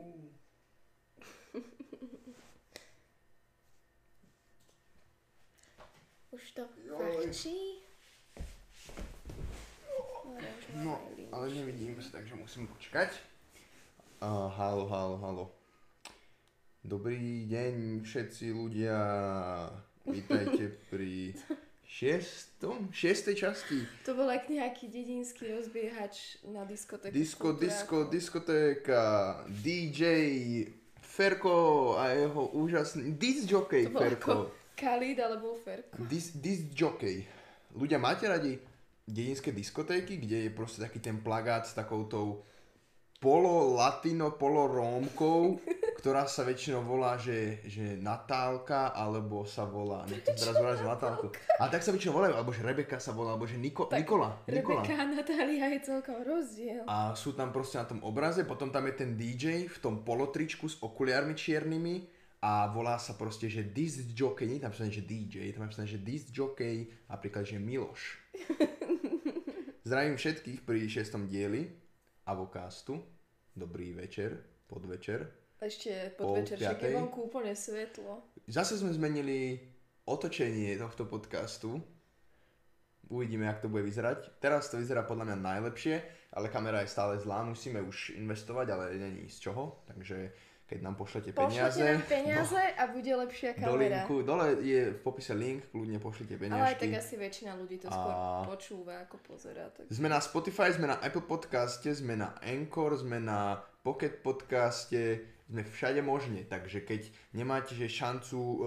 Už to frčí. No, ale nevidím sa, takže musím počkať. Uh, halo, halo, halo. Dobrý deň všetci ľudia. Vítajte pri šiestom, šiestej časti. To bol jak nejaký dedinský rozbiehač na diskotéku. Disko, disko, diskotéka, DJ Ferko a jeho úžasný disc jockey To bol Ferko. Khalid alebo Ferko. Dis, disc jockey. Ľudia, máte radi dedinské diskotéky, kde je proste taký ten plagát s takoutou polo latino, polo rómkou, ktorá sa väčšinou volá, že, že Natálka, alebo sa volá, nechcem teraz volať, že Natálku. A tak sa väčšinou volajú, alebo že Rebeka sa volá, alebo že Niko, Tak, Nikola. Nikola. Rebeka a Natália je celkom rozdiel. A sú tam proste na tom obraze, potom tam je ten DJ v tom polotričku s okuliarmi čiernymi a volá sa proste, že disc jockey, nie je tam napísané, že DJ, je tam napísané, že disc jockey, napríklad, že Miloš. Zdravím všetkých pri šiestom dieli Avocastu. Dobrý večer, podvečer. Ešte podvečer, však je vonku úplne svetlo. Zase sme zmenili otočenie tohto podcastu. Uvidíme, jak to bude vyzerať. Teraz to vyzerá podľa mňa najlepšie, ale kamera je stále zlá, musíme už investovať, ale není z čoho. Takže keď nám pošlete peniaze... Pošlete nám peniaze a bude lepšia do kamera. linku, dole je v popise link, kľudne pošlite Ale aj tak peniažky. asi väčšina ľudí to A- skôr počúva ako pozerá. Tak... Sme na Spotify, sme na Apple podcaste, sme na Anchor, sme na Pocket podcaste, všade možne, takže keď nemáte že šancu uh,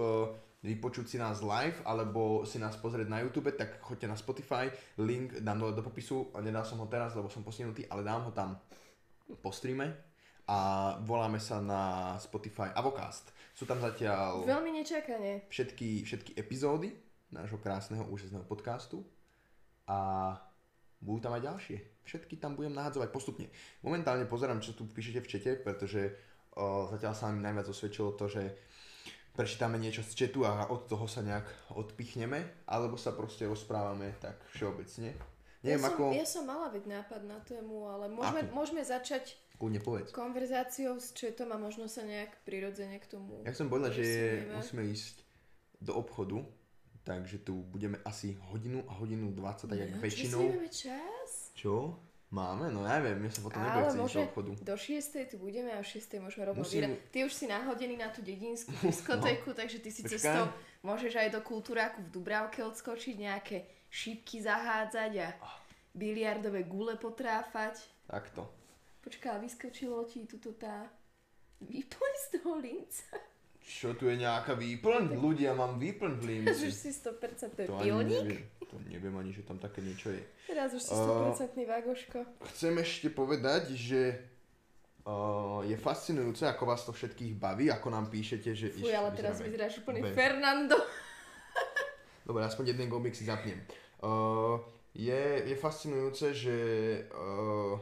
vypočuť si nás live alebo si nás pozrieť na YouTube, tak choďte na Spotify, link dám dole do popisu, nedal som ho teraz, lebo som postihnutý, ale dám ho tam po streame a voláme sa na Spotify Avocast. Sú tam zatiaľ Veľmi nečakane. všetky, všetky epizódy nášho krásneho, úžasného podcastu a budú tam aj ďalšie. Všetky tam budem nahadzovať postupne. Momentálne pozerám, čo tu píšete v čete, pretože o, zatiaľ sa mi najviac osvedčilo to, že prečítame niečo z chatu a od toho sa nejak odpichneme, alebo sa proste rozprávame tak všeobecne. Ja Neviem som, ako... ja som mala veď nápad na tému, ale môžeme, môžeme začať Kľudne povedz. konverzáciou s chatom a možno sa nejak prirodzene k tomu Ja chcem povedať, že musíme ísť do obchodu, takže tu budeme asi hodinu a hodinu 20, tak jak No, väčšinou. Čo čas? Čo? Máme? No neviem, mne sa potom nebude chcieť ísť do obchodu. do 6. tu budeme a o 6. môžeme rovno Musím-. Ty už si nahodený na tú dedinskú diskotéku, takže ty si Počkaj. cestou môžeš aj do kultúráku v Dubravke odskočiť, nejaké šípky zahádzať a biliardové gule potráfať. Takto. Počká, vyskočilo ti tuto tá výplň z toho linca. Čo tu je nejaká výplň? Ľudia, mám výplň v Linci. už si 100% To ani pilník. neviem. To neviem ani, že tam také niečo je. Teraz už si A- 100% vagoško. Chcem ešte povedať, že uh, je fascinujúce, ako vás to všetkých baví, ako nám píšete, že... Fuj, ale teraz vyzeráš úplne Fernando. Dobre, aspoň jeden gombík si zapnem. Uh, je, je fascinujúce, že uh,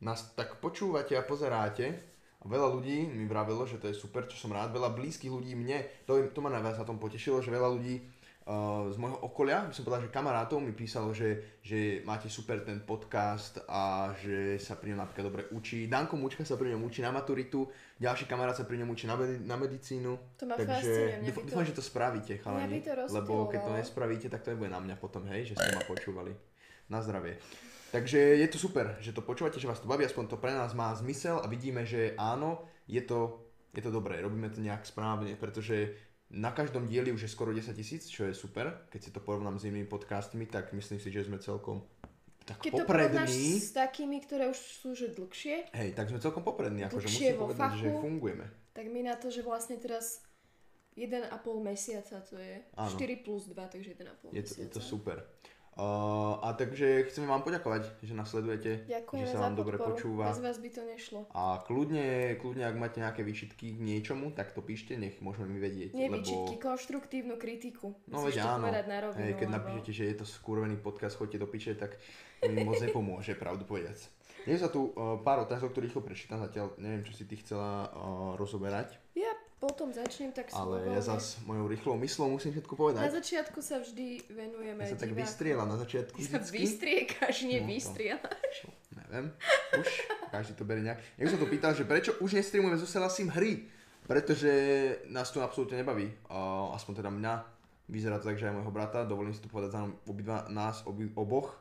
nás tak počúvate a pozeráte. Veľa ľudí mi vravelo, že to je super, čo som rád. Veľa blízkych ľudí mne, to, to ma najviac na tom potešilo, že veľa ľudí uh, z môjho okolia, by som povedal, že kamarátov mi písalo, že, že máte super ten podcast a že sa pri ňom napríklad dobre učí. Danko Mučka sa pri ňom učí na maturitu, ďalší kamarát sa pri ňom učí na, medi- na medicínu. To ma Takže dúfam, to- že to spravíte, chalani. to lebo keď to nespravíte, tak to nebude na mňa potom, hej, že ste ma počúvali. Na zdravie. Takže je to super, že to počúvate, že vás to baví, aspoň to pre nás má zmysel a vidíme, že áno, je to, je to dobré, robíme to nejak správne, pretože na každom dieli už je skoro 10 tisíc, čo je super. Keď si to porovnám s inými podcastmi, tak myslím si, že sme celkom tak Keď to porovnáš poprední. s takými, ktoré už sú že dlhšie, Hej, tak sme celkom poprední, akože musím povedať, že fachu. fungujeme. tak my na to, že vlastne teraz 1,5 mesiaca to je. Áno. 4 plus 2, takže 1,5 Je mesiaca. to, je to super. Uh, a takže chceme vám poďakovať, že nás sledujete, Ďakujeme že sa vám dobre počúva. Bez vás by to nešlo. A kľudne, kľudne, ak máte nejaké výšitky k niečomu, tak to píšte, nech môžeme my vedieť. Nie lebo... výčitky, konštruktívnu kritiku. No veď áno, na rovinu, hej, keď lebo- napíšete, že je to skurvený podcast, choďte do piče, tak mi moc nepomôže, pravdu povedať. Nie sa tu uh, pár otázok, ktorých ho prečítam zatiaľ, neviem, čo si ty chcela uh, rozoberať, potom začnem tak ale ja zas mojou rýchlou myslou musím všetko Na povedať. začiatku sa vždy venujeme Ja sa tak vystrieľam na začiatku Sa vždycky. vystriekaš, nie No, to-. Neviem. Viem? Už, každý to berie nejak. Ja som to pýtal, že prečo už nestreamujeme so Selasim hry? Pretože nás to absolútne nebaví. Uh, aspoň teda mňa. Vyzerá to tak, že aj môjho brata, dovolím si to povedať za obidva nás, obi, oboch.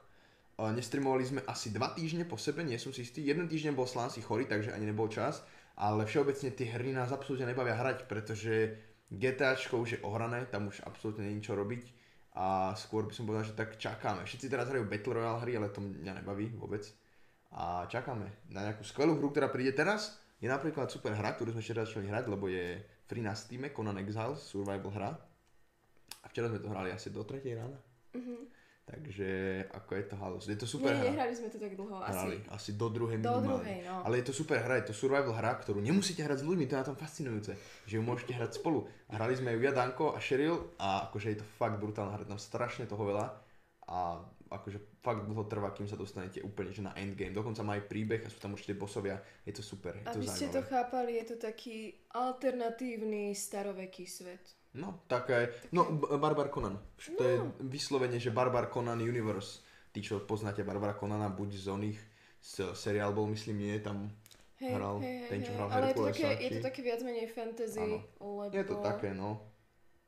Uh, nestreamovali sme asi dva týždne po sebe, nie som si istý. Jeden týždeň bol Slansi chorý, takže ani nebol čas. Ale všeobecne tie hry nás absolútne nebavia hrať, pretože GTAčko už je ohrané, tam už absolútne není čo robiť a skôr by som povedal, že tak čakáme. Všetci teraz hrajú Battle Royale hry, ale to mňa nebaví vôbec. A čakáme na nejakú skvelú hru, ktorá príde teraz. Je napríklad super hra, ktorú sme včera začali hrať, lebo je free na Steam, Conan Exiles, survival hra. A včera sme to hrali asi do 3 rána. Mm-hmm. Takže ako je to halus. Je to super Nie, hra. nehrali sme to tak dlho. Hrali, Asi. asi do druhej Do minimálne. druhej, no. Ale je to super hra, je to survival hra, ktorú nemusíte hrať s ľuďmi, to je na tom fascinujúce. Že ju môžete hrať spolu. Hrali sme ju ja, Danko a Sheryl a akože je to fakt brutálna hra, tam strašne toho veľa. A akože fakt dlho trvá, kým sa dostanete úplne že na endgame. Dokonca má aj príbeh a sú tam určite bosovia. Je to super, je to Aby ste to chápali, je to taký alternatívny staroveký svet. No, také, no B- Barbar Conan. To je vyslovene, že Barbar Conan Universe. Tí, čo poznáte Barbara Conana, buď z oných, z seriál bol, myslím, nie, tam Hej, hral hej, ten, čo hej. hral Ale je to, také, je to či- také viac menej fantasy, lebo Je to také, no.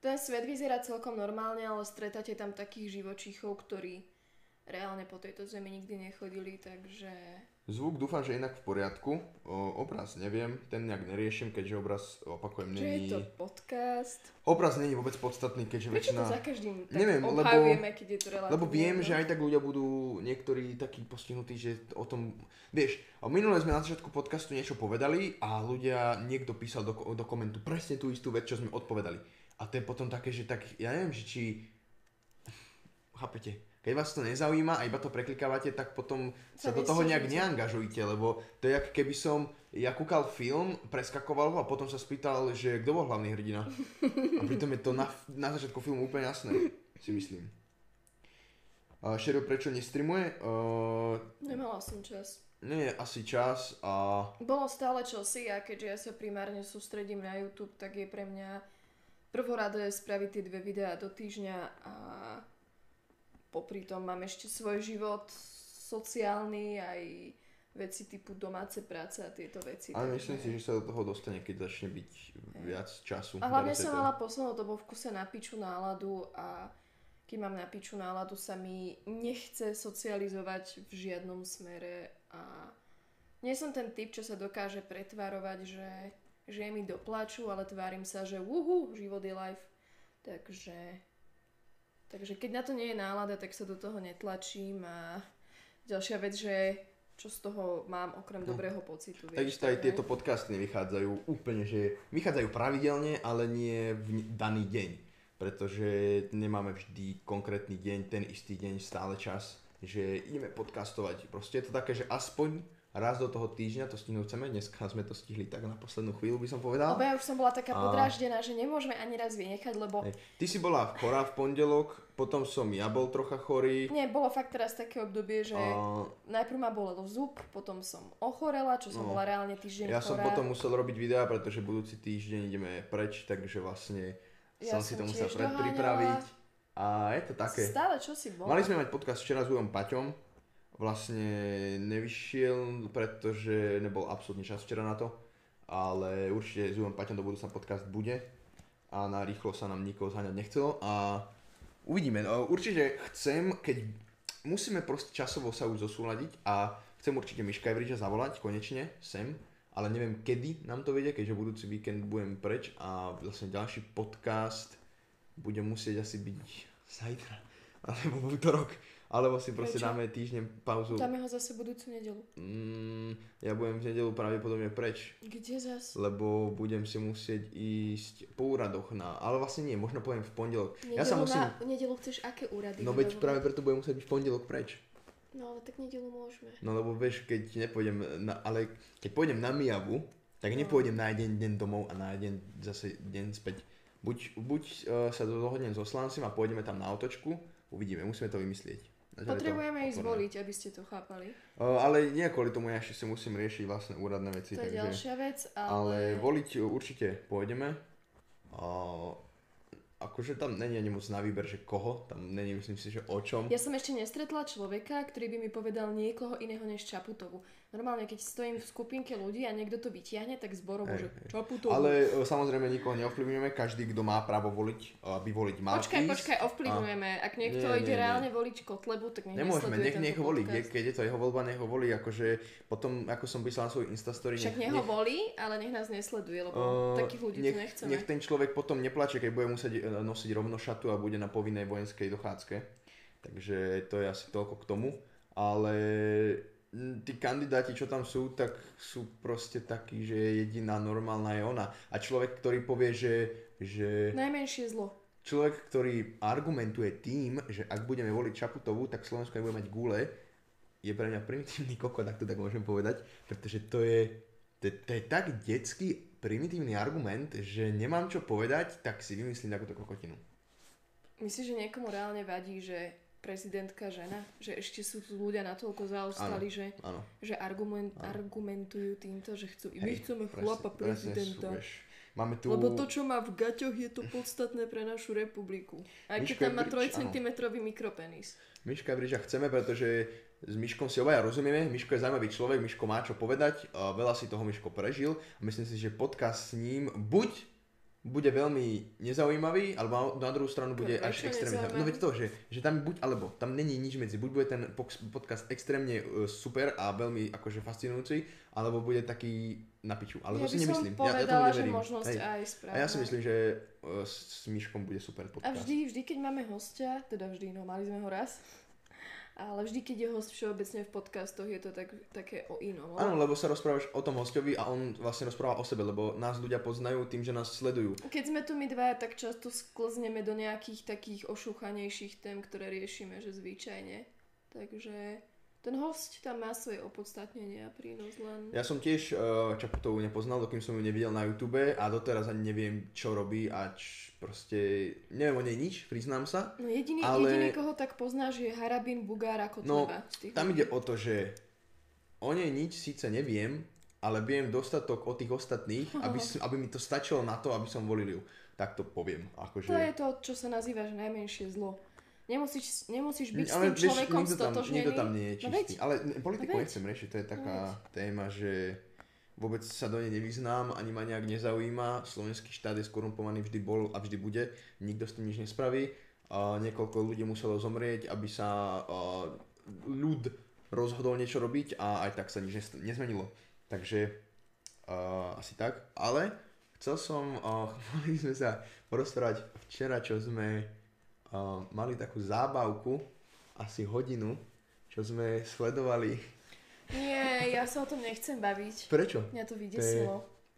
ten svet vyzerá celkom normálne, ale stretáte tam takých živočíchov, ktorí reálne po tejto zemi nikdy nechodili, takže... Zvuk dúfam, že inak v poriadku. O, obraz neviem, ten nejak neriešim, keďže obraz, opakujem, Čo je není... to podcast? Obraz není vôbec podstatný, keďže Prečo väčšina... to za každým tak Neviem, lebo- keď je to relatívne? Lebo viem, že aj tak ľudia budú niektorí takí postihnutí, že o tom... Vieš, minule sme na začiatku podcastu niečo povedali a ľudia, niekto písal do, do komentu presne tú istú vec, čo sme odpovedali. A to je potom také, že tak, ja neviem, že či... Chápete? Keď vás to nezaujíma a iba to preklikávate, tak potom sa, do toho nejak neangažujte, lebo to je ako keby som, ja kúkal film, preskakoval ho a potom sa spýtal, že kto bol hlavný hrdina. A pritom je to na, na začiatku filmu úplne jasné, si myslím. Uh, Sheryl prečo nestreamuje? Uh, Nemala som čas. nie je asi čas a Bolo stále čosi a keďže ja sa primárne sústredím na YouTube, tak je pre mňa prvoradé spraviť tie dve videá do týždňa a popri tom mám ešte svoj život sociálny aj veci typu domáce práce a tieto veci. ale myslím si, že sa do toho dostane, keď začne byť viac času. A hlavne som mala poslednú dobu v kuse na piču náladu a keď mám na piču náladu sa mi nechce socializovať v žiadnom smere a nie som ten typ, čo sa dokáže pretvarovať, že, že je mi do plaču, ale tvárim sa, že uhu, život je life. Takže, takže keď na to nie je nálada, tak sa do toho netlačím a ďalšia vec, že čo z toho mám okrem dobrého pocitu. Vieš, No. Takisto aj tieto podcasty nevychádzajú úplne, že vychádzajú pravidelne, ale nie v daný deň. Pretože nemáme vždy konkrétny deň, ten istý deň, stále čas, že ideme podcastovať. Proste je to také, že aspoň raz do toho týždňa to stihnúť chceme. Dneska sme to stihli tak na poslednú chvíľu, by som povedal. Lebo ja už som bola taká A- podráždená, že nemôžeme ani raz vynechať, lebo Hej. Ty si bola chorá v pondelok, potom som ja bol trocha chorý. nie, bolo fakt teraz také obdobie, že A najprv ma bolelo zub, potom som ochorela, čo som No. bola reálne týždeň ja som chorá. potom musel robiť videá, pretože budúci týždeň ideme preč, takže vlastne Ja som si to som musel predpripraviť. A je to také. Stále čo si bol? Mali sme mať podcast včera s Ujom Paťom, vlastne nevyšiel, pretože nebol absolútne čas včera na to, ale určite s Ujom Paťom do budúcna podcast bude a na rýchlo sa nám nikoho zháňať nechcelo a uvidíme. No, Určite chcem, keď musíme proste časovo sa už zosúľadiť a chcem určite Miška Evriča zavolať konečne sem, ale neviem kedy nám to vedie, keďže budúci víkend budem preč a vlastne ďalší podcast bude musieť asi byť zajtra, alebo v útorok, alebo si proste Prečo? dáme týždeň pauzu. Dáme ho zase budúcu nedelu. Mm, ja budem v nedelu pravdepodobne preč, Kde zas? lebo budem si musieť ísť po úradoch na, ale vlastne nie, možno poviem v pondelok. Nedelu Ja sa musím, na, nedelu chceš aké úrady? no veď práve preto budem musieť byť v pondelok preč. No ale tak nedelu môžeme. No lebo vieš, keď nepôjdem, na, ale keď pôjdem na Mijavu, tak No. nepôjdem na jeden deň domov a na jeden zase deň späť. Buď, buď uh, sa dohodnem so Slancim a pôjdeme tam na otočku, uvidíme, musíme to vymyslieť. Je Potrebujeme ísť otvorené. voliť, aby ste to chápali. Uh, ale nie kvôli tomu, ja ešte si musím riešiť vlastné úradné veci, To je takže... ďalšia vec, ale... Ale voliť určite pôjdeme. Uh, akože tam není ani moc na výber, že koho, tam není myslím si, že o čom. Ja som ešte nestretla človeka, ktorý by mi povedal niekoho iného než Čaputovu. Normálne, keď stojím v skupinke ľudí a niekto to vytiahne, tak zborovo, že Čaputovu. Ale e, samozrejme nikoho neovplyvňujeme, každý, kto má právo voliť, aby voliť mal Počkaj, ísť. počkaj, ovplyvňujeme. Ak niekto Nie, nie, ide nie. reálne voliť Kotlebu, tak nech Nemôžeme, nech, nech volí, podcast. keď je to jeho voľba, nech ho volí, akože potom, ako som písal na svoj Instastory, Však nech ho volí, ale nech nás nesleduje, lebo Uh, takých ľudí nech, tu nechceme. nech ten človek potom neplače, keď bude musieť e, nosiť rovno šatu a bude na povinnej vojenskej dochádzke. Takže to je asi toľko k tomu. Ale tí kandidáti, čo tam sú, tak sú proste takí, že jediná normálna je ona. A človek, ktorý povie, že, že Najmenšie zlo. človek, ktorý argumentuje tým, že ak budeme voliť Čaputovú, tak Slovensko nebude mať gule, je pre mňa primitívny kokot, ak to tak môžem povedať, pretože to je, to, to je tak detský primitívny argument, že nemám čo povedať, tak si vymyslím takúto kokotinu. Myslíš, že niekomu reálne vadí, že prezidentka žena? Že ešte sú tu ľudia natoľko zaostali, že, Áno. že argument, argumentujú týmto, že chcú, my Hej, chceme presne- chlapa presne prezidenta. sú. Máme tu... Lebo to, čo má v gaťoch, je to podstatné pre našu republiku. Aj keď tam má Ebrič, 3 cm mikropenis. Miška Bridža chceme, pretože s Miškom si obaja rozumieme. Miško je zaujímavý človek, Miško má čo povedať, veľa si toho Miško prežil. A myslím si, že podcast s ním buď bude veľmi nezaujímavý, alebo na druhú stranu bude až extrémne zaujímavý. No veď to, že, že tam buď alebo, tam není nič medzi. Buď bude ten podcast extrémne e, super a veľmi akože fascinujúci, alebo bude taký na piču. Ale ja to si nemyslím. ja, ja povedala, tomu že neverím. možnosť Hej. aj A ja si myslím, že e, s Miškom bude super A podcast. vždy, vždy, keď máme hostia, teda vždy, no mali sme ho raz, ale vždy, keď je host všeobecne v podcastoch, je to tak, také o inom. Áno, lebo sa rozprávaš o tom hostovi a on vlastne rozpráva o sebe, lebo nás ľudia poznajú tým, že nás sledujú. Keď sme tu my dvaja, tak často sklzneme do nejakých takých ošúchanejších tém, ktoré riešime, že zvyčajne. Takže ten host tam má svoje opodstatnenie a prínos len... Ja som tiež uh, Čaputovú nepoznal, dokým som ju nevidel na YouTube a doteraz ani neviem, čo robí a č, proste neviem o nej nič, priznám sa. No jediný, Ale- jediný, koho tak poznáš, je Harabin Bugár ako No, Tam ide o to, že o nej nič síce neviem, ale viem dostatok o tých ostatných, aby, aby mi to stačilo na to, aby som volil ju. Tak to poviem. Akože... To je to, čo sa nazýva, že najmenšie zlo. Nemusíš, nemusíš byť s ale tým vieš, človekom nikto tam, stotožnený. nikto tam nie je No čistý. veď, ale politiku no veď. nechcem riešiť, to je taká No téma, že vôbec sa do nej nevyznám, ani ma nejak nezaujíma. Slovenský štát je skorumpovaný, vždy bol a vždy bude. Nikto s tým nič nespraví. A niekoľko ľudí muselo zomrieť, aby sa a, ľud rozhodol niečo robiť a aj tak sa nič nezmenilo. Takže a, asi tak. Ale chcel som, a, mohli sme sa porozprávať včera, čo sme mali takú zábavku, asi hodinu, čo sme sledovali. Nie, ja sa o tom nechcem baviť. Prečo? Mňa to vydesilo.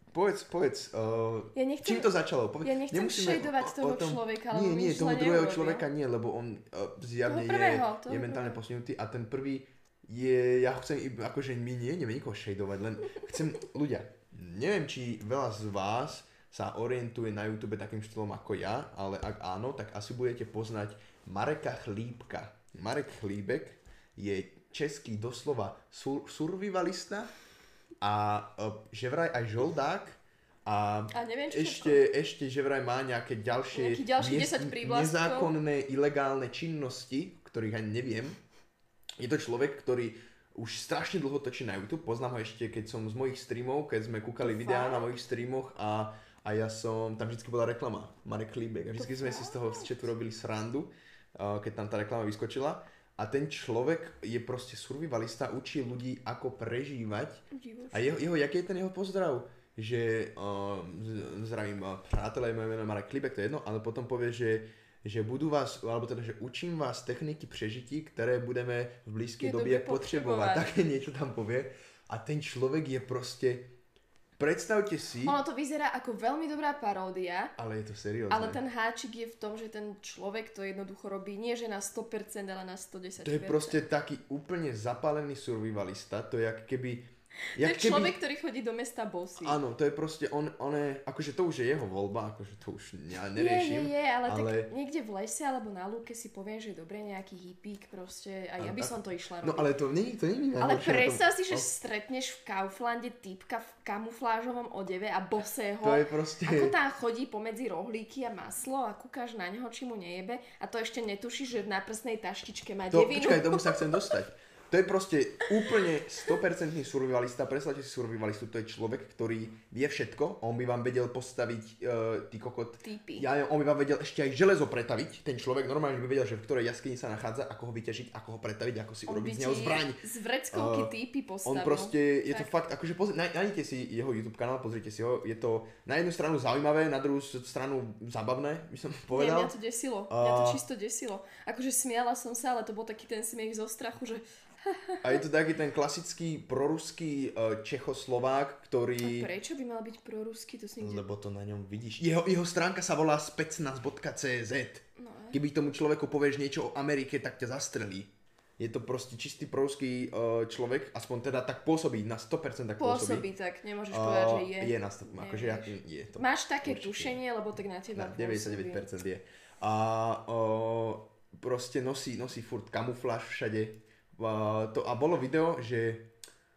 Povedz, povedz, uh, Ja nechcem, čím to začalo? Povedz, ja nechcem šejdovať o- o toho tom- človeka, Nie, nie, toho druhého neurobil. človeka nie, lebo on uh, zjavne Toho prvého, je, toho je mentálne prvého. posunutý a ten prvý je, ja chcem, akože my nie, ideme nikoho šejdovať, len chcem, ľudia, neviem, či veľa z vás sa orientuje na YouTube takým štýlom ako ja, ale ak áno, tak asi budete poznať Mareka Chlípka. Marek Chlíbek je český doslova sur- survivalista a uh, že vraj aj žoldák a A neviem, čo ešte, ešte, že vraj má nejaké ďalšie, Nejaký ďalší 10 prívlastkov. nezákonné, ilegálne činnosti, ktorých ani neviem. Je to človek, ktorý už strašne dlho točí na YouTube, poznám ho ešte, keď som z mojich streamov, keď sme kúkali videá na mojich streamoch a, a ja som, tam vždy bola reklama, Marek Klíbek a vždy sme si z toho z chatu robili srandu, uh, keď tam tá reklama vyskočila. A ten človek je proste survivalista, učí ľudí, ako prežívať Divoš. a jeho, jeho, jaký je ten jeho pozdrav? Že uh, zdravím uh, přátelé, moje meno je Marek Klíbek, to je jedno, ale potom povie, že, že budú vás, alebo teda, že učím vás techniky prežití, ktoré budeme v blízkej Je době potrebovať. Také niečo tam povie. A ten človek je proste, predstavte si, Ono to vyzerá ako veľmi dobrá paródia, ale je to seriózne. ale ten háčik je v tom, že ten človek to jednoducho robí nie že na 100%, ale na 110%. To je proste taký úplne zapálený survivalista, to je ako keby to je človek, ktorý chodí do mesta bosy. Áno, to je proste, on, on je, akože to už je jeho voľba, akože to už ja neriešim. je, je, ale, ale... tak niekde v lese alebo na lúke si poviem, že dobre nejaký hippík proste, aj ja by som to išla no, robiť. No ale to nie, to nie je Ale predstav si, že oh. stretneš v Kauflande typka v kamuflážovom odeve a bosého. To je proste... Ako tam chodí pomedzi rohlíky a maslo a kúkaš na neho, či mu nejebe a to ešte netušíš, že na prsnej taštičke má to, devinu. Počkaj, tomu sa chcem dostať. To je proste úplne 100% survivalista. Predstavte si survivalistu, to je človek, ktorý vie všetko. On by vám vedel postaviť, uh, ty kokot, Týpy. ja on by vám vedel ešte aj železo pretaviť. Ten človek normálne by vedel, že v ktorej jaskyni sa nachádza, ako ho vyťažiť, ako ho pretaviť, ako si on urobiť z neho zbraň. Z vreckovky uh, týpy postavil. On proste, je tak. to fakt, akože pozri, nájdete si jeho YouTube kanál, pozrite si ho. Je to na jednu stranu zaujímavé, na druhú stranu zábavné, by som povedal. Nie, mňa to desilo. Uh, mňa to čisto desilo. Akože smiala som sa, ale to bol taký ten smiech zo strachu, že a je to taký ten klasický proruský uh, Čechoslovák, ktorý... A prečo by mal byť proruský? To si nikde... Lebo to na ňom vidíš. Jeho, jeho stránka sa volá specnaz.cz. No, Keby tomu človeku povieš niečo o Amerike, tak ťa zastrelí. Je to proste čistý proruský uh, človek, aspoň teda tak pôsobí, na 100% tak pôsobí. Pôsobí, tak nemôžeš uh, povedať, že je. Je na 100%, akože ja, je to. Máš také určite. tušenie, lebo tak na teba na 99% je. A uh, proste nosí, nosí furt kamufláž všade, to, a bolo video, že,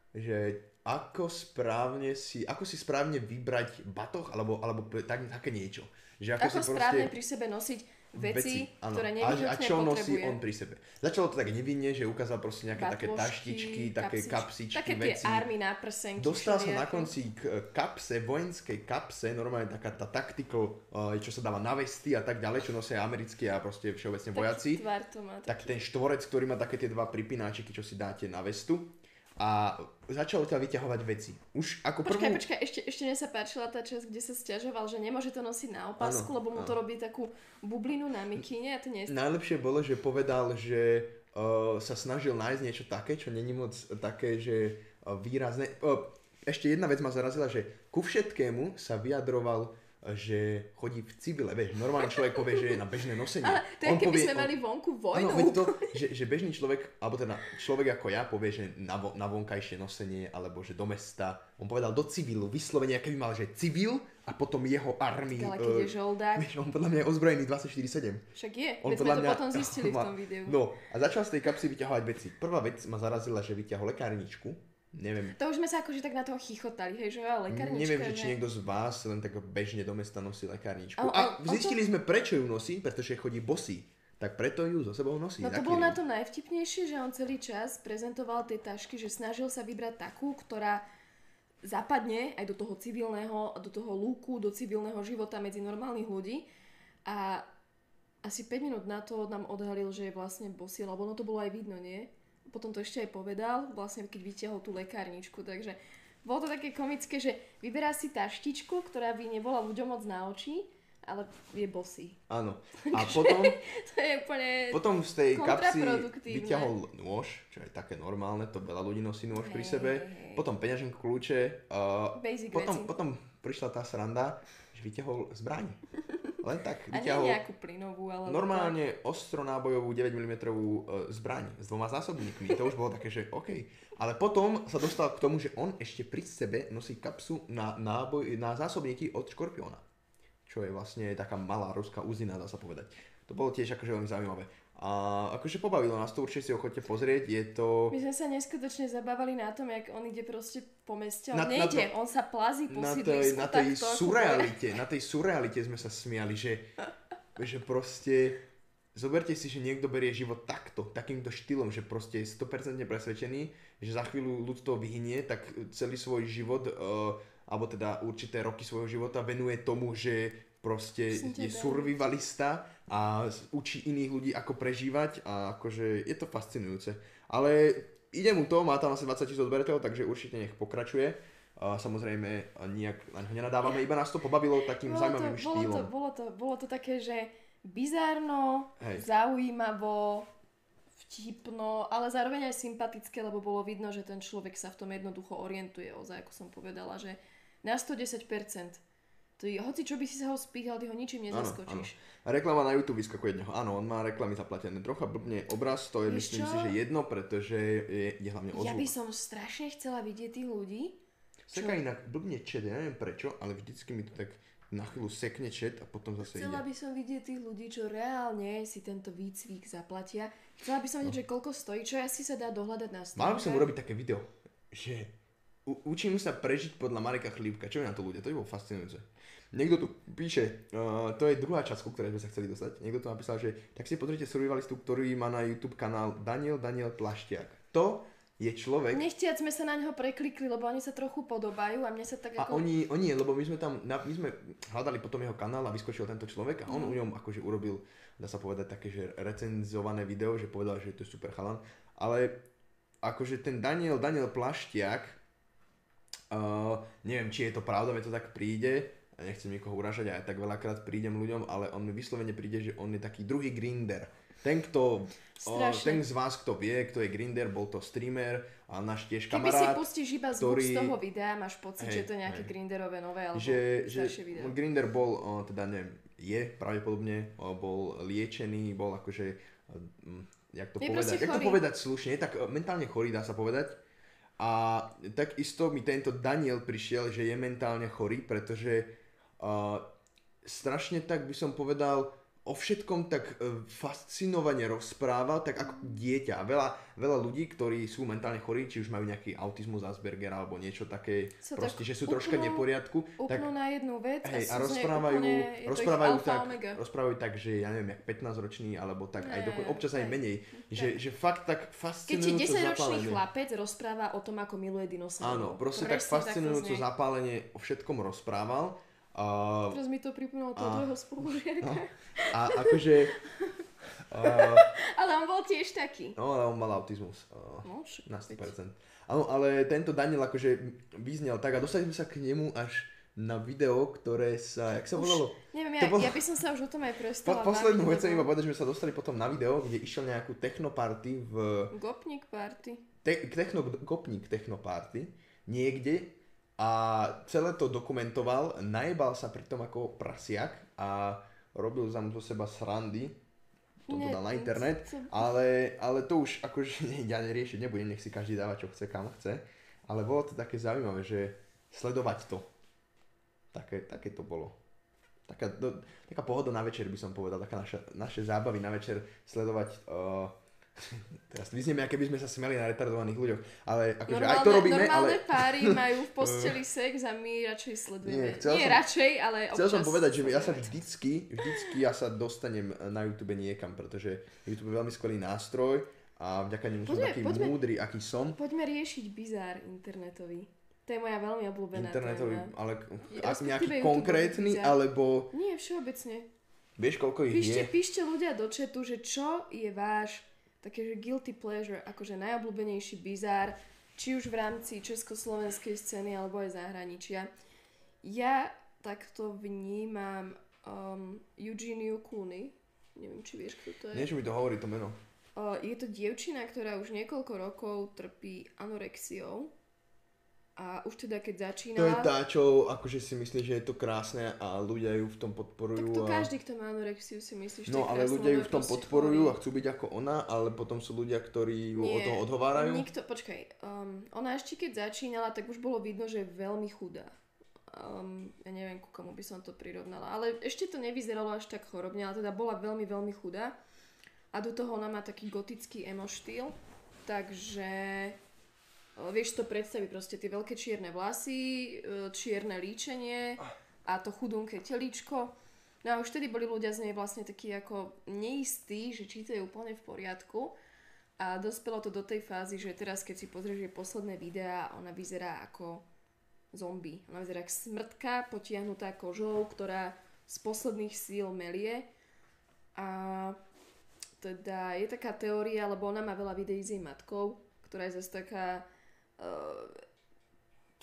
že ako správne si, ako si správne vybrať batoh, alebo, alebo tak, také niečo. Že ako, ako si správne proste... pri sebe nosiť veci, veci ktoré nevyhnutne A čo nosí on pri sebe. Začalo to tak nevinne, že ukázal proste nejaké Batložky, také taštičky, také kapsičky, také veci. tie army na prsenky. Dostal sa na konci k kapse, vojenskej kapse, normálne taká tá tactical, čo sa dáva na vesty a tak ďalej, čo nosia americkí a proste všeobecne vojaci. Tak ten štvorec, ktorý má také tie dva pripináčiky, čo si dáte na vestu a začalo ťa vyťahovať veci. Už ako počkaj, prvú... počkaj, ešte, ešte mne sa páčila tá časť, kde sa stiažoval, že nemôže to nosiť na opasku, ano, lebo mu ano. to robí takú bublinu na mikine a to nie. Najlepšie bolo, že povedal, že uh, sa snažil nájsť niečo také, čo není moc také, že uh, výrazné. Uh, ešte jedna vec ma zarazila, že ku všetkému sa vyjadroval že chodí v civile, vieš, normálny človek povie, že je na bežné nosenie. Ale to je, keby povie, sme mali vonku vojnu. Áno, to, že, že bežný človek, alebo teda človek ako ja povie, že na, vo, na vonkajšie nosenie, alebo že do mesta, on povedal do civilu, vyslovene, keby mal, že civil a potom jeho army. Ale keď je žoldák. Vieš, on podľa mňa je ozbrojený 24-7. Však je, on veď sme to mňa, potom zistili v tom videu. No, a začal z tej kapsy vyťahovať veci. Prvá vec ma zarazila, že vyťahol lekárničku Neviem. To už sme sa akože tak na toho chichotali, hej, že lekárnička. Neviem, že či niekto z vás len tak bežne do mesta nosí lekárničku. A, a, a zistili to... sme, prečo ju nosí, pretože chodí bosý. Tak preto ju so sebou nosí. No to bolo na to najvtipnejšie, že on celý čas prezentoval tie tašky, že snažil sa vybrať takú, ktorá zapadne aj do toho civilného, do toho lúku, do civilného života medzi normálnych ľudí. A asi 5 minút na to nám odhalil, že je vlastne bosý, lebo ono to bolo aj vidno, nie? Potom to ešte aj povedal, vlastne keď vytiahol tú lekárničku, takže bolo to také komické, že vyberá si taštičku, ktorá by nebola ľuďom moc na oči, ale je bosý. Áno. A potom... to je úplne Potom z tej kapsy vyťahol nôž, čo je také normálne, to veľa ľudí nosí nôž hey, pri sebe. Hey. Potom peňaženku kľúče. Uh, potom, potom prišla tá sranda, že vyťahol zbraň. Len tak vyťahol... A nie nejakú plynovú, ale... Normálne tak. ostronábojovú 9 mm zbraň s dvoma zásobníkmi. To už bolo také, že OK. Ale potom sa dostal k tomu, že on ešte pri sebe nosí kapsu na, náboj, na zásobníky od Škorpiona. Čo je vlastne taká malá ruská uzina, dá sa povedať. To bolo tiež akože veľmi zaujímavé. A akože pobavilo nás to, určite si ho chodte pozrieť, je to... My sme sa neskutočne zabávali na tom, jak on ide proste po meste, on na, nejde, na to, on sa plazí po na tej, na tej surrealite, na tej surrealite sme sa smiali, že, že proste zoberte si, že niekto berie život takto, takýmto štýlom, že proste je 100% presvedčený, že za chvíľu ľudstvo vyhynie, tak celý svoj život, uh, alebo teda určité roky svojho života venuje tomu, že proste je survivalista a učí iných ľudí, ako prežívať a akože je to fascinujúce. Ale ide mu to, má tam asi 20 tisíc odberateľov, takže určite nech pokračuje. A samozrejme, nijak na ňo nenadávame, iba nás to pobavilo takým bolo zaujímavým to, štýlom. Bolo to, bolo, to, bolo to také, že bizárno, Hej. zaujímavo, vtipno, ale zároveň aj sympatické, lebo bolo vidno, že ten človek sa v tom jednoducho orientuje, ozaj, ako som povedala, že na 110% Je, hoci čo by si sa ho spýtal, ty ho ničím nezaskočíš. A reklama na YouTube vyskakuje od neho. Áno, on má reklamy zaplatené. Trocha blbne obraz, to je Vieš myslím čo? si, že jedno, pretože je, je hlavne o Ja by som strašne chcela vidieť tých ľudí. Seka inak blbne chat, ja neviem prečo, ale vždycky mi to tak na chvíľu sekne chat a potom zase Chcela ide. by som vidieť tých ľudí, čo reálne si tento výcvik zaplatia. Chcela by som vedieť, že koľko stojí, čo asi sa dá dohľadať na No. Mal by som urobiť také video, že u- učím sa prežiť podľa Mareka Chlípka. Čo je na to ľudia? To by bolo fascinujúce. Niekto tu píše, uh, to je druhá časť, ku ktorej sme sa chceli dostať. Niekto tu napísal, že tak si pozrite survivalistu, ktorý má na YouTube kanál Daniel Daniel Plašťák. To je človek, Nechtiac sme sa na neho preklikli, lebo oni sa trochu podobajú a mne sa tak A ako... oni, oni, lebo my sme tam, my sme hľadali potom jeho kanál a vyskočil tento človek a on u ňom akože urobil, dá sa povedať, také, že recenzované video, že povedal, že to je super chalan, ale akože ten Daniel, Daniel Plaštiak, uh, neviem, či je to pravda, veď to tak príde, a nechcem nikoho uražať, aj tak veľakrát prídem ľuďom, ale on mi vyslovene príde, že on je taký druhý grinder. Ten, kto, Strašne. ten z vás, kto vie, kto je grinder, bol to streamer a náš tiež Keby si kamarát. pustíš iba zvuk ktorý- z toho videa, máš pocit, Hej, že to je nejaké hej. grinderové nové alebo že, že video. Grinder bol, teda neviem, je pravdepodobne, bol liečený, bol akože, jak to Je povedať, jak to povedať slušne, je tak mentálne chorý, dá sa povedať. A takisto mi tento Daniel prišiel, že je mentálne chorý, pretože uh, strašne tak by som povedal, o všetkom tak e, fascinovane rozprával, tak ako dieťa. Veľa, veľa ľudí, ktorí sú mentálne chorí, či už majú nejaký autizmus Aspergera alebo niečo také, Sa proste, tak že sú troška upnú- neporiadku, tak Upnú na jednu vec Hej, a, rozprávajú, úplne, rozprávajú, tak, omega. rozprávajú tak, že ja neviem, jak 15-roční, alebo tak aj Ne, dokonca, občas aj menej, že, že fakt tak Keď fascinujúco 10-ročný zapálenie. chlapec rozpráva o tom, ako miluje dinosaurov. Áno, proste tak fascinujúco zapálenie o všetkom rozprával. A, Teraz mi to pripomínalo toho A- druhého spolužiaka. no, a akože... Uh, Ale on bol tiež taký. no, ale on mal autizmus. Uh, No, na veď. 100%. Áno, ale tento Daniel akože vyznel tak a dostali sme sa k nemu až na video, ktoré sa, jak sa Už volalo? Neviem, ja, bolo- ja by som sa už o tom aj Po, prestala poslednú baviť, vec iba povedať, že sme sa dostali potom na video, kde išiel nejakú technoparty v... Gopnik party. Te, techno, kopník technoparty niekde a celé to dokumentoval, najebal sa pri tom ako prasiak a robil tam zo seba srandy, to Nie, dal na internet, ale, ale to už akože ja neriešiť nebudem, nech si každý dáva čo chce, kam chce, ale bolo to také zaujímavé, že sledovať to, také, také to bolo. Taká, do, taká pohoda na večer by som povedal, taká naša, naše zábavy na večer sledovať uh, Teraz vyznieme, aké by sme sa smiali na retardovaných ľuďoch, ale akože aj to robíme, normálne ale páry majú v posteli sex a my radšej sledujeme. Nie, Nie, chcel Nie som- radšej, ale chcel som občas povedať, že ja sa vždycky, vždycky ja sa dostanem na YouTube niekam, pretože YouTube je veľmi skvelý nástroj a vďaka nemu som taký poďme- múdry, aký som. Poďme riešiť bizár internetový. To je moja veľmi obľúbená Internetový, téma. ale ak nejaký konkrétny, bizár. alebo Nie, všeobecne. vieš, koľko ich Píšte, je? píšte ľudia do chatu, že čo je váš také, že guilty pleasure, akože najobľúbenejší bizár, či už v rámci československej scény alebo aj zahraničia. Ja takto vnímam um, Eugeniu Cooney. Neviem, či vieš, kto to je. Niečo mi to hovorí to meno. Uh, je to dievčina, ktorá už niekoľko rokov trpí anorexiou. A už teda keď To je začínala... tá, čo akože si myslí, že je to krásne a ľudia ju v tom tak podporujú. to a... každý, kto má anorexiu, si myslí, že No ale ľudia ju v tom podporujú a chcú byť ako ona, ale potom sú ľudia, ktorí ju Nie, toho odhovárajú. Nikto, počkaj, um, ona ešte keď začínala, tak už bolo vidno, že je veľmi chudá. Um, ja neviem, ku komu by som to prirovnala, ale ešte to nevyzeralo až tak chorobne, ale teda bola veľmi, veľmi chudá. A do toho ona má taký gotický emo štýl, takže o, vieš to predstaviť proste tie veľké čierne vlasy, e, čierne líčenie a to chudunké telíčko. No a už vtedy boli ľudia z nej vlastne takí ako neistí, že či to je úplne v poriadku. A dospelo to do tej fázy, že teraz keď si pozrieš jej posledné videá, ona vyzerá ako zombie. Ona vyzerá ako smrtka potiahnutá kožou, ktorá z posledných síl melie. A teda je taká teória, lebo ona má veľa videí s jej matkou, ktorá je zase taká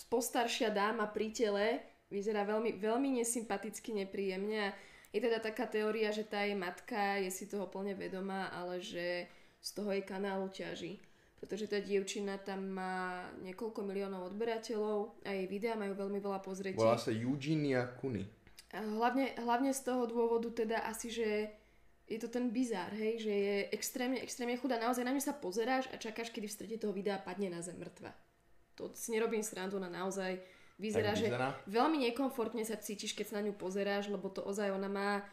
postaršia dáma pri tele, vyzerá veľmi, veľmi nesympaticky, nepríjemne a je teda taká teória, že tá jej matka je si toho plne vedomá, ale že z toho jej kanálu ťaží. Pretože tá dievčina tam má niekoľko miliónov odberateľov a jej videá majú veľmi veľa pozretí. Volá sa Eugenia Kuny. Hlavne, hlavne z toho dôvodu teda asi, že je to ten bizár, hej, že je extrémne, extrémne chudá. Naozaj na ňu sa pozeráš a čakáš, kedy v strede toho videa padne na zem mŕtva. To si nerobím srandu, ona naozaj vyzerá, Tak že veľmi nekomfortne sa cítiš, keď sa na ňu pozeráš, lebo to ozaj ona má uh,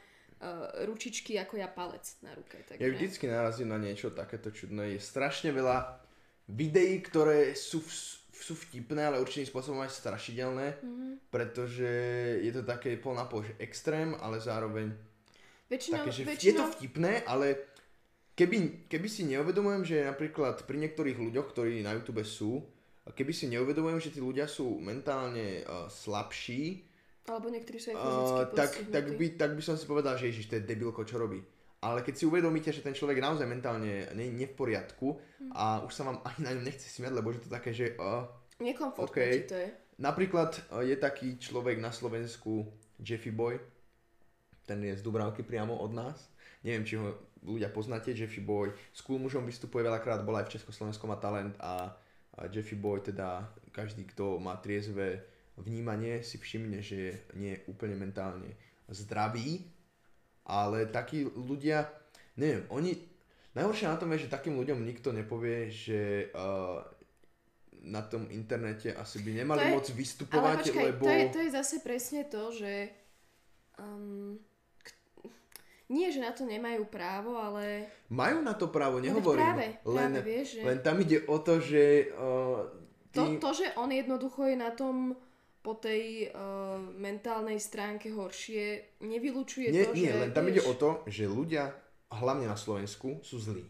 ručičky ako ja palec na ruke. Takže... Ja vždycky narazím na niečo takéto čudné. Je strašne veľa videí, ktoré sú, v- sú vtipné, ale určitým spôsobom aj strašidelné, Mhm. pretože je to také pol na pol, že extrém, ale zároveň Väčšinou, také, že v- je väčšinou, to vtipné, ale keby, keby si neuvedomujem, že napríklad pri niektorých ľuďoch, ktorí na YouTube sú, keby si neuvedomujem, že tí ľudia sú mentálne uh, slabší, alebo niektorí sú aj fyzicky uh, tak, tak, by, tak by som si povedal, že ježiš, to je debilko, čo robí. Ale keď si uvedomíte, že ten človek je naozaj mentálne nie, nie v poriadku Hm. a už sa vám ani na ňom nechce smiať, lebo že to také, že uh, Nekomfortné OK. ti to je. napríklad uh, je taký človek na Slovensku, Jeffy Boy, ten je z Dubravky priamo od nás. Neviem, či ho ľudia poznáte, Jeffy Boy. S Cool mužom vystupuje veľakrát, bol aj v Československom má talent a, a Jeffy Boy teda každý, kto má triezve vnímanie, si všimne, že nie je úplne mentálne zdravý, ale takí ľudia, neviem, oni, najhoršie na tom je, že takým ľuďom nikto nepovie, že uh, na tom internete asi by nemali To je- Ale vystupovať, počkaj, lebo... to, je, to je zase presne to, že um, nie, že na to nemajú právo, ale Majú na to právo, No nehovorím. práve, len, práve, vieš, že- len tam ide o to, že uh, ty... to, to, že on jednoducho je na tom po tej uh, mentálnej stránke horšie, nevylučuje nie, to, nie, že... len tam vieš, ide o to, že ľudia, hlavne na Slovensku, sú zlí.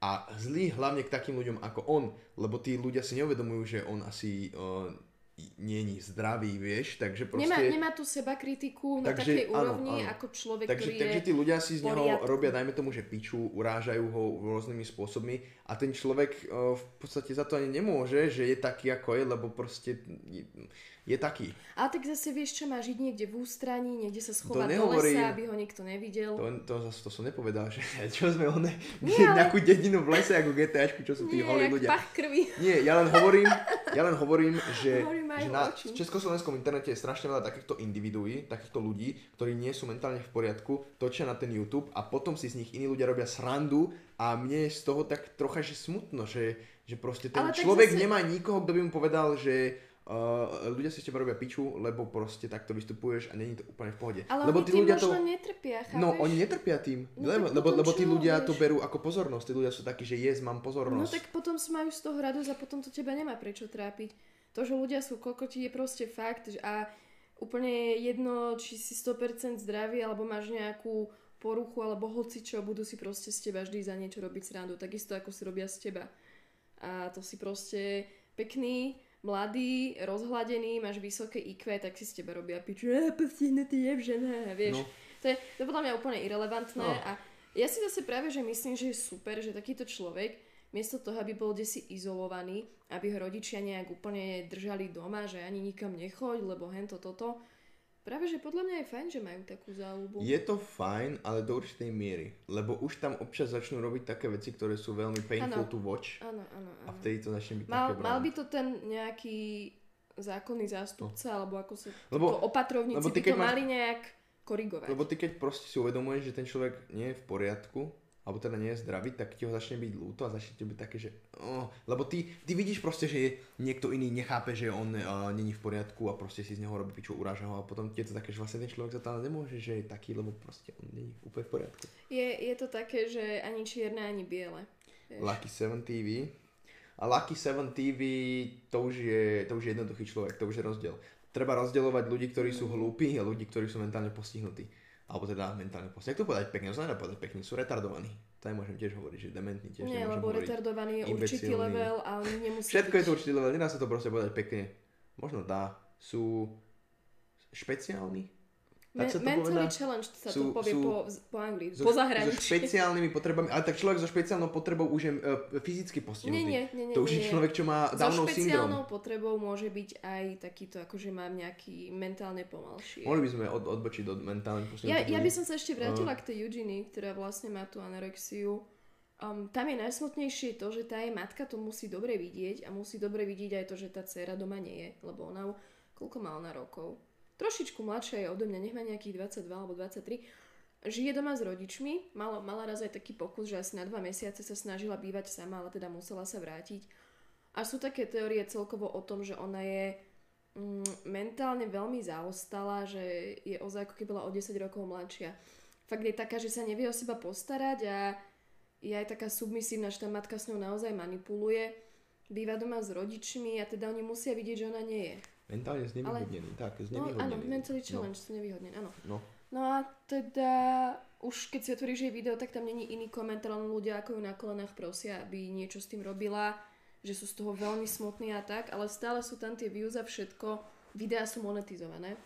A zlí hlavne k takým ľuďom ako on, lebo tí ľudia si neuvedomujú, že on asi uh, je zdravý, vieš, takže proste... Nemá, nemá tú seba kritiku na Takže takej úrovni áno. ako človek, Takže, ktorý takže tí ľudia si z neho poriadku. robia, dajme tomu, že piču, urážajú ho rôznymi spôsobmi a ten človek uh, v podstate za to ani nemôže, že je taký, ako je, lebo proste je, taký. Ale tak zase vieš, čo má žiť niekde v ústraní, niekde sa schovať do lesa, aby ho nikto nevidel. To, to, zase to som nepovedal, že čo sme one, Nie, ale- nejakú dedinu v lese ako GTAčku, čo sú tí holí ľudia. pach krvi. Nie, ja len hovorím, ja len hovorím, že, majú že na oči. československom internete je strašne veľa takýchto individuí, takýchto ľudí, ktorí nie sú mentálne v poriadku, točia na ten YouTube a potom si z nich iní ľudia robia srandu a mne je z toho tak trocha že smutno, že, že proste ten Ale človek zase- nemá nikoho, kto by mu povedal, že uh, ľudia si s teba robia piču, lebo proste takto vystupuješ a není to úplne v pohode. Ale lebo oni tým možno to... netrpia, chápeš? No, oni netrpia tým, No lebo, lebo, lebo tí ľudia vieš? to berú ako pozornosť, tí ľudia sú takí, že yes, mám No pozornosť. tak potom si majú z toho radosť a potom to teba nemá prečo trápiť. To, že ľudia sú kokoti, je proste fakt a úplne je jedno, či si 100% zdravý, alebo máš nejakú poruchu, alebo hoci čo, budú si proste z teba vždy za niečo robiť srandu, takisto ako si robia z teba. A to si proste pekný, mladý, rozhladený, máš vysoké IQ, tak si z teba robia piču, a postihnutý je žena, vieš. No. To, je, to podľa mňa úplne irrelevantné No. a ja si zase práve, že myslím, že je super, že takýto človek miesto toho, aby bol desi izolovaný, aby ho rodičia nejak úplne držali doma, že ani nikam nechoď, lebo hento toto. Práve, že podľa mňa je fajn, že majú takú záľubu. Je to fajn, ale do určitej miery. Lebo už tam občas začnú robiť také veci, ktoré sú veľmi painful Áno. to watch. Áno, áno, A áno. vtedy to začne byť Mal, také mal by to ten nejaký zákonný zástupca, alebo ako sa Lebo- to opatrovníci lebo ty by to máš- mali nejak korigovať. Lebo ty keď proste si uvedomuješ, že ten človek nie je v poriadku, alebo teda nie je zdravý, tak ti ho začne byť ľúto a začne ti byť také, že... Oh, lebo ty, ty vidíš proste, že niekto iný nechápe, že on uh, není v poriadku a proste si z neho robí piču, uráža ho a potom ti je to také, že vlastne ten človek za to nemôže, že je taký, lebo proste on není úplne v poriadku. Je, je to také, že ani čierne, ani biele. Vieš. Lucky 7 TV. A Lucky 7 TV to už, je, to už je jednoduchý človek, to už je rozdiel. Treba rozdeľovať ľudí, ktorí sú hlúpi a ľudí, ktorí sú mentálne postihnutí. Alebo teda mentálne postihnutí. Jak to povedať pekne? To sa nedá povedať pekne, sú retardovaní. To aj môžem tiež hovoriť, že dementní tiež Nie, lebo retardovaný je určitý level a nemusí Všetko byť... je to určitý level, nedá sa to proste povedať pekne. Možno dá. Sú špeciálni? Tak sa to mentally povedá? challenge sa Sú- to povie sú- po, po anglii, So, po so zahraničí. špeciálnymi potrebami, ale tak človek so špeciálnou potrebou už je uh, fyzicky postihnutý. Nie, nie, nie, to už je nie. človek, čo má So Downov špeciálnou syndrom. potrebou môže byť aj takýto, akože mám nejaký mentálne pomalšie. Mohli by sme od, odbočiť od mentálne Ja, postihnutých ja by ľudí. som sa ešte vrátila k tej Eugenie, ktorá vlastne má tú anorexiu. Um, tam je najsmutnejšie to, že tá jej matka to musí dobre vidieť a musí dobre vidieť aj to, že tá dcéra doma nie je, lebo ona, koľko má ona rokov? Trošičku mladšia je odo mňa, nech má nejakých 22 alebo 23, žije doma s rodičmi, mala, mala raz aj taký pokus, že asi na dva mesiace sa snažila bývať sama, ale teda musela sa vrátiť. A sú také teórie celkovo o tom, že ona je mm, mentálne veľmi zaostala, že je ozaj ako keby bola o 10 rokov mladšia. Fakt je taká, že sa nevie o seba postarať a je aj taká submisívna, že tá matka s ňou naozaj manipuluje. Býva doma s rodičmi a teda oni musia vidieť, že ona nie je. Mentálne znevýhodnený, Ale... tak, znevýhodnený. No áno, mentally challenge, no. znevýhodnený, áno. No. no a teda už keď si otvoríš jej video, tak tam není iný komentár, len ľudia ako ju na kolenách prosia, aby niečo s tým robila, že sú z toho veľmi smutní a tak, ale stále sú tam tie views a všetko, videá sú monetizované,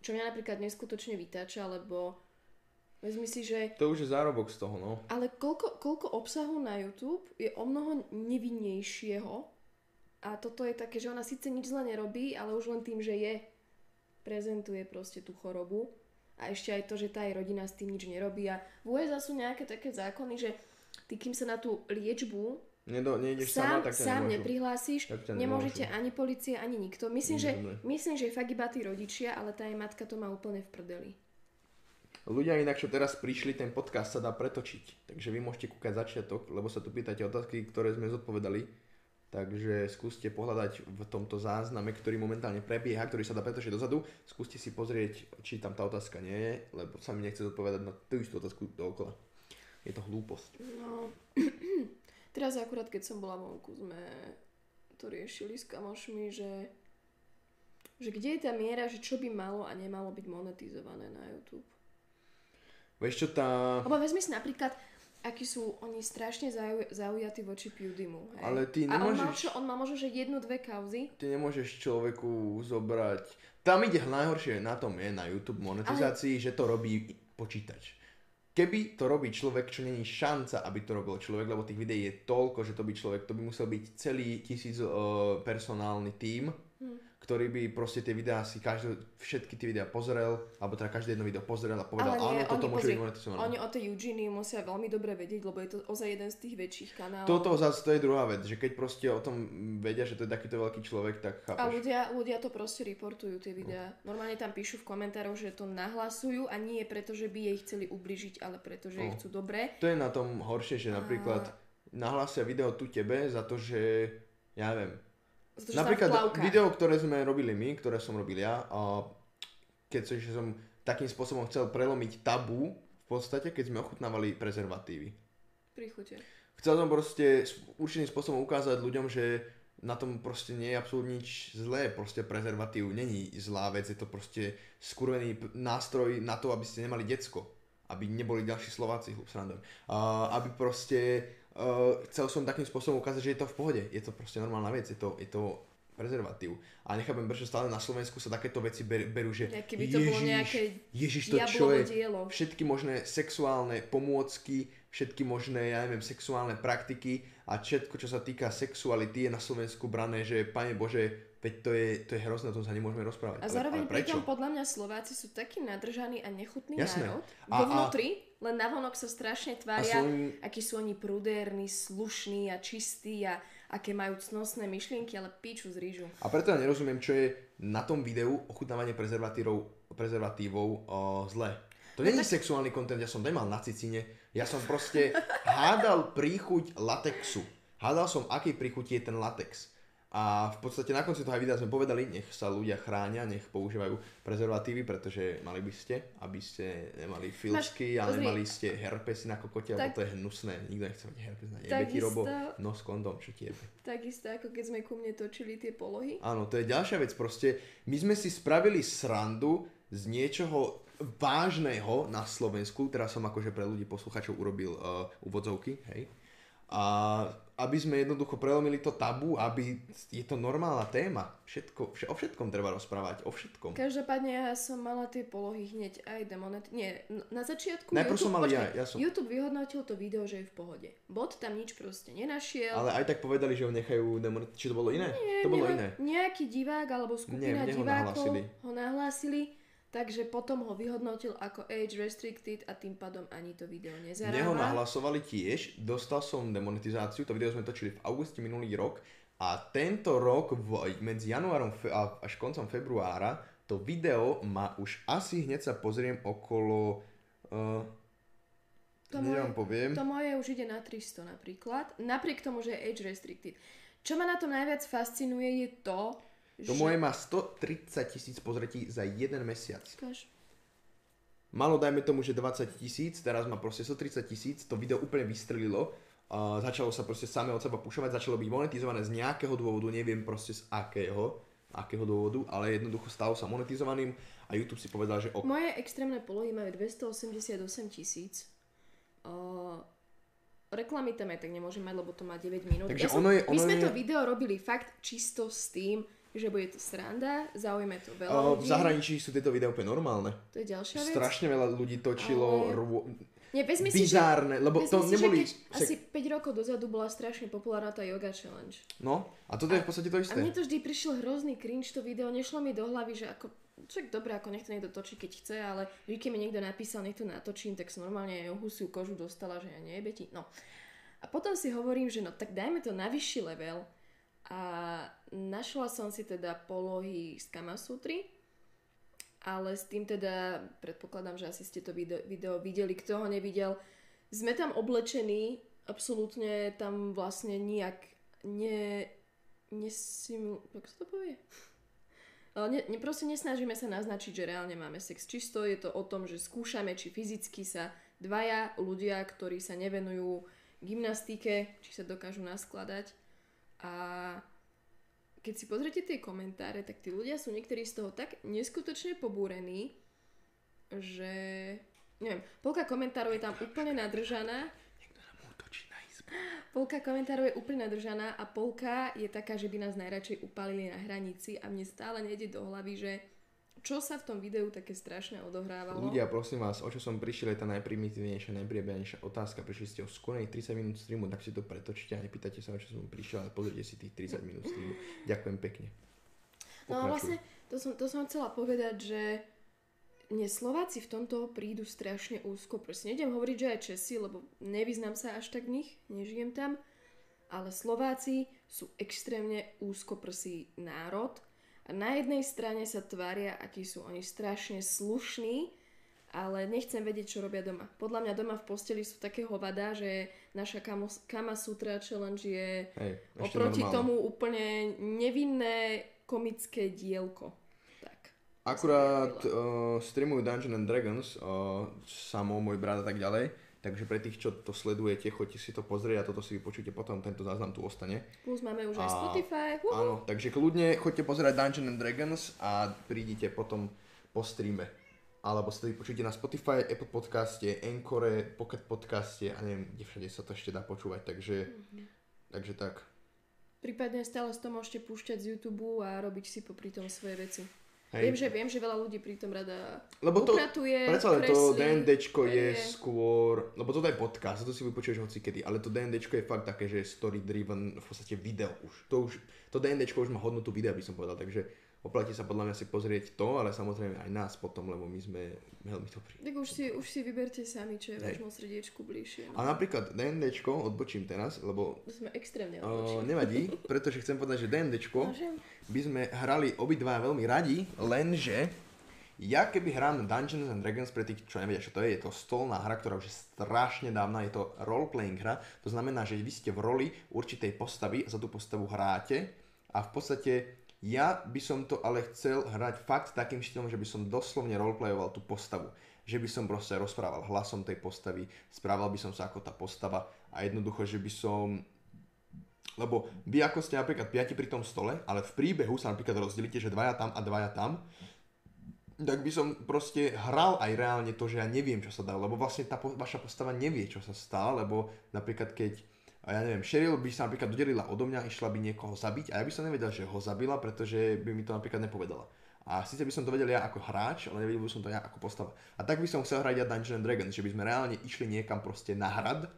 čo mňa napríklad neskutočne vytáča, lebo Vezmi si, že... To už je zárobok z toho, no. Ale koľko, koľko obsahu na YouTube je o mnoho nevinnejšieho a toto je také, že ona síce nič zle nerobí, ale už len tým, že je, prezentuje proste tú chorobu a ešte aj to, že tá jej rodina s tým nič nerobí a v USA sú nejaké také zákony, že ty kým sa na tú liečbu Nedo, nejdeš sám, sama, tak sám neprihlásiš, tak nemôžete ani policia, ani nikto. Myslím, že, myslím, že fakt iba tí rodičia, ale tá jej matka to má úplne v prdeli. Ľudia inak, čo teraz prišli, ten podcast sa dá pretočiť. Takže vy môžete kúkať začiatok, lebo sa tu pýtate otázky, ktoré sme zodpovedali. Takže skúste pohľadať v tomto zázname, ktorý momentálne prebieha, ktorý sa dá pretočiť dozadu. Skúste si pozrieť, či tam tá otázka nie je, lebo sa mi nechce zodpovedať na tú istú otázku dookola. Je to hlúposť. No, teraz akurát, keď som bola vonku, sme to riešili s kamošmi, že že kde je tá miera, že čo by malo a nemalo byť monetizované na YouTube. Vieš čo tá... Lebo vezmi si napríklad, akí sú oni strašne zauj- zaujatí voči PewDimu. Hej? Ale ty nemôžeš... A on mal, čo, on má možno, že jednu, dve kauzy. Ty nemôžeš človeku zobrať... Tam ide najhoršie na tom je na YouTube monetizácii, Ale... že to robí počítač. Keby to robí človek, čo není šanca, aby to robil človek, lebo tých videí je toľko, že to by človek, to by musel byť celý tisíc uh, personálny tím, ktorý by proste tie videá si každé, všetky tie videá pozrel, alebo teda každé jedno video pozrel a povedal, Ale nie, áno, toto môže byť monetizované. Oni o tej Eugenie musia veľmi dobre vedieť, lebo je to ozaj jeden z tých väčších kanálov. Toto zase to je druhá vec, že keď proste o tom vedia, že to je takýto veľký človek, tak chápeš. A ľudia, ľudia to proste reportujú, tie videá. No. Normálne tam píšu v komentároch, že to nahlasujú a nie preto, že by jej chceli ubližiť, ale preto, že no. ich chcú dobre. To je na tom horšie, že napríklad a... nahlasia video tu tebe za to, že ja neviem, Napríklad video, ktoré sme robili my, ktoré som robil ja, a keď som takým spôsobom chcel prelomiť tabu, v podstate, keď sme ochutnávali prezervatívy. Príchute. Chcel som proste určitým spôsobom ukázať ľuďom, že na tom proste nie je absolútne nič zlé, proste prezervatív není zlá vec, je to proste skurvený nástroj na to, aby ste nemali decko, aby neboli ďalší Slováci, srandujem, uh, aby proste uh, chcel som takým spôsobom ukázať, že je to v pohode. Je to proste normálna vec, je to, je to prezervatív. A nechápem, prečo stále na Slovensku sa takéto veci ber, berú, že ja, keby to ježiš, bolo nejaké ježiš, to čo je, dielo. všetky možné sexuálne pomôcky, všetky možné, ja neviem, sexuálne praktiky a všetko, čo sa týka sexuality je na Slovensku brané, že Pane Bože, Veď to je, to je hrozné, o tom sa nemôžeme rozprávať. A zároveň ale, ale pritom podľa mňa Slováci sú takí nadržaní a nechutný Jasné. národ. A, vnútri, len navonok sa strašne tvária, svoj... akí sú oni prudérni, slušní a čistí a aké majú cnostné myšlienky, ale píču z rýžu. A preto ja nerozumiem, čo je na tom videu ochutnávanie prezervatívov, prezervatívov o, zle. To no není tak... sexuálny kontent, ja som nemal na cicine, ja som proste hádal príchuť latexu. Hádal som, aký príchuť je ten latex. A v podstate na konci toho aj videa sme povedali, nech sa ľudia chránia, nech používajú prezervatívy, pretože mali by ste, aby ste nemali filsky a nemali ste herpesy na kokote, tak, lebo to je hnusné. Nikto nechce mať herpes na jebe ti robo, nos kondom, čo ti jebe. Takisto ako keď sme ku mne točili tie polohy. Áno, to je ďalšia vec, proste my sme si spravili srandu z niečoho vážneho na Slovensku, teraz som akože pre ľudí posluchačov urobil uh, úvodzovky, hej. A aby sme jednoducho prelomili to tabu, aby je to normálna téma. Všetko, vš- o všetkom treba rozprávať, o všetkom. Každopádne ja som mala tie polohy hneď aj demonet... Nie, na začiatku Najprv YouTube, som mal ja, ja som... YouTube vyhodnotil to video, že je v pohode. Bot tam nič proste nenašiel. Ale aj tak povedali, že ho nechajú demonet... Či to bolo iné? Nie, to bolo iné. Nejaký divák alebo skupina Nie, divákov ho nahlásili. ho nahlásili Takže potom ho vyhodnotil ako age restricted a tým pádom ani to video nezarába. Neho nahlasovali tiež, dostal som demonetizáciu, to video sme točili v auguste minulý rok a tento rok v, medzi januárom a až koncom februára to video má už asi hneď sa pozriem okolo... Uh, To moje- vám poviem. To moje už ide na 300 napríklad, napriek tomu, že je age restricted. Čo ma na tom najviac fascinuje je to, To že... moje má 130 tisíc pozretí za jeden mesiac. Ukáž. Malo dajme tomu, že 20 tisíc, teraz má proste 130 tisíc, to video úplne vystrelilo. A začalo sa proste samé od seba pušovať, začalo byť monetizované z nejakého dôvodu, neviem proste z akého, akého dôvodu, ale jednoducho stalo sa monetizovaným a YouTube si povedal, že ok. Moje extrémne polohy majú 288 tisíc. Uh, reklamy tam aj tak nemôžem mať, lebo to má 9 minút. Takže som, ono je- my ono sme je- to video robili fakt čisto s tým, že bude to sranda, zaujme to veľa A v ľudí. zahraničí sú tieto videá úplne normálne. To je ďalšia vec. Strašne veľa ľudí točilo Ale- rô... Nie, vezmi si, že, bizárne, lebo to si, neboli... že keď asi 5 rokov dozadu bola strašne populárna tá yoga challenge. No, a toto je v podstate to A isté. mne to vždy prišiel hrozný cringe to video, nešlo mi do hlavy, že ako, však dobre, ako nech to niekto točí, keď chce, ale vždy, keď mi niekto napísal, nech to natočím, tak som normálne husiu kožu dostala, že ja nejebe ti. No. A potom si hovorím, že no tak dajme to na vyšší level. A našla som si teda polohy z Kamasutry, ale s tým teda predpokladám, že asi ste to video, video videli, kto ho nevidel. Sme tam oblečení, absolútne tam vlastne nijak ne, nesimu... Jak sa to povie? Ne, ne, proste nesnažíme sa naznačiť, že reálne máme sex. Čisto je to o tom, že skúšame, či fyzicky sa dvaja ľudia, ktorí sa nevenujú gymnastike, či sa dokážu naskladať. A keď si pozrite tie komentáre, tak tí ľudia sú niektorí z toho tak neskutočne pobúrení, že... Neviem, polka komentárov je tam úplne nadržaná, Niekto nám útočí na izbu. Polka komentárov je úplne nadržaná a polka je taká, že by nás najradšej upálili na hranici a mne stále nejde do hlavy, že čo sa v tom videu také strašné odohrávalo. Ľudia, prosím vás, o čo som prišiel, je tá najprimitívnejšia, najpriebežnejšia otázka. Prišli ste o skôr 30 minút streamu, tak si to pretočte a nepýtajte sa, o čo som prišiel, ale pozrite si tých 30 minút streamu. Ďakujem pekne. No a Pokračuj. vlastne to som, to som chcela povedať, že mne Slováci v tomto prídu strašne úzko. Proste nejdem hovoriť, že aj Česi, lebo nevyznám sa až tak v nich, nežijem tam. Ale Slováci sú extrémne úzkoprsý národ a na jednej strane sa tvária, akí sú oni strašne slušní, ale nechcem vedieť, čo robia doma. Podľa mňa doma v posteli sú také hovada, že naša Kama, Kama Sutra Challenge je Hej, oproti normálne. tomu úplne nevinné komické dielko. Tak. Akurát uh, streamujú Dungeons and Dragons, uh, samo, môj brat a tak ďalej. Takže pre tých, čo to sledujete, choďte si to pozrieť a toto si vypočujte potom, tento záznam tu ostane. Plus máme už aj A- Spotify. Uhu. Áno, takže kľudne choďte pozerať Dungeons and Dragons a prídite potom po streame. Alebo si to vypočujte na Spotify, Apple podcaste, Encore, Pocket podcaste a neviem, kde všade sa to ešte dá počúvať, takže, Mhm. takže tak. Prípadne stále si to môžete púšťať z YouTube a robiť si popri tom svoje veci. Hej. Viem, že, viem, že veľa ľudí pri tom rada Lebo to, upratuje, predsa len to DNDčko je perie. skôr, lebo toto je podcast, to si vypočuješ hocikedy, ale to DNDčko je fakt také, že story driven, v podstate video už. To už, to DNDčko už má hodnotu videa, by som povedal, takže oplatí sa podľa mňa si pozrieť to, ale samozrejme aj nás potom, lebo my sme veľmi dobrí. Tak už si, už si vyberte sami, čo je Hej. vášmu srdiečku bližšie. A No. napríklad DNDčko, odbočím teraz, lebo sme extrémne uh, odbočili. nevadí, pretože chcem povedať, že DNDčko Môžem? by sme hrali obidva veľmi radi, lenže ja keby hrám Dungeons and Dragons pre tých, čo nevedia, čo to je, je to stolná hra, ktorá už je strašne dávna, je to role-playing hra, to znamená, že vy ste v roli určitej postavy, za tú postavu hráte a v podstate ja by som to ale chcel hrať fakt takým štýlom, že by som doslovne roleplayoval tú postavu. Že by som proste rozprával hlasom tej postavy, správal by som sa ako tá postava a jednoducho, že by som lebo vy ako ste napríklad piati pri tom stole, ale v príbehu sa napríklad rozdelíte, že dvaja tam a dvaja tam, tak by som proste hral aj reálne to, že ja neviem, čo sa dá, lebo vlastne tá po, vaša postava nevie, čo sa stalo, lebo napríklad keď, a ja neviem, Cheryl by sa napríklad dodelila odo mňa, išla by niekoho zabiť a ja by som nevedel, že ho zabila, pretože by mi to napríklad nepovedala. A síce by som to vedel ja ako hráč, ale nevedel by som to ja ako postava. A tak by som chcel hrať ja Dungeons and Dragons, že by sme reálne išli niekam proste na hrad,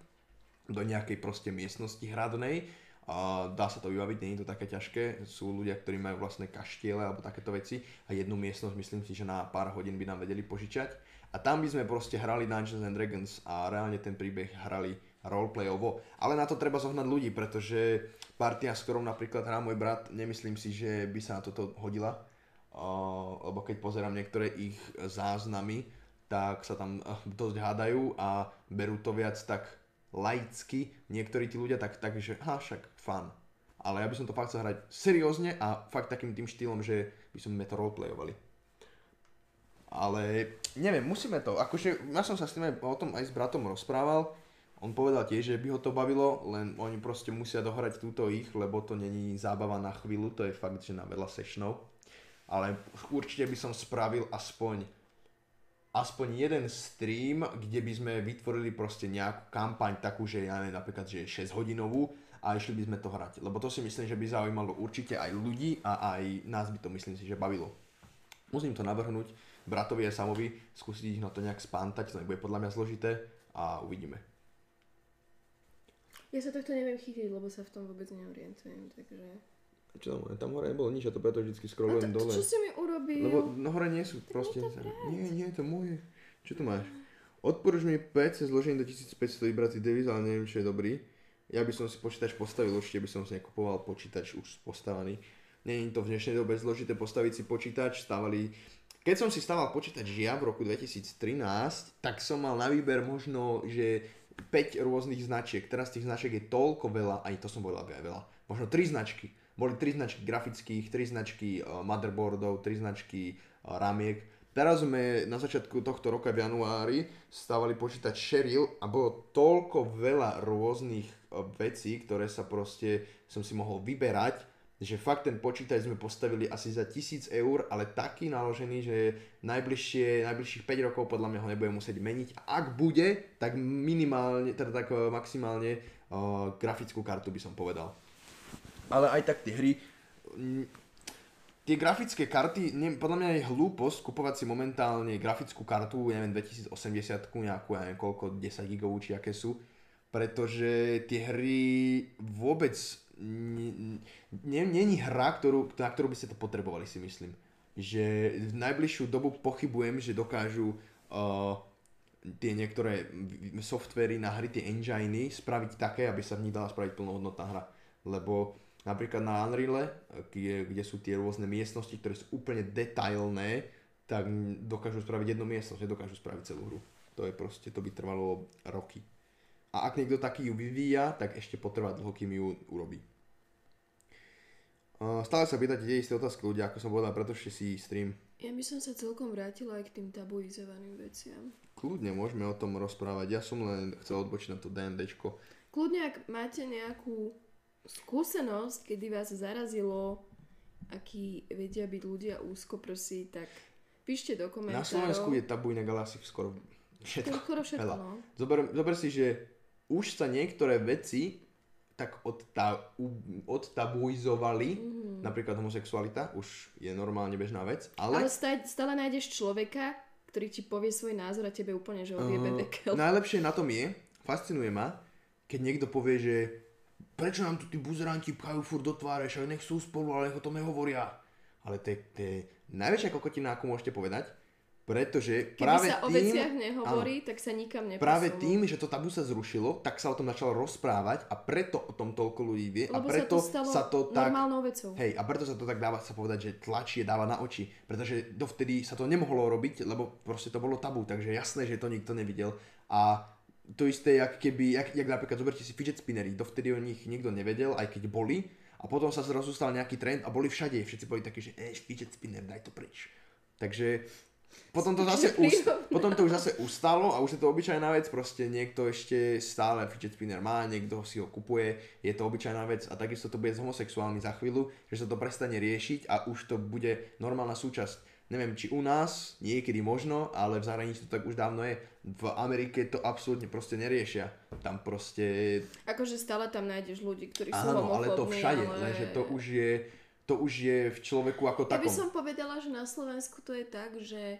do nejakej proste miestnosti hradnej a dá sa to vybaviť, nie je to také ťažké. Sú ľudia, ktorí majú vlastné kaštiele alebo takéto veci a jednu miestnosť myslím si, že na pár hodín by nám vedeli požičať. A tam by sme proste hrali Dungeons and Dragons a reálne ten príbeh hrali roleplayovo. Ale na to treba zohnať ľudí, pretože partia, s ktorou napríklad hrá môj brat, nemyslím si, že by sa na toto hodila. lebo keď pozerám niektoré ich záznamy, tak sa tam dosť hádajú a berú to viac tak laicky, niektorí tí ľudia tak, tak že ha, však fan. Ale ja by som to fakt chcel hrať seriózne a fakt takým tým štýlom, že by sme to roleplayovali. Ale neviem, musíme to, akože ja som sa s tým aj, o tom aj s bratom rozprával, on povedal tiež, že by ho to bavilo, len oni proste musia dohrať túto ich, lebo to není zábava na chvíľu, to je fakt, že na veľa sešnou. Ale určite by som spravil aspoň aspoň jeden stream, kde by sme vytvorili proste nejakú kampaň takú, že ja neviem, napríklad, že 6 hodinovú a išli by sme to hrať. Lebo to si myslím, že by zaujímalo určite aj ľudí a aj nás by to myslím si, že bavilo. Musím to navrhnúť bratovi a samovi, skúsiť ich na to nejak spántať, to nebude podľa mňa zložité a uvidíme. Ja sa tohto neviem chytiť, lebo sa v tom vôbec neorientujem, takže... Čo tam, tam hore nebolo nič, a to preto vždy scrollujem dole. Čo si mi urobil? Lebo no hore nie sú proste... Nie, nie, to moje. Čo tu máš? Odporúč mi PC zložený do 1500 vybrací deviz, ale neviem, čo je dobrý. Ja by som si počítač postavil, určite by som si nekupoval počítač už postavaný. Není to v dnešnej dobe zložité postaviť si počítač, stávali... Keď som si stával počítač žia v roku 2013, tak som mal na výber možno, že 5 rôznych značiek. Teraz tých značiek je toľko veľa, aj to som povedal aj veľa. Možno 3 značky boli tri značky grafických, tri značky uh, motherboardov, tri značky uh, ramiek. Teraz sme na začiatku tohto roka v januári stávali počítať Sheryl a bolo toľko veľa rôznych uh, vecí, ktoré sa proste som si mohol vyberať, že fakt ten počítač sme postavili asi za 1000 eur, ale taký naložený, že najbližšie, najbližších 5 rokov podľa mňa ho nebudem musieť meniť. Ak bude, tak minimálne, teda tak maximálne uh, grafickú kartu by som povedal ale aj tak tie hry, mm, tie grafické karty, ne, podľa mňa je hlúposť kupovať si momentálne grafickú kartu, neviem, 2080, nejakú, ja neviem koľko, 10 gigovú, či aké sú, pretože tie hry vôbec není hra, ktorú, na ktorú by ste to potrebovali, si myslím. Že v najbližšiu dobu pochybujem, že dokážu uh, tie niektoré softvery na hry, tie enginy spraviť také, aby sa v nich dala spraviť plnohodnotná hra. Lebo Napríklad na Unreal, kde, kde sú tie rôzne miestnosti, ktoré sú úplne detailné, tak dokážu spraviť jednu miestnosť, nedokážu spraviť celú hru. To je proste, to by trvalo roky. A ak niekto taký ju vyvíja, tak ešte potrvá dlho, kým ju urobí. Stále sa pýtate tie isté otázky ľudia, ako som povedal, pretože si stream. Ja by som sa celkom vrátila aj k tým tabuizovaným veciam. Kľudne môžeme o tom rozprávať. Ja som len chcel odbočiť na to DNDčko. Kľudne, ak máte nejakú skúsenosť, kedy vás zarazilo, akí vedia byť ľudia úzko prosí, tak píšte do komentárov. Na Slovensku je tabu inak ale asi skoro všetko. Skoro všetko, no. Zober, zober si, že už sa niektoré veci tak odta, odtabuizovali, mm-hmm. napríklad homosexualita, už je normálne bežná vec, ale... Ale stále, stále nájdeš človeka, ktorý ti povie svoj názor a tebe úplne, že odjebe uh, dekel. Najlepšie na tom je, fascinuje ma, keď niekto povie, že prečo nám tu tí buzeránti pchajú furt do tváre, však nech sú spolu, ale nech o tom nehovoria. Ale to je, to je najväčšia kokotina, ako môžete povedať, pretože Keby práve sa o veciach nehovorí, áno, tak sa nikam neposunú. Práve tým, že to tabu sa zrušilo, tak sa o tom začalo rozprávať a preto o tom toľko ľudí vie. Lebo a preto sa to, sa to tak, vecou. Hej, a preto sa to tak dáva sa povedať, že tlačie dáva na oči. Pretože dovtedy sa to nemohlo robiť, lebo proste to bolo tabu, takže jasné, že to nikto nevidel. A to isté, jak keby, jak, jak napríklad zoberte si fidget spinnery, dovtedy o nich nikto nevedel, aj keď boli, a potom sa zrazu stal nejaký trend a boli všade, všetci boli takí, že ej, fidget spinner, daj to preč. Takže potom to, zase ust, potom to už zase ustalo a už je to obyčajná vec, proste niekto ešte stále fidget spinner má, niekto si ho kupuje, je to obyčajná vec a takisto to bude s homosexuálmi za chvíľu, že sa to prestane riešiť a už to bude normálna súčasť neviem, či u nás, niekedy možno, ale v zahraničí to tak už dávno je. V Amerike to absolútne proste neriešia. Tam proste... Akože stále tam nájdeš ľudí, ktorí sú Áno, ale to všade, ale... lenže to už je to už je v človeku ako takom. Ja by som povedala, že na Slovensku to je tak, že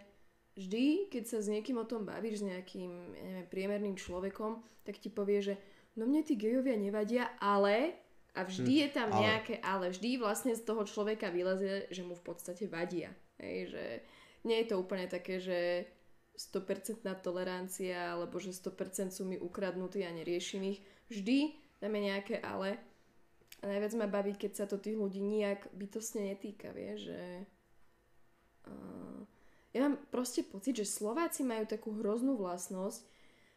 vždy, keď sa s niekým o tom bavíš, s nejakým ja neviem, priemerným človekom, tak ti povie, že no mne tí gejovia nevadia, ale a vždy hm, je tam ale. nejaké ale. Vždy vlastne z toho človeka vylezie, že mu v podstate vadia. Hej, že nie je to úplne také, že 100% tolerancia, alebo že 100% sú mi ukradnutí a neriešim ich. Vždy dáme nejaké ale. A najviac ma baví, keď sa to tých ľudí nijak bytostne netýka, vie, že ja mám proste pocit, že Slováci majú takú hroznú vlastnosť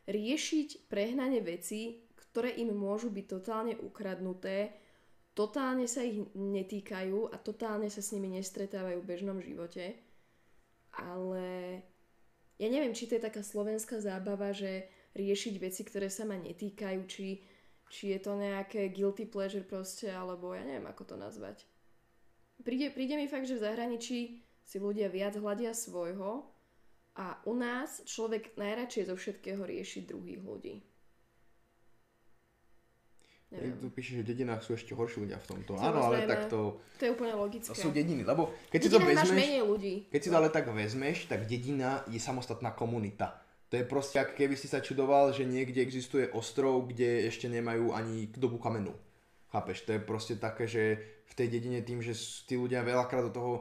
riešiť prehnanie veci, ktoré im môžu byť totálne ukradnuté, totálne sa ich netýkajú a totálne sa s nimi nestretávajú v bežnom živote. Ale ja neviem, či to je taká slovenská zábava, že riešiť veci, ktoré sa ma netýkajú, či, či je to nejaké guilty pleasure proste, alebo ja neviem, ako to nazvať. Príde, príde mi fakt, že v zahraničí si ľudia viac hľadia svojho a u nás človek najradšej zo všetkého rieši druhých ľudí. Neviem. Tu píše, že v dedinách sú ešte horší ľudia v tomto. Áno, ale tak to... To je úplne logické. Sú dediny, lebo keď si to vezmeš... menej ľudí. Keď si to ale tak vezmeš, tak dedina je samostatná komunita. To je proste, ako keby si sa čudoval, že niekde existuje ostrov, kde ešte nemajú ani dobu kamenu. Chápeš? To je proste také, že v tej dedine tým, že tí ľudia veľakrát do toho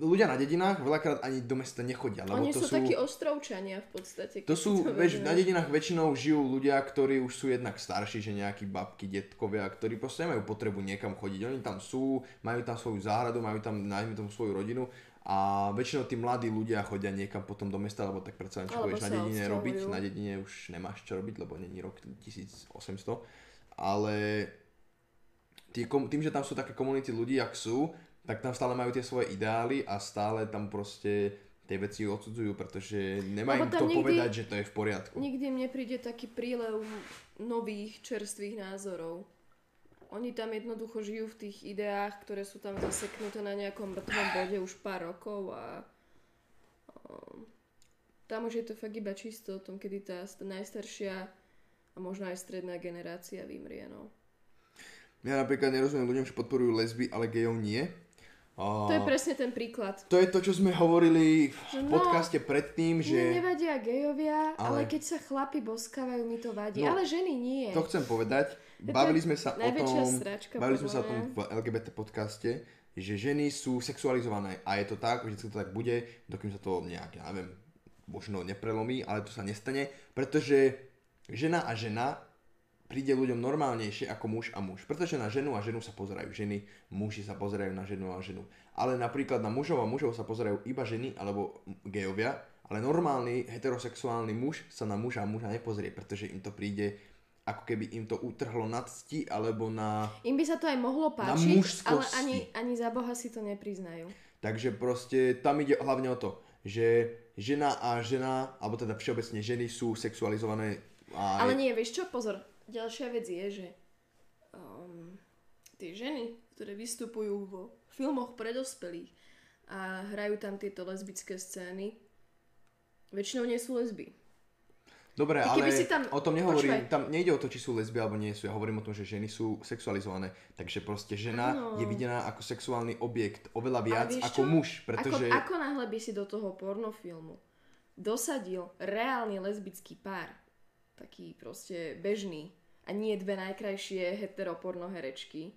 ľudia na dedinách veľakrát ani do mesta nechodia. Lebo Oni to sú, sú takí ostrovčania v podstate. To sú, to vieš, na dedinách väčšinou žijú ľudia, ktorí už sú jednak starší, že nejakí babky, detkovia, ktorí proste nemajú potrebu niekam chodiť. Oni tam sú, majú tam svoju záhradu, majú tam, najmä tomu svoju rodinu a väčšinou tí mladí ľudia chodia niekam potom do mesta, lebo tak predsa čo budeš na dedine robiť, na dedine už nemáš čo robiť, lebo není rok 1800, ale tým, že tam sú také komunity ľudí, ak sú, tak tam stále majú tie svoje ideály a stále tam proste tie veci odsudzujú, pretože nemajú im to nikdy, povedať, že to je v poriadku. Nikdy mne príde taký prílev nových čerstvých názorov. Oni tam jednoducho žijú v tých ideách, ktoré sú tam zaseknuté na nejakom mŕtvom bode už pár rokov a um, tam už je to fakt iba čisto o tom, kedy tá najstaršia a možno aj stredná generácia vymrie. No. Ja napríklad nerozumiem ľuďom, že podporujú lesby, ale gejov nie a... To je presne ten príklad. To je to, čo sme hovorili v no, podcaste predtým, že... Mne nevadia gejovia, ale... ale keď sa chlapi boskávajú, mi to vadí. No, ale ženy nie. To chcem povedať. Bavili sme sa o tom, sračka, bavili sme sa o tom v LGBT podcaste, že ženy sú sexualizované a je to tak, že to tak bude, dokým sa to nejak, ja neviem, možno neprelomí, ale to sa nestane, pretože žena a žena príde ľuďom normálnejšie ako muž a muž. Pretože na ženu a ženu sa pozerajú ženy, muži sa pozerajú na ženu a ženu. Ale napríklad na mužov a mužov sa pozerajú iba ženy alebo gejovia, ale normálny heterosexuálny muž sa na muža a muža nepozrie, pretože im to príde ako keby im to utrhlo na cti alebo na Im by sa to aj mohlo páčiť, ale ani, ani za Boha si to nepriznajú. Takže proste tam ide hlavne o to, že žena a žena, alebo teda všeobecne ženy sú sexualizované. A ale nie, vieš čo, pozor, ďalšia vec je, že um, tie ženy, ktoré vystupujú vo filmoch pre dospelých a hrajú tam tieto lesbické scény, väčšinou nie sú lesby. Dobre, ale si tam... o tom nehovorím, Počúvaj. tam nejde o to, či sú lesby alebo nie sú, ja hovorím o tom, že ženy sú sexualizované, takže proste žena ano. je videná ako sexuálny objekt oveľa viac ako čo? muž, pretože... Ako, ako náhle by si do toho pornofilmu dosadil reálny lesbický pár, taký proste bežný a nie dve najkrajšie heteroporno herečky,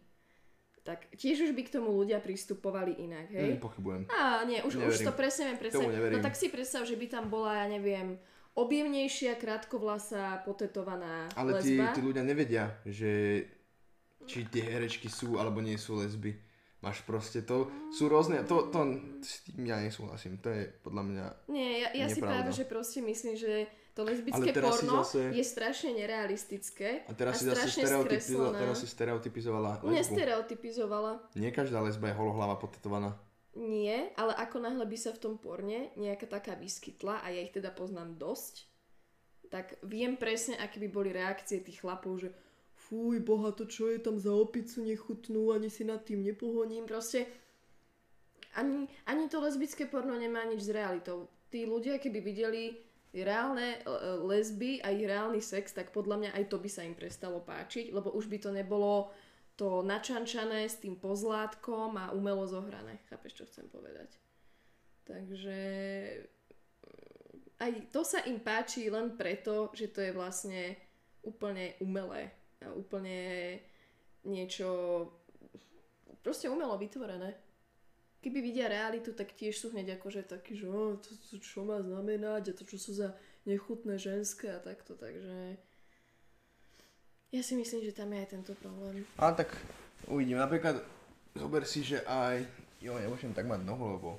tak tiež už by k tomu ľudia pristupovali inak, hej? Mm, pochybujem. Á, nie, už, už to presne viem predstaviť. No tak si predstav, že by tam bola, ja neviem, objemnejšia, krátkovlasá, potetovaná Ale lesba. tí, tí ľudia nevedia, že či tie herečky sú alebo nie sú lesby. Máš proste to, sú rôzne, to, to s tým ja nesúhlasím, to je podľa mňa Nie, ja, ja si práve, že proste myslím, že to lesbické porno zase... je strašne nerealistické a, teraz a si strašne stereotypizo- teraz si stereotypizovala lesbu. Nestereotypizovala. Nie každá lesba je holohlava potetovaná. Nie, ale ako náhle by sa v tom porne nejaká taká vyskytla a ja ich teda poznám dosť, tak viem presne, aké by boli reakcie tých chlapov, že fuj, boha, to čo je tam za opicu nechutnú, ani si nad tým nepohoním. Proste ani, ani to lesbické porno nemá nič s realitou. Tí ľudia, keby videli reálne e, lesby a ich reálny sex, tak podľa mňa aj to by sa im prestalo páčiť, lebo už by to nebolo to načančané s tým pozlátkom a umelo zohrané. Chápeš, čo chcem povedať? Takže aj to sa im páči len preto, že to je vlastne úplne umelé a úplne niečo proste umelo vytvorené keby vidia realitu, tak tiež sú hneď akože taký, že oh, to, to čo má znamenať a to čo sú za nechutné ženské a takto, takže ja si myslím, že tam je aj tento problém. A tak uvidím, napríklad zober si, že aj, jo, nemôžem tak mať nohu, lebo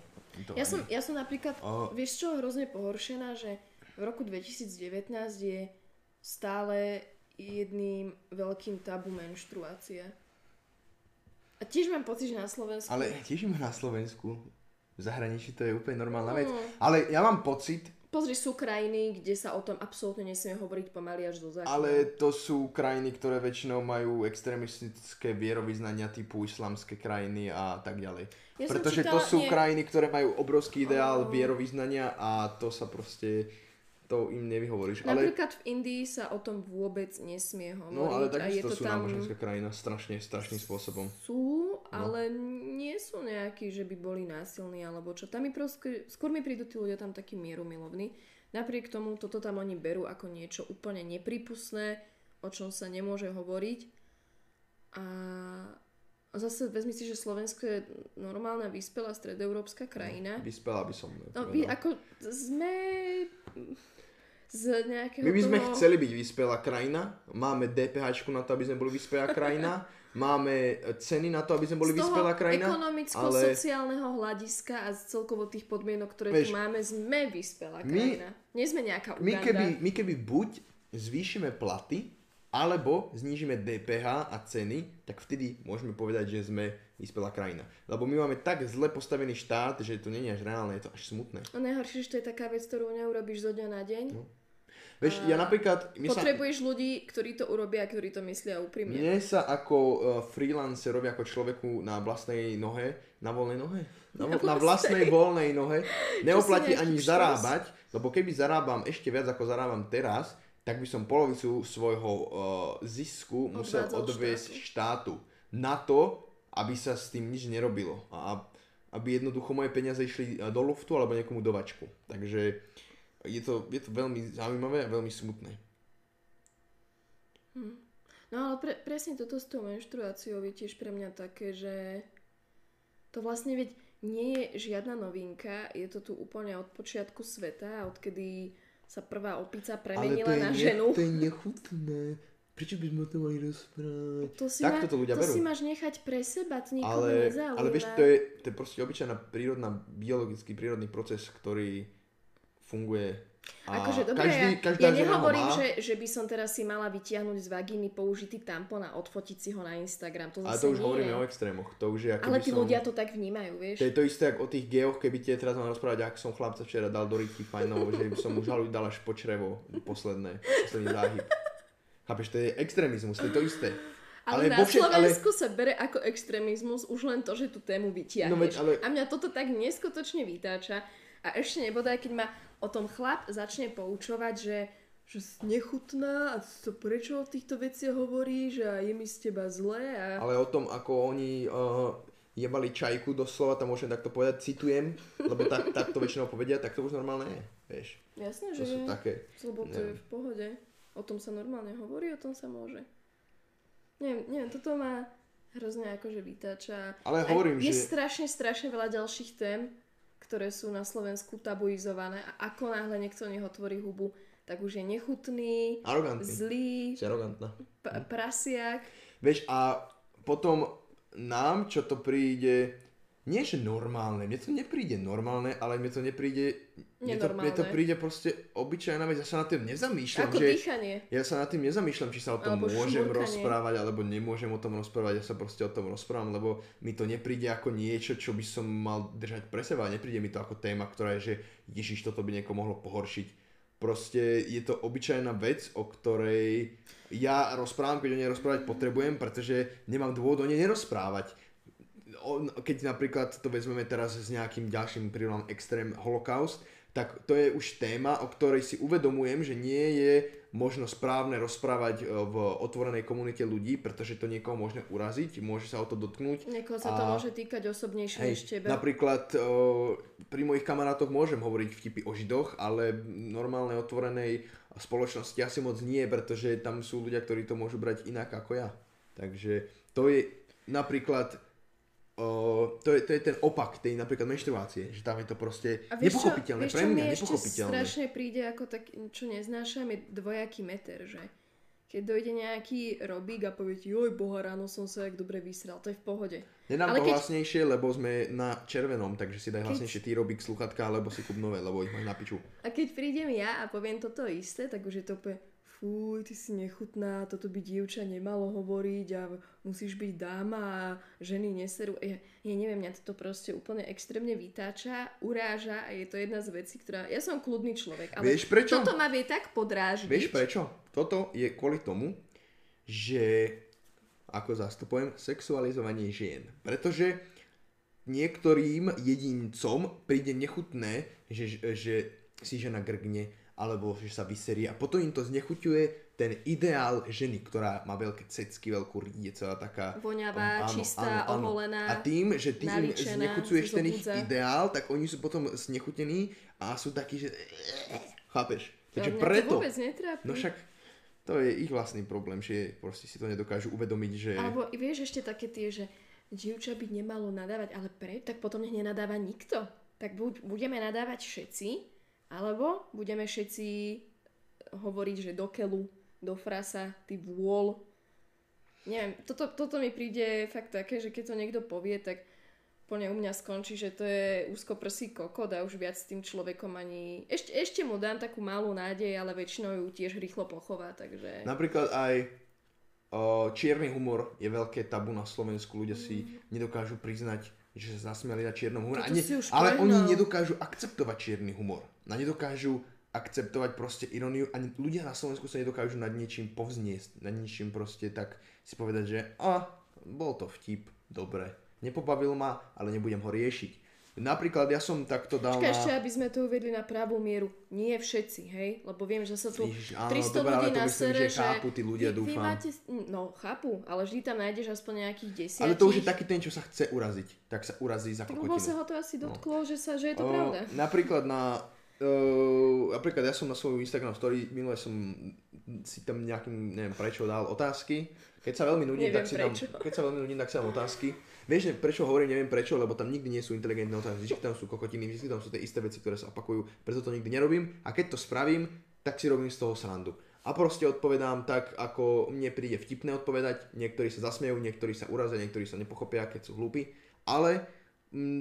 Ja ani- som, ja som napríklad, O. vieš čo, hrozne pohoršená, že v roku 2019 je stále jedným veľkým tabu menštruácia. A tiež mám pocit, že na Slovensku... Ale tiež ima na Slovensku. V zahraničí to je úplne normálna vec. Mm. Ale ja mám pocit, Pozri, sú krajiny, kde sa o tom absolútne nesmie hovoriť pomaly až do zákona. ale to sú krajiny, ktoré väčšinou majú extrémistické vierovýznania typu islamské krajiny a tak ďalej. Ja Pretože to čítala- sú nie. krajiny, ktoré majú obrovský ideál Oh. vierovýznania a to sa proste, to im nevyhovoríš. Ale, Napríklad v Indii sa o tom vôbec nesmie hovoriť. no ale takisto to sú tam... náboženská krajina strašne, strašným spôsobom. Sú, ale nie nejakí, že by boli násilní alebo čo. Tam mi proste, skôr mi prídu tí ľudia tam takí mierumilovní. Napriek tomu toto tam oni berú ako niečo úplne nepripustné, o čom sa nemôže hovoriť. A zase vezmi si, že Slovensko je normálna, vyspelá stredoeurópska krajina. Vyspela by som. No, vy, ako sme z nejakého My by sme toho... chceli byť vyspelá krajina, máme DPH na to, aby sme boli vyspelá krajina, máme ceny na to, aby sme boli vyspelá krajina, ekonomicko-sociálneho hľadiska a z celkovo tých podmienok, ktoré Vieš, tu máme, sme vyspelá my- krajina. Nie sme nejaká my Uganda. keby, my keby buď zvýšime platy, alebo znížime DPH a ceny, tak vtedy môžeme povedať, že sme vyspelá krajina. Lebo my máme tak zle postavený štát, že to nie je až reálne, je to až smutné. No najhoršie, že to je taká vec, ktorú neurobíš zo dňa na deň. No. Vieš, ja napríklad... Mne sa, Potrebuješ ľudí, ktorí to urobia a ktorí to myslia úprimne. mne sa ako uh, freelancerovi, ako človeku na vlastnej nohe, na voľnej nohe? Na, vo- na vlastnej voľnej nohe, neoplatí ani zarábať, lebo keby zarábam ešte viac ako zarábam teraz, tak by som polovicu svojho uh, zisku musel odviesť štátu. na to, aby sa s tým nič nerobilo. A aby jednoducho moje peniaze išli uh, do luftu alebo niekomu do vačku. Takže je to, je to veľmi zaujímavé a veľmi smutné. No ale pre, presne toto s tou menštruáciou je tiež pre mňa také, že to vlastne veď nie je žiadna novinka, je to tu úplne od počiatku sveta, odkedy sa prvá opica premenila na ženu. to je nechutné. Prečo by sme o tom mali rozprávať? To si, Takto ma, to ľudia to berú. si máš nechať pre seba, to nikoho ale, nezaujíma. ale vieš, to je, to je proste obyčajná prírodná, biologický prírodný proces, ktorý funguje. A Akože dobre, každý, ja, každá ja nehovorím, má, že, že by som teraz si mala vytiahnuť z vagíny použitý tampon a odfotiť si ho na Instagram. To ale to už nie. hovoríme o extrémoch. To už je ako Ale tí som... ľudia to tak vnímajú, vieš. To je to isté ako o tých geoch, keby tie teraz mám rozprávať, ak som chlapca včera dal do rytky fajnovo, že by som mu žaluj dal až po črevo posledné, posledný záhyb. Chápeš, to je extrémizmus, to je to isté. Ale, na vo všet- ale- Slovensku sa bere ako extrémizmus už len to, že tú tému vytiahneš. No veď, ale- A mňa toto tak neskutočne vytáča. A ešte nebodaj, keď ma o tom chlap začne poučovať, že že si nechutná a to prečo o týchto veciach hovoríš a je mi z teba zle a... Ale o tom, ako oni uh, jebali čajku doslova, tam môžem takto povedať, citujem, lebo tak, tak to väčšinou povedia, tak to už normálne je, vieš. Jasné, To že sú je. také. Lebo to je v pohode. O tom sa normálne hovorí, o tom sa môže. Neviem, neviem, toto ma hrozne akože vytáča. Ale hovorím, je že... strašne, strašne veľa ďalších tém, ktoré sú na Slovensku tabuizované a ako náhle niekto o nich otvorí hubu, tak už je nechutný, Arogantný. zlý, Si arogantná. p- prasiak. Vieš, a potom nám, čo to príde, nie že normálne, mne to nepríde normálne, ale mne to nepríde, mne to, mne to príde proste obyčajná vec, ja sa nad tým nezamýšľam, Ako že dýchanie. ja sa nad tým nezamýšľam, či sa o tom Alebo môžem šmurkanie. rozprávať, alebo nemôžem o tom rozprávať, ja sa proste o tom rozprávam, lebo mi to nepríde ako niečo, čo by som mal držať pre seba, nepríde mi to ako téma, ktorá je, že ježiš, toto by niekoho mohlo pohoršiť. Proste je to obyčajná vec, o ktorej ja rozprávam, keď o nej rozprávať potrebujem, pretože nemám dôvod o nej nerozprávať. Keď napríklad to vezmeme teraz s nejakým ďalším prírodom extrém holokaust, tak to je už téma, o ktorej si uvedomujem, že nie je možno správne rozprávať e, v otvorenej komunite ľudí, pretože to niekoho môže uraziť, môže sa o to dotknúť. Niekoho sa to A- môže týkať osobnejšie než Hej, teba. napríklad o, pri mojich kamarátoch môžem hovoriť vtipy o židoch, ale normálnej otvorenej spoločnosti asi moc nie, pretože tam sú ľudia, ktorí to môžu brať inak ako ja. Takže to je napríklad to, je, to je ten opak tej napríklad menštruácie, že tam je to proste A vieš čo, nepochopiteľné, vieš, pre čo mňa mi ešte nepochopiteľné. strašne príde ako tak, čo neznášam, je dvojaký meter, že keď dojde nejaký robík a povie ti, oj boha, ráno som sa jak dobre vysral, to je v pohode. Nedám Ale to keď- hlasnejšie, lebo sme na červenom, takže si daj Keď- hlasnejšie ty robík sluchatka, alebo si kúp nové, lebo ich máš na piču. A keď prídem ja a poviem toto isté, tak už je to úplne, fuj, ty si nechutná, toto by dievča nemalo hovoriť a musíš byť dáma a ženy neserú. Ja, ja neviem, mňa toto proste úplne extrémne vytáča, uráža a je to jedna z vecí, ktorá... Ja som kľudný človek, ale Vieš prečo? toto ma vie tak podráždiť. Vieš prečo? Toto je kvôli tomu, že ako zastupujem sexualizovanie žien. Pretože niektorým jedincom príde nechutné, že, že si žena grgne alebo že sa vyserí a potom im to znechuťuje ten ideál ženy, ktorá má veľké cecky, veľkú ríde, celá taká... Voňavá, Áno, čistá, áno, áno. oholená, A tým, že ty im znechucuješ ten ich ideál, tak oni sú potom znechutení a sú takí, že... Chápeš? Takže mňa preto... to vôbec netrápi. No však to je ich vlastný problém, že proste si to nedokážu uvedomiť, že... Alebo vieš ešte také tie, že dievča by nemalo nadávať, ale pre, tak potom nech nenadáva nikto. Tak buď budeme nadávať všetci, alebo budeme všetci hovoriť, že do keľu, do frasa, ty vôľ. Neviem, toto, toto mi príde fakt také, že keď to niekto povie, tak plne u mňa skončí, že to je úzkoprsý kokot a už viac s tým človekom ani... Ešte, ešte mu dám takú malú nádej, ale väčšinou ju tiež rýchlo pochová, takže... Napríklad aj o, čierny humor je veľké tabu na Slovensku. Ľudia si nedokážu priznať, že sa zasmiali na čiernom humor. Mm. Ne, ale oni nedokážu akceptovať čierny humor. A nedokážu akceptovať proste ironiu. Ani ľudia na Slovensku sa nedokážu nad niečím povzniesť. Nad niečím proste tak si povedať, že a, bol to vtip, dobre. Nepobavil ma, ale nebudem ho riešiť. Napríklad ja som takto dal Počkaj, na... ešte, aby sme to uvedli na pravú mieru. Nie všetci, hej? Lebo viem, že sa tu Ježiš, áno, 300 dobre, ale ľudí na sere, že chápu tí ľudia, vy, vy dúfam. máte... No, chápu, ale vždy tam nájdeš aspoň nejakých desiatich. Ale to už je taký ten, čo sa chce uraziť. Tak sa urazí za Tak lebo sa kokotinu. ho to asi dotklo, že, sa, že je to O, pravda. Napríklad na... Uh, napríklad ja som na svoju Instagram story, minule som si tam nejakým, neviem prečo, dal otázky. Keď sa veľmi nudím, Neviem tak si dám, prečo. keď sa veľmi nudím, tak si dám otázky. Vieš, že prečo hovorím, neviem prečo, lebo tam nikdy nie sú inteligentné otázky. Vždy tam sú kokotiny, vždy tam sú tie isté veci, ktoré sa opakujú, preto to nikdy nerobím. A keď to spravím, tak si robím z toho srandu. A proste odpovedám tak, ako mne príde vtipné odpovedať. Niektorí sa zasmejú, niektorí sa urazia, niektorí sa nepochopia, keď sú hlúpi. Ale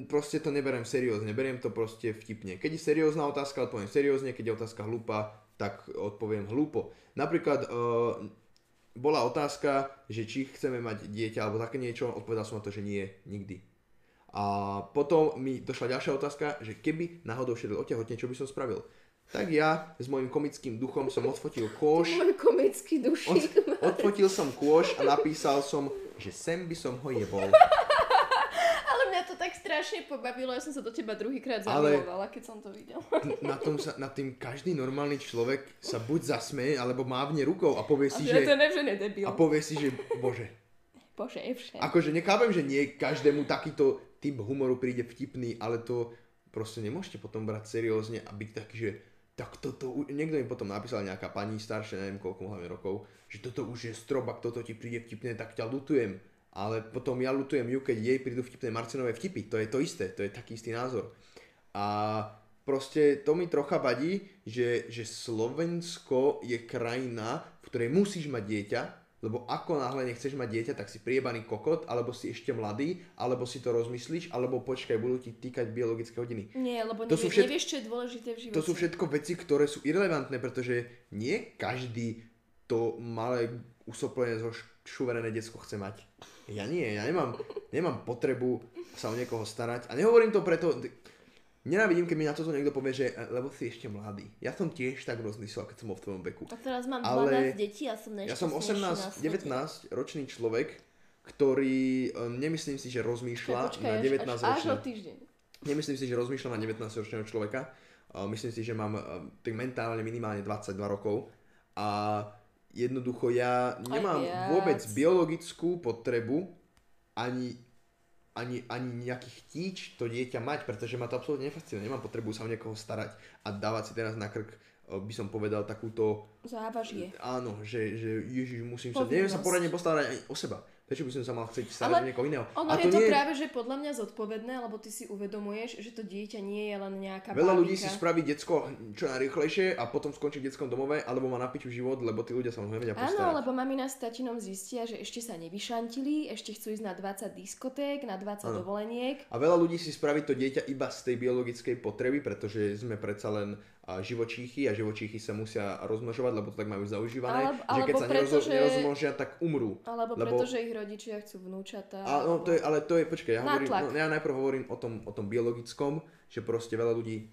proste to neberiem seriózne, beriem to proste vtipne. Keď je seriózna otázka, odpoviem seriózne, keď je otázka hlúpa, tak odpoviem hlúpo. Napríklad uh, bola otázka, že či chceme mať dieťa alebo také niečo, odpovedal som na to, že nie, nikdy. A potom mi došla ďalšia otázka, že keby náhodou šiel otehotne, čo by som spravil? Tak ja s mojim komickým duchom som odfotil kôš, Môj komický od, dušík. odfotil som kôš a napísal som, že sem by som ho jebol. Ale mňa to tak strašne pobavilo, ja som sa do teba druhýkrát zamilovala, keď som to videla. Na, tom sa, nad tým každý normálny človek sa buď zasmeje, alebo mávne rukou a povie A si, ja to že, nevžene debil. a povie si, že bože, Bože, je všem. Akože nechápem, že nie každému takýto typ humoru príde vtipný, ale to proste nemôžete potom brať seriózne a byť taký, že tak toto, niekto mi potom napísal nejaká pani staršia, neviem koľko hlavne rokov, že toto už je strop, ak toto ti príde vtipné, tak ťa lutujem. Ale potom ja lutujem ju, keď jej prídu vtipné Marcinové vtipy. To je to isté, to je taký istý názor. A proste to mi trocha vadí, že, že Slovensko je krajina, v ktorej musíš mať dieťa, lebo ako náhle nechceš mať dieťa, tak si priebaný kokot, alebo si ešte mladý, alebo si to rozmyslíš, alebo počkaj, budú ti týkať biologické hodiny. Nie, lebo To nevie, sú všet- nevieš, čo je dôležité v živote. To sú všetko veci, ktoré sú irrelevantné, pretože nie každý to malé usoplené zo šuverené decko chce mať. Ja nie, ja nemám, nemám potrebu sa o niekoho starať. A nehovorím to preto, nenávidím, keď mi na toto niekto povie, že e, lebo si ešte mladý. Ja som tiež tak rozmyslel, keď som bol v tvojom veku. A teraz mám Ale 12 detí a som Ja som najšťastnejší na 18, svete. 19 ročný človek, ktorý e, nemyslím si, že rozmýšľa Počkaj, na až- 19 až, až ročného. o týždeň. Nemyslím si, že rozmýšľam na 19-ročného človeka. Uh, Myslím si, že mám tak mentálne minimálne 22 rokov a jednoducho ja nemám vôbec biologickú potrebu ani, ani, ani nejaký chtíč to dieťa mať, pretože ma to absolútne nefascinuje. Nemám potrebu sa o niekoho starať a dávať si teraz na krk, uh, by som povedal, takúto Závažie. Áno, že, že ježiš, musím sa, neviem sa Povinnosť. poradne postarať ani o seba. Prečo by som sa mal chcieť starať o niekoho iného? Ono a je to nie práve, že podľa mňa zodpovedné, lebo ty si uvedomuješ, že to dieťa nie je len nejaká Veľa ľudí bábika. si spraví decko čo najrýchlejšie a potom skončí v detskom domove, alebo má na piču život, lebo tí ľudia sa mu nevedia postarať. Áno, lebo mamina s tatinom zistia, že ešte sa nevyšantili, ešte chcú ísť na 20 diskoték, na 20 Áno. dovoleniek. A veľa ľudí si spraví to dieťa iba z tej biologickej potreby, pretože sme predsa len živočíchy a živočíchy sa musia rozmnožovať, lebo to tak majú zaužívané, Alebo- že keď sa preto, že- nerozmnožia, tak umrú. Alebo Lebo- preto, že ich rodičia chcú vnúčatá. A, no, to je, ale to je, počkaj, ja, hovorím, no, ja najprv hovorím o tom, o tom biologickom, že proste veľa ľudí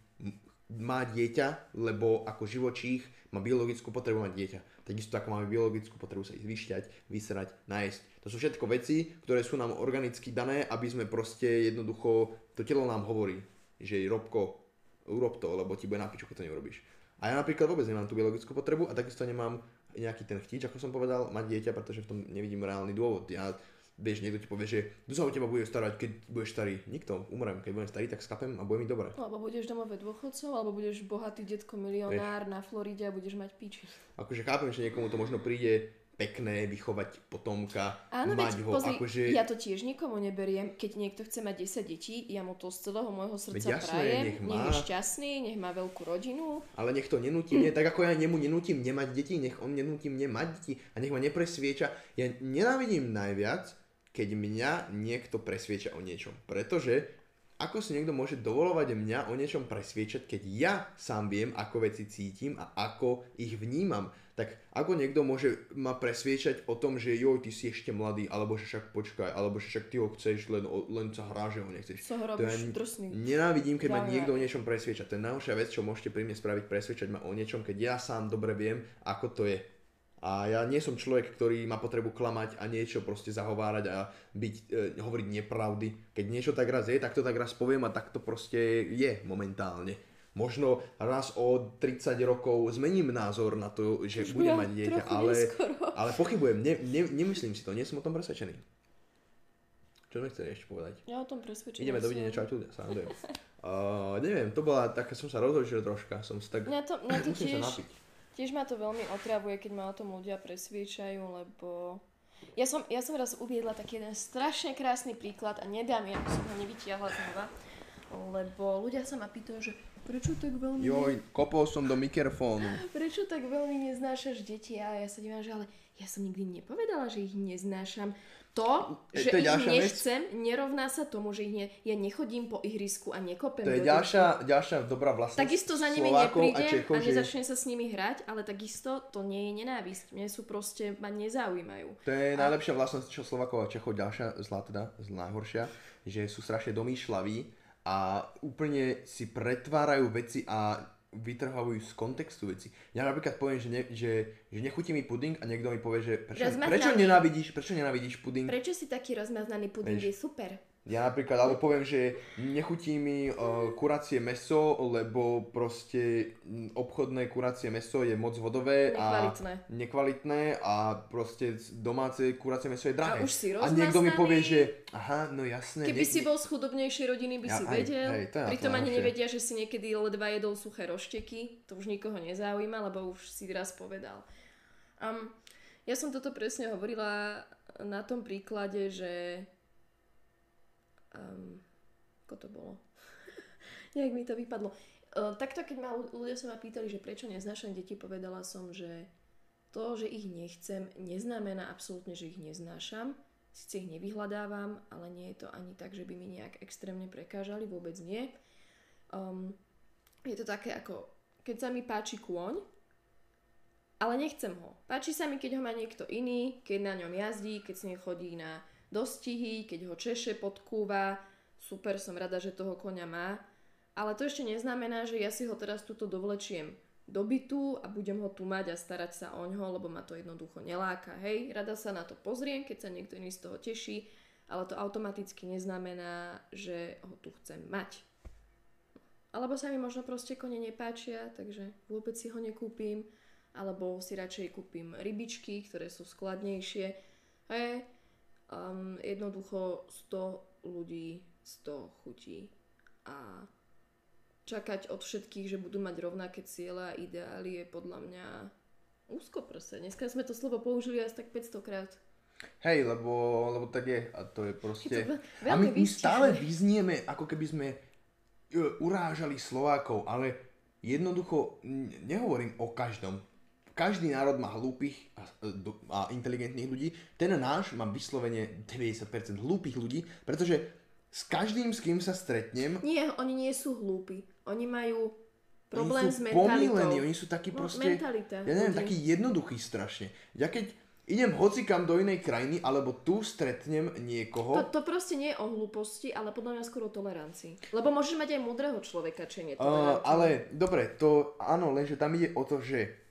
má dieťa, lebo ako živočích má biologickú potrebu mať dieťa. Takisto ako máme biologickú potrebu sa ísť vyšťať, vysrať, nájsť. To sú všetko veci, ktoré sú nám organicky dané, aby sme proste jednoducho, to telo nám hovorí, že Robko, urob to, lebo ti bude na piču, keď to neurobíš. A ja napríklad vôbec nemám tú biologickú potrebu a takisto nemám nejaký ten chtíč, ako som povedal, mať dieťa, pretože v tom nevidím reálny dôvod. Ja, vieš, niekto ti povie, že kto sa o teba bude starať, keď budeš starý? Nikto, umrem. Keď budem starý, tak skapem a bude mi dobre. Alebo budeš domové dôchodcov, alebo budeš bohatý detko milionár na Floride a budeš mať piči. Akože chápem, že niekomu to možno príde pekné vychovať potomka, Áno, mať veď ho, pozri, akože... ja to tiež nikomu neberiem. Keď niekto chce mať 10 detí, ja mu to z celého môjho Veď srdca jasné, prajem. nech má. nech je šťastný, nech má veľkú rodinu. Ale nech to nenúti mne, tak ako ja nemu nenútim nemať deti, nech on nenúti mne mať deti a nech ma nepresvieča. Ja nenávidím najviac, keď mňa niekto presvieča o niečom. Pretože ako si niekto môže dovolovať mňa o niečom presviečať, keď ja sám viem, ako veci cítim a ako ich vnímam. Tak ako niekto môže ma presviečať o tom, že joj, ty si ešte mladý, alebo že však počkaj, alebo že však ty ho chceš, len, len sa hrá, že ho nechceš. Ho To ja drsný. Nenávidím, keď ma Ďalej. niekto o niečom presvieča. To je najhoršia vec, čo môžete pri mne spraviť, presviečať ma o niečom, keď ja sám dobre viem, ako to je. A ja nie som človek, ktorý má potrebu klamať a niečo proste zahovárať a byť, e, hovoriť nepravdy. Keď niečo tak raz je, tak to tak raz poviem a tak to proste je momentálne. Možno raz o 30 rokov zmením názor na to, že Už budem bude mať dieťa, ale, neskoro. ale pochybujem, ne, ne, nemyslím si to, nie som o tom presvedčený. Čo sme chceli ešte povedať? Ja o tom presvedčená Ideme, dovidenia, čau, tu, sa. Uh, neviem, to bola taká, som sa rozhodil troška, som si tak... Mňa to, mňa to tiež, sa tiež ma to veľmi otravuje, keď ma o tom ľudia presviečajú, lebo... Ja som, ja som raz uviedla taký jeden strašne krásny príklad a nedám, ja som ho nevytiahla znova, lebo ľudia sa ma pýtajú, že prečo tak veľmi... Joj, kopol som do mikrofónu. Prečo tak veľmi neznášaš deti? A ja sa dívam, že ale ja som nikdy nepovedala, že ich neznášam. To, E, že to ich ďalšia vec. nechcem, nerovná sa tomu, že ich ne... ja nechodím po ihrisku a nekopem To je ďalšia, ďalšia dobrá vlastnosť Takisto za nimi Slovákov a neprídem Čechov, a že nezačnem sa s nimi hrať, ale takisto to nie je nenávisť. Mne sú proste, ma nezaujímajú. to je najlepšia vlastnosť čo Slovákov a Čechov, ďalšia zlá teda, zlá že sú strašne domýšľaví a úplne si pretvárajú veci a vytrhávajú z kontextu veci. Ja napríklad poviem, že, ne, že, že nechutí mi puding a niekto mi povie, že prečo, prečo nenávidíš, prečo nenávidíš puding? Prečo si taký rozmaznaný puding Vieš. je super? Ja napríklad, alebo poviem, že nechutí mi uh, kuracie meso, lebo proste obchodné kuracie meso je moc vodové Nekvalitné. a nekvalitné a proste domáce kuracie meso je drahé. A už si a niekto mi povie, že aha, no jasné. Keby ne- si bol z chudobnejšej rodiny, by Ja, si aj, vedel. hej, to Pritom ani nevedia, že si niekedy ledva jedol suché rošteky. To už nikoho nezaujíma, lebo už si raz povedal. Um, ja som toto presne hovorila na tom príklade, že... Um, ako to bolo? Nejak mi to vypadlo. Uh, takto, keď ma ľu- ľudia sa ma pýtali, že prečo neznášam deti, povedala som, že to, že ich nechcem, neznamená absolútne, že ich neznášam. Sice ich nevyhľadávam, ale nie je to ani tak, že by mi nejak extrémne prekážali, vôbec nie. Um, je to také ako, keď sa mi páči kôň, ale nechcem ho. Páči sa mi, keď ho má niekto iný, keď na ňom jazdí, keď s ním chodí na dostihy, keď ho češe, podkúva. Super, som rada, že toho koňa má. Ale to ešte neznamená, že ja si ho teraz tuto dovlečiem do bytu a budem ho tu mať a starať sa o ňo, lebo ma to jednoducho neláka. Hej, rada sa na to pozriem, keď sa niekto iný z toho teší, ale to automaticky neznamená, že ho tu chcem mať. Alebo sa mi možno proste kone nepáčia, takže vôbec si ho nekúpim. Alebo si radšej kúpim rybičky, ktoré sú skladnejšie. Hej, um, jednoducho 100 ľudí, 100 chutí. A čakať od všetkých, že budú mať rovnaké ciele a ideály je podľa mňa úzko prse. Dneska sme to slovo použili asi tak 500 krát. Hej, lebo, lebo tak je a to je proste... Je to a my, my stále vyznieme, ako keby sme e, urážali Slovákov, ale jednoducho nehovorím o každom. Každý národ má hlúpych a, do- a inteligentných ľudí. Ten náš má vyslovene 90% hlúpych ľudí, pretože s každým, s kým sa stretnem, Nie, oni nie sú hlúpi. Oni majú oni problém sú s mentalitou. pomílení, oni sú takí No, proste, mentalita ja neviem, ľudí. takí jednoduchí strašne. Ja keď idem hocikam do inej krajiny, alebo tu stretnem niekoho, To, to proste nie je o hlúposti, ale podľa mňa skôr o tolerancii. Lebo môžeš mať aj múdreho človeka, čo je Uh, ale dobre, to áno, lenže tam ide o to, že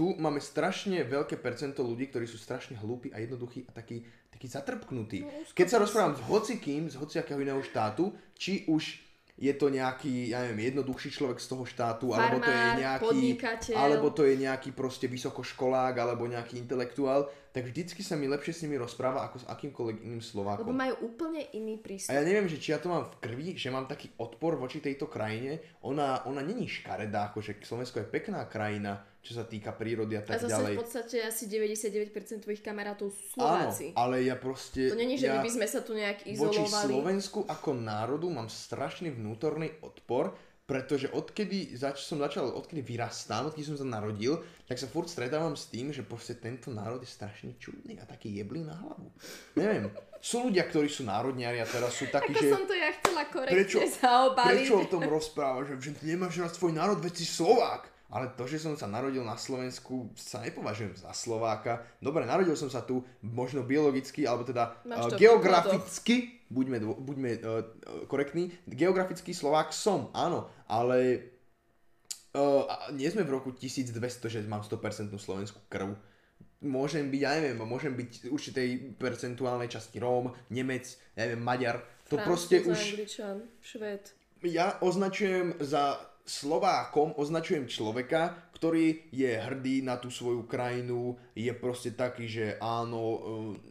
tu máme strašne veľké percento ľudí, ktorí sú strašne hlúpi a jednoduchí a takí, takí zatrpknutí. No, Keď sa rozprávam s hocikým, z hociakého iného štátu, či už je to nejaký, ja neviem, jednoduchší človek z toho štátu, alebo to je Farmár, nejaký, podnikateľ. alebo to je nejaký proste vysokoškolák, alebo nejaký intelektuál, tak vždycky sa mi lepšie s nimi rozpráva ako s akýmkoľvek iným Slovákom. Lebo majú úplne iný A prístup. ja neviem, že či ja to mám v krvi, že mám taký odpor voči tejto krajine. Ona, ona není škaredá, akože Slovensko je pekná krajina, čo sa týka prírody a A tak zase ďalej. v podstate asi 99% tvojich kamarátov sú Áno, Slováci. ale ja proste... To není, že ja my by sme sa tu nejak voči izolovali. Slovensku ako národu mám strašný vnútorný odpor, pretože odkedy zač- som začal, odkedy vyrastám, odkedy som sa narodil, tak sa furt stretávam s tým, že proste tento národ je strašne čudný a taký jeblý na hlavu. Neviem, sú ľudia, ktorí sú národniari a teraz sú takí, Ako že... som to ja chcela korektne prečo, zaobaliť. prečo o tom rozprávaš, že, že nemáš rád svoj národ, veď si Slovák. Ale to, že som sa narodil na Slovensku, sa nepovažujem za Slováka. Dobre, narodil som sa tu možno biologicky, alebo teda uh, Máš to geograficky, buďme, buďme uh, korektní, geografický Slovák som, áno, ale uh, nie sme v roku 1200, že mám 100% slovenskú krv. Môžem byť, ja neviem, môžem byť v určitej percentuálnej časti Róm, Nemec, ja neviem, Maďar. To Francúz, proste už Angličan, Švéd. ja označujem za Slovákom, označujem človeka, ktorý je hrdý na tú svoju krajinu, je proste taký, že áno, e,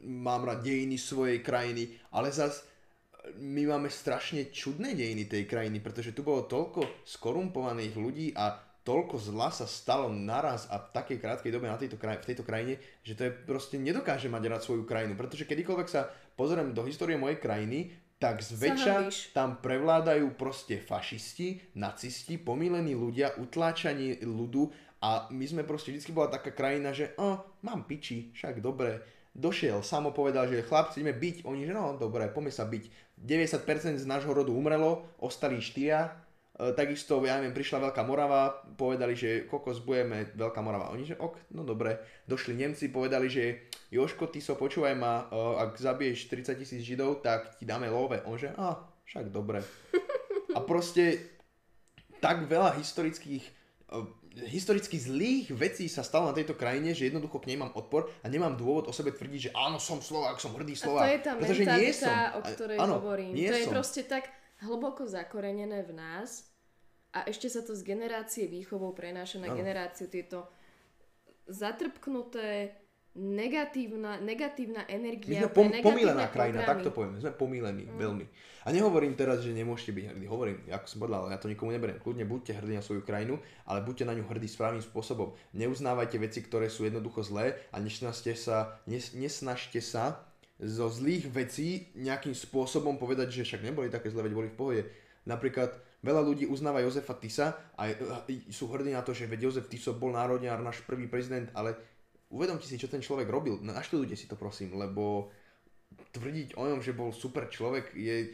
mám rád dejiny svojej krajiny, ale zas e, my máme strašne čudné dejiny tej krajiny, pretože tu bolo toľko skorumpovaných ľudí a toľko zla sa stalo naraz a v takej krátkej dobe na tejto kraj- v tejto krajine, že to je proste nedokáže mať rád svoju krajinu, pretože kedykoľvek sa pozriem do histórie mojej krajiny, tak zväčša tam prevládajú proste fašisti, nacisti, pomílení ľudia, utláčaní ľudu a my sme proste vždy bola taká krajina, že oh, mám piči, však dobre. Došiel, samo povedal, že chlapci ideme byť, oni že no dobre, poďme sa byť. 90% z nášho rodu umrelo, ostali štyria, takisto, ja neviem, prišla Veľká Morava, povedali, že kokos budeme Veľká Morava. Oni, že ok, no dobre. Došli Nemci, povedali, že Joško, ty so počúvaj ma, e, ak zabiješ 30 tisíc Židov, tak ti dáme love. On že, a, však dobre. A proste tak veľa historických e, historicky zlých vecí sa stalo na tejto krajine, že jednoducho k nej mám odpor a nemám dôvod o sebe tvrdiť, že áno, som Slovák, som hrdý A Slovák. to je tá pretože nie som. mentalita, o A- ktorej áno, hovorím. Nie To je som. proste tak hlboko zakorenené v nás a ešte sa to z generácie výchovou prenáša na Áno. generáciu tieto zatrpknuté negatívna, negatívna My energia. sme pre pom- pomílená krajina, programy. tak to povieme. Sme pomílení, mm. veľmi. A nehovorím teraz, že nemôžete byť hrdí. Hovorím, ako som povedal, ja to nikomu neberiem. Kľudne buďte hrdí na svoju krajinu, ale buďte na ňu hrdí správnym spôsobom. Neuznávajte veci, ktoré sú jednoducho zlé a nesnažte sa, nes, nesnažte sa zo zlých vecí nejakým spôsobom povedať, že však neboli také zlé, veď boli v pohode. Napríklad veľa ľudí uznáva Jozefa Tisa a e, sú hrdí na to, že veď Jozef Tiso bol národňár, náš prvý prezident, ale uvedomte si, čo ten človek robil. Naštudujte si to prosím, lebo tvrdiť o ňom, že bol super človek je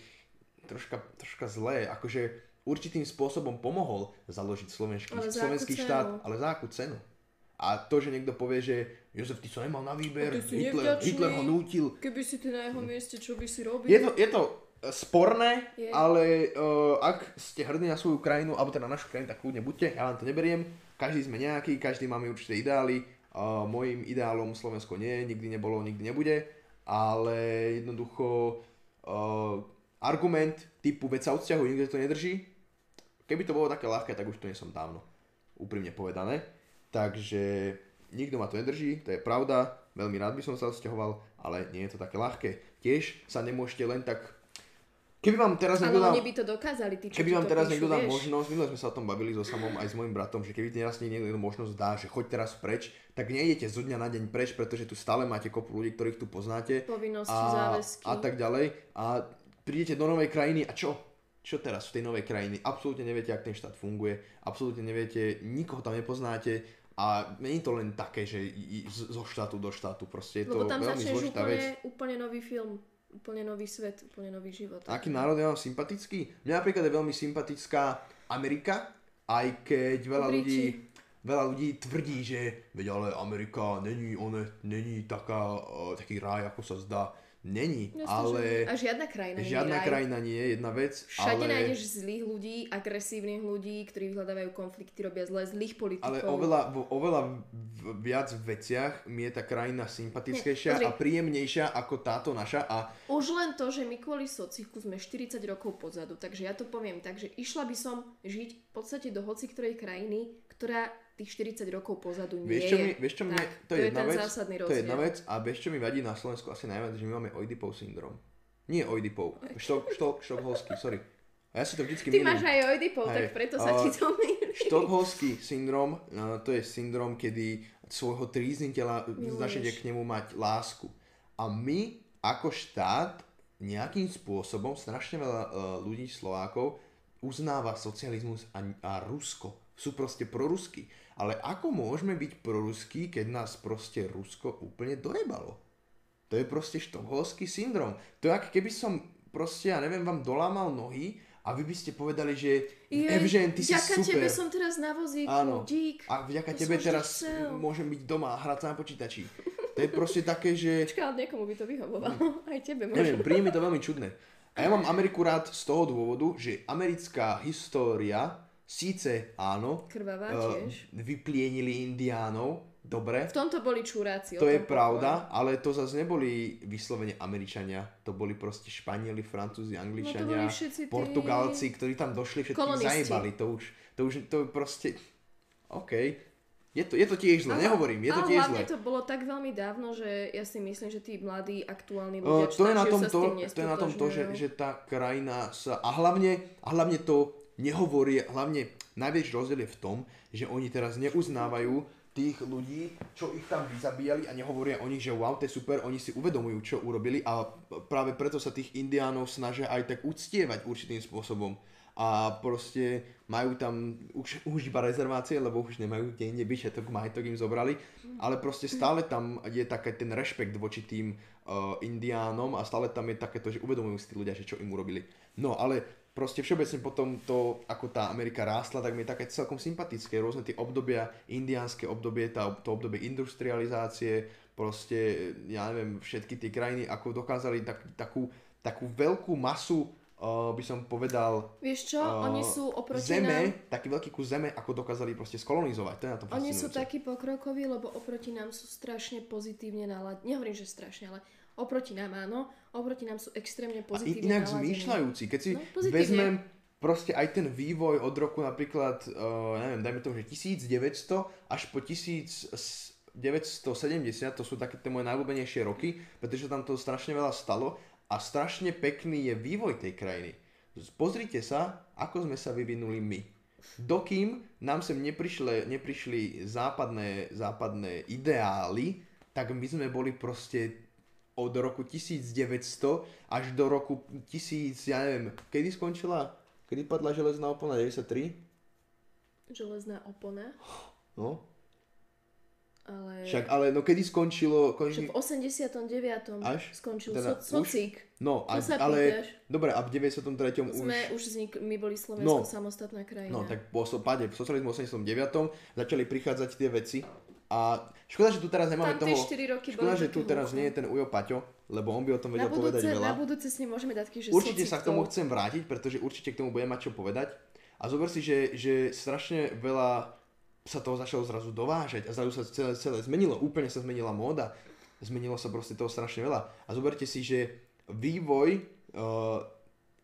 troška, troška zlé. Akože určitým spôsobom pomohol založiť slovenský, Ale slovenský štát, ale za akú cenu? A to, že niekto povie, že Jozef Tiso nemal na výber, ty Hitler. Hitler ho nútil, Keby si ty na jeho mieste, čo by si robil? je to, je to e, sporné, Je. ale uh, ak ste hrdí na svoju krajinu, alebo teda na našu krajinu, tak kľudne buďte, ja vám to neberiem. Každý sme nejaký, každý máme určité ideály. Uh, mojím ideálom Slovensko nie nikdy nebolo, nikdy nebude, ale jednoducho uh, argument typu veď sa odsťahujú, nikto to nedrží. Keby to bolo také ľahké, tak už to nie som dávno. Úprimne povedané. Takže nikto ma to nedrží, to je pravda. Veľmi rád by som sa odsťahoval, ale nie je to také ľahké. Tiež sa nemôžete len tak Keby vám teraz niekto dal... by to dokázali, tí, Keby vám to teraz niekto vieš. možnosť, minule sme sa o tom bavili so samom aj s mojim bratom, že keby teraz niekto možnosť dá, že choď teraz preč, tak nejdete zo dňa na deň preč, pretože tu stále máte kopu ľudí, ktorých tu poznáte Povinnosti, a, záväzky. a tak ďalej a prídete do novej krajiny a čo? Čo teraz v tej novej krajiny? Absolútne neviete, ak ten štát funguje, absolútne neviete, nikoho tam nepoznáte a není to len také, že zo štátu do štátu, proste je to Lebo tam veľmi zložitá úplne, vec. úplne nový film, úplne nový svet, úplne nový život. Aký národ je vám sympatický? Mňa napríklad je veľmi sympatická Amerika, aj keď veľa Briti. ľudí, veľa ľudí tvrdí, že veď ale Amerika není, one, není taká, uh, taký ráj, ako sa zdá. Není, že ale nie. A žiadna krajina nie je žiadna raj. krajina nie je jedna vec, Všade ale, nájdeš zlých ľudí, agresívnych ľudí, ktorí vyhľadávajú konflikty, robia zle, zlých politikov. ale oveľa, vo oveľa v- viac veciach mi je tá krajina sympatickejšia Nie, pozri. a príjemnejšia ako táto naša a Už len to, že my kvôli sociku sme 40 rokov pozadu, takže ja to poviem tak, že išla by som žiť v podstate do hoci ktorej krajiny, ktorá tých 40 rokov pozadu nie Vieš čo, je. mi, vieš čo mne, to, je jedna ten vec, zásadný to je jedna vec a vieš čo mi vadí na Slovensku asi najviac, že my máme Oedipov syndrom. Nie Oedipov, štok, štok, štokholský, sorry. A ja si to vždycky Ty milím. máš aj ojdipov, Hej, tak preto sa a- ti to milí. Štokholský syndrom, no, to je syndrom, kedy svojho trízniteľa začnete k nemu mať lásku. A my ako štát nejakým spôsobom, strašne veľa uh, ľudí, Slovákov, uznáva socializmus a, a Rusko. Sú proste proruskí. Ale ako môžeme byť proruskí, keď nás proste Rusko úplne dojebalo? To je proste štokholský syndrom. To je ako keby som proste, ja neviem, vám dolámal nohy a vy by ste povedali, že Evžen, ty si super. tebe som teraz na vozíku, Áno. dík. A vďaka To tebe teraz chcel. môžem byť doma a hrať sa na počítači. To je proste také, že... Počkaj, ale niekomu by to vyhovovalo. Aj tebe Neviem, možno. príde mi to veľmi čudné. A ja mám Ameriku rád z toho dôvodu, že americká história síce áno, Krvavá eh, tiež. vyplienili indiánov, dobre, V tomto boli čuráci. to je pravda, ale to zase neboli vyslovene Američania, to boli proste Španieli, Francúzi, Angličania, No boli všetci tí- Portugálci, ktorí tam došli, všetkých zajebali, to už, to už, to proste, OK, je to, je to tiež zle, Ale- nehovorím, je to ale tiež hlavne zle. to bolo tak veľmi dávno, že ja si myslím, že tí mladí aktuálni Uh, ľudia, to, je na tom sa to, to je na tom to, že, že tá krajina sa... A hlavne, a hlavne to nehovorí, hlavne najväčší rozdiel je v tom, že oni teraz neuznávajú tých ľudí, čo ich tam vyzabíjali a nehovoria o nich, že wow, to je super, oni si uvedomujú, čo urobili a práve preto sa tých indiánov snažia aj tak uctievať určitým spôsobom. A proste majú tam už, už iba rezervácie, lebo už nemajú kde inde byť, všetok majetok im zobrali, ale proste stále tam je taký ten rešpekt voči tým uh, indiánom a stále tam je takéto, že uvedomujú si tí ľudia, že čo im urobili. No ale proste všeobecne potom to, ako tá Amerika rástla, tak mi je také celkom sympatické. Rôzne tie obdobia, indiánske obdobie, tá, to obdobie industrializácie, proste, ja neviem, všetky tie krajiny, ako dokázali tak, takú, takú veľkú masu, uh, by som povedal, Vieš čo, uh, oni sú oproti zeme, nám... taký veľký kus zeme, ako dokázali proste skolonizovať. To je na tom Oni sú takí pokrokoví, lebo oproti nám sú strašne pozitívne naladení. Nehovorím, že strašne, ale oproti nám áno. Oproti nám sú extrémne A pozitívne inak naladení. zmýšľajúci, keď si No, pozitívne. vezmem proste aj ten vývoj od roku napríklad, uh, neviem, dajme tomu, že 1900 až po 1970, to sú také tie moje najľúbenejšie roky, pretože tam to strašne veľa stalo a strašne pekný je vývoj tej krajiny. Pozrite sa, ako sme sa vyvinuli my. Dokým nám sem neprišli, neprišli západné, západné ideály, tak my sme boli proste od roku 1900 až do roku 1000, ja neviem, kedy skončila, kedy padla železná opona, 93? Železná opona, No, ale... však ale no kedy skončilo, končí, v 89. Až? skončil Teda so, už? socík. no, a, ale, pýtaš. dobre, a v 93. už, Sme už vznikli, my boli Slovensko No. samostatná krajina. no tak po so- páde v socializmu 89. začali prichádzať tie veci a škoda, že tu teraz nemáme Tam toho, 4 roky škoda, že tu teraz nie je ten Ujo Paťo, lebo on by o tom na vedel povedať budúce, veľa. na budúce si môžeme dať taký, že Určite sa k tomu chcem vrátiť, pretože určite k tomu budem mať čo povedať. A zober si, že, že strašne veľa sa toho začalo zrazu dovážať a zrazu sa celé, celé zmenilo. Úplne sa zmenila móda. Zmenilo sa proste toho strašne veľa. A zoberte si, že vývoj uh,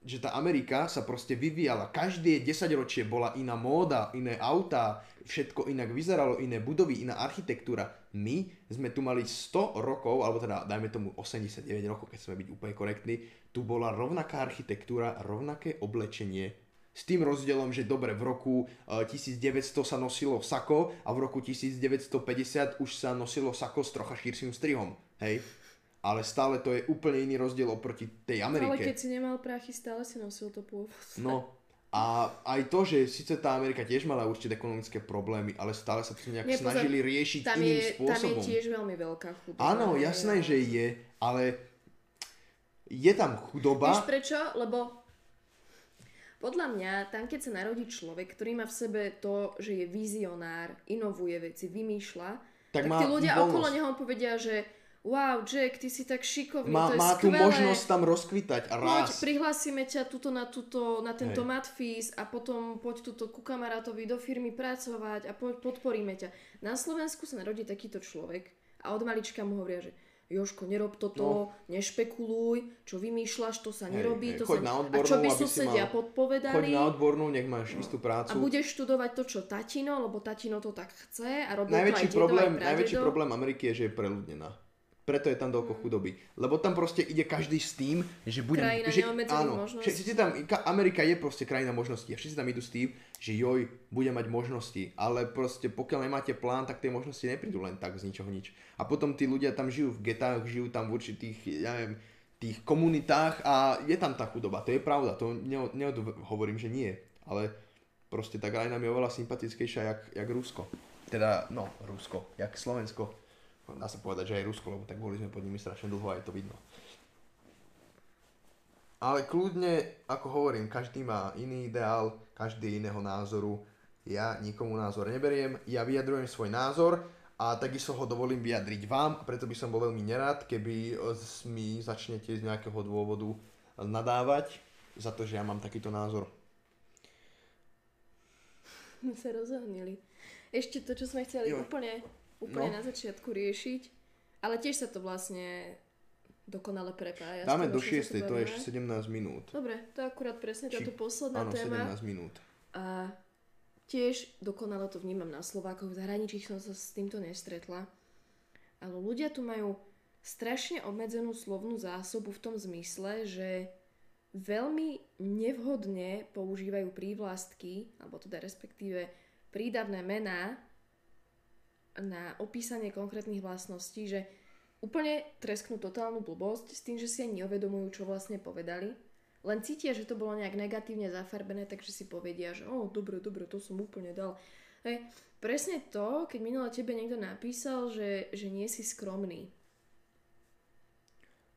že tá Amerika sa proste vyvíjala. Každé 10 ročie bola iná móda, iné autá, všetko inak vyzeralo, iné budovy, iná architektúra. My sme tu mali 100 rokov, alebo teda dajme tomu 89 rokov, keď chceme byť úplne korektní, tu bola rovnaká architektúra, rovnaké oblečenie, s tým rozdielom, že dobre, v roku 1900 e, sa nosilo sako a v roku 1950 už sa nosilo sako s trocha širším strihom. Hej? Ale stále to je úplne iný rozdiel oproti tej Amerike. Ale keď si nemal prachy, stále si nosil to pôvodné. No, a aj to, že síce tá Amerika tiež mala určité ekonomické problémy, ale stále sa to nejak Nie, snažili riešiť tam iným je, spôsobom. Tam je tiež veľmi veľká chudoba. Áno, jasné, že je, ale je tam chudoba. Vieš prečo? Lebo podľa mňa, tam keď sa narodí človek, ktorý má v sebe to, že je vizionár, inovuje veci, vymýšľa, tak, tak tí ľudia voľnosť. okolo neho povedia, že wow, Jack, ty si tak šikovný, má, to je Má skvelé. tú možnosť tam rozkvitať a Poď, prihlásime ťa tuto na, tuto, na tento matfís a potom poď tuto ku kamarátovi do firmy pracovať a poď, podporíme ťa. Na Slovensku sa narodí takýto človek a od malička mu hovoria, že Joško, nerob toto, no. nešpekuluj, čo vymýšľaš, to sa nerobí. Hej, to sa... Na odbornú, a čo by susedia mal... podpovedali. Choď na odbornú, nech máš istú prácu. A budeš študovať to, čo tatino, lebo tatino to tak chce a robí najväčší to aj problém, dedo, aj Najväčší problém Ameriky je, že je preľudnená. Preto je tam toľko chudoby. Lebo tam proste ide každý s tým, že budem... Krajina že, áno, všetci tam, Amerika je proste krajina možností a všetci tam idú s tým, že joj, bude mať možnosti. Ale proste pokiaľ nemáte plán, tak tie možnosti neprídu len tak z ničoho nič. A potom tí ľudia tam žijú v getách, žijú tam v určitých, ja neviem, tých komunitách a je tam tá chudoba. To je pravda, to nehovorím, že nie. Ale proste tá krajina mi je oveľa sympatickejšia jak, jak Rusko. Teda, no, Rusko, jak Slovensko dá sa povedať, že aj Rusko, lebo tak boli sme pod nimi strašne dlho a je to vidno. Ale kľudne, ako hovorím, každý má iný ideál, každý iného názoru. Ja nikomu názor neberiem, ja vyjadrujem svoj názor a takisto ho dovolím vyjadriť vám, preto by som bol veľmi nerad, keby mi začnete z nejakého dôvodu nadávať za to, že ja mám takýto názor. My sa rozohnili. Ešte to, čo sme chceli jo. úplne úplne no. na začiatku riešiť, ale tiež sa to vlastne dokonale prepája. Dáme do 6, to je ešte 17 minút. Dobre, to je akurát presne Či... táto posledná áno, téma. 17 minút. A tiež dokonale to vnímam na Slovákoch, v zahraničí som sa s týmto nestretla. Ale ľudia tu majú strašne obmedzenú slovnú zásobu v tom zmysle, že veľmi nevhodne používajú prívlastky, alebo teda respektíve prídavné mená, na opísanie konkrétnych vlastností, že úplne tresknú totálnu blbosť s tým, že si ani neuvedomujú, čo vlastne povedali. Len cítia, že to bolo nejak negatívne zafarbené, takže si povedia, že o, dobre, dobre, to som úplne dal. Hej, presne to, keď minule tebe niekto napísal, že, že nie si skromný.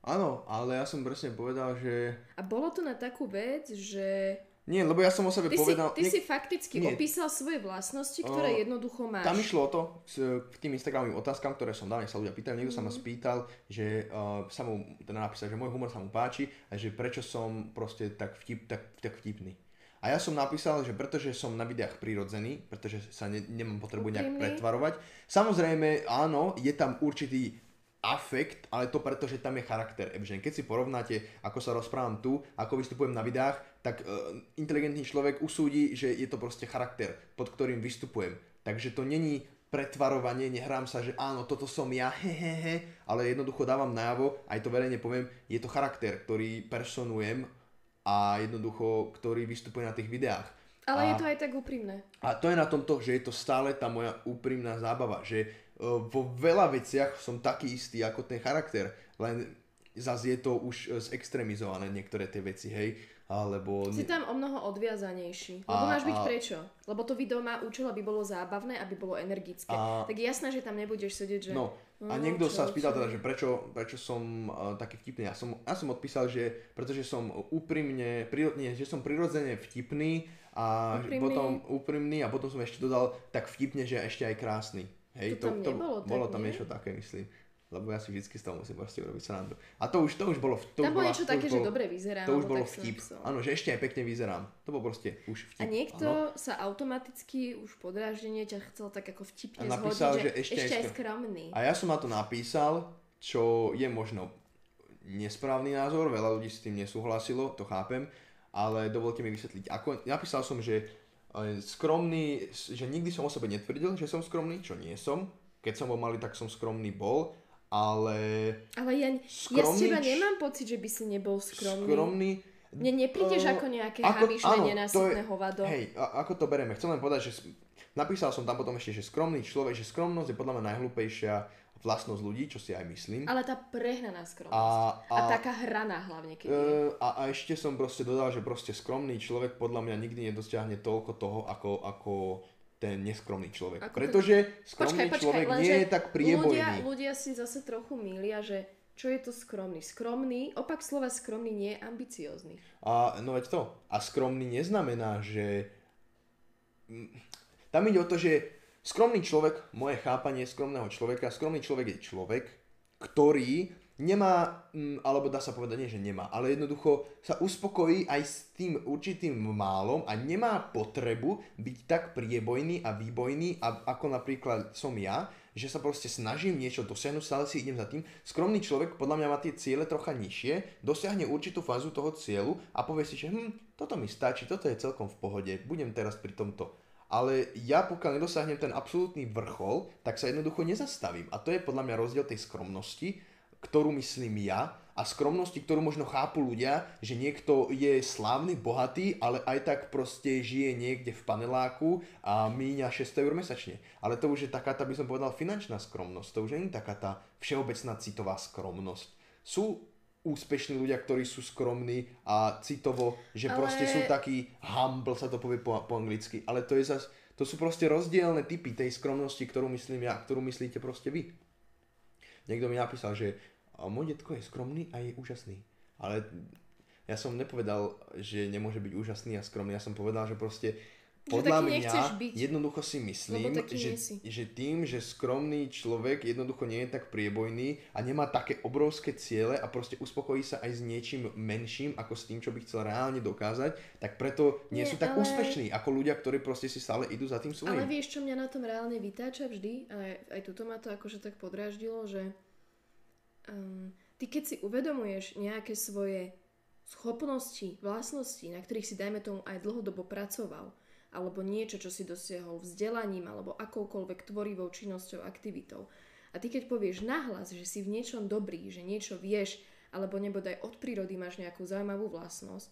Áno, ale ja som presne povedal, že... A bolo to na takú vec, že nie, lebo ja som o sebe ty povedal... Si, ty nie... si fakticky nie. opísal svoje vlastnosti, ktoré uh, jednoducho máš. Tam išlo o to, k tým Instagramovým otázkam, ktoré som dal, nech sa ľudia pýtajú. Niekto mm. sa ma mhm. spýtal, že uh, sa mu, teda napísal, že môj humor sa mu páči a že prečo som proste tak, vtip, tak, tak vtipný. A ja som napísal, že pretože som na videách prirodzený, pretože sa ne, nemám potrebu nejak pretvarovať. Samozrejme, áno, je tam určitý afekt, ale to preto, že tam je charakter Evžen. Keď si porovnáte, ako sa rozprávam tu, ako vystupujem na videách, tak uh, inteligentný človek usúdi, že je to proste charakter, pod ktorým vystupujem. Takže to není pretvarovanie, nehrám sa, že áno, toto som ja, hehehe, ale jednoducho dávam najavo, aj to verejne poviem, je to charakter, ktorý personujem a jednoducho, ktorý vystupuje na tých videách. Ale a, je to aj tak úprimné. A to je na tomto, že je to stále tá moja úprimná zábava, že vo veľa veciach som taký istý ako ten charakter, len zase je to už zextremizované niektoré tie veci, hej, alebo... Si tam o mnoho odviazanejší. Lebo a, máš byť a... prečo? Lebo to video má účel, aby bolo zábavné, aby bolo energické. A... Tak jasné, že tam nebudeš sedieť, že... No, no a niekto čo, sa spýtal čo? teda, že prečo, prečo som uh, taký vtipný. Ja som, ja som odpísal, že pretože som úprimne, priro, nie, že som prirodzene vtipný a úprimný. potom úprimný a potom som ešte dodal tak vtipne, že ešte aj krásny. Hej, to, to, to nebolo tak, bolo tam nie? niečo také, myslím. Lebo ja si vždycky z toho musím proste urobiť srandu. A to už, to už bolo... To tam bolo niečo také, bolo, že dobre vyzerám. To už bolo vtip. Áno, že ešte aj pekne vyzerám. To bolo proste už vtip. A niekto ano. sa automaticky už podráždenie ťa chcel tak ako vtipne a napísal, zhodiť, že, že ešte, ešte aj skromný. A ja som na to napísal, čo je možno nesprávny názor, veľa ľudí s tým nesúhlasilo, to chápem, ale dovolte mi vysvetliť. Ako, napísal som, že e, skromný, že nikdy som o sebe netvrdil, že som skromný, čo nie som. Keď som bol malý, tak som skromný bol, ale... Ale ja, ja z teba nemám pocit, že by si nebol skromný. Skromný, mne neprídeš uh, ako nejaké ako, nenasytné hovado. Hej, a, ako to bereme? Chcem len povedať, že napísal som tam potom ešte, že skromný človek, že skromnosť je podľa mňa najhlúpejšia vlastnosť ľudí, čo si aj myslím. Ale tá prehnaná skromnosť. A, a, a taká hraná hlavne, keď uh, a, a ešte som proste dodal, že proste skromný človek podľa mňa nikdy nedosiahne toľko toho, ako, ako ten neskromný človek. Ako Pretože skromný počkaj, počkaj, človek nie je tak priebojný. Ľudia, ľudia si zase trochu milia, že čo je to skromný? Skromný, opak slova skromný nie je ambiciózny. A no veď to. A skromný neznamená, že... Mm, tam ide o to, že skromný človek, moje chápanie skromného človeka, skromný človek je človek, ktorý nemá, mm, alebo dá sa povedať, nie že nemá, ale jednoducho sa uspokojí aj s tým určitým málom a nemá potrebu byť tak priebojný a výbojný, ako napríklad som ja, že sa proste snažím niečo dosiahnuť, stále si idem za tým. Skromný človek podľa mňa má tie ciele trocha nižšie, dosiahne určitú fázu toho cieľu a povie si, že hm, toto mi stačí, toto je celkom v pohode, budem teraz pri tomto. Ale ja pokiaľ nedosiahnem ten absolútny vrchol, tak sa jednoducho nezastavím. A to je podľa mňa rozdiel tej skromnosti, ktorú myslím ja, a skromnosti, ktorú možno chápu ľudia, že niekto je slávny, bohatý, ale aj tak proste žije niekde v paneláku a míňa 600 eur mesačne. Ale to už je taká tá, by som povedal, finančná skromnosť. To už nie je taká tá všeobecná citová skromnosť. Sú úspešní ľudia, ktorí sú skromní a citovo, že ale... proste sú takí humble, sa to povie po, po anglicky. Ale to je zas, to sú proste rozdielne typy tej skromnosti, ktorú myslím ja, ktorú myslíte proste vy. Niekto mi napísal, že a môj detko je skromný a je úžasný. Ale ja som nepovedal, že nemôže byť úžasný a skromný. Ja som povedal, že proste podľa mňa byť, jednoducho si myslím, že, že tým, že skromný človek jednoducho nie je tak priebojný a nemá také obrovské ciele a proste uspokojí sa aj s niečím menším ako s tým, čo by chcel reálne dokázať, tak preto nie, nie sú tak ale... úspešní ako ľudia, ktorí proste si stále idú za tým svojím. Ale vieš, čo mňa na tom reálne vytáča vždy, aj, aj tuto ma to akože tak podráždilo, že um, ty keď si uvedomuješ nejaké svoje schopnosti, vlastnosti, na ktorých si dajme tomu aj dlhodobo pracoval, alebo niečo, čo si dosiahol vzdelaním alebo akoukoľvek tvorivou činnosťou, aktivitou. A ty keď povieš nahlas, že si v niečom dobrý, že niečo vieš, alebo nebodaj od prírody máš nejakú zaujímavú vlastnosť,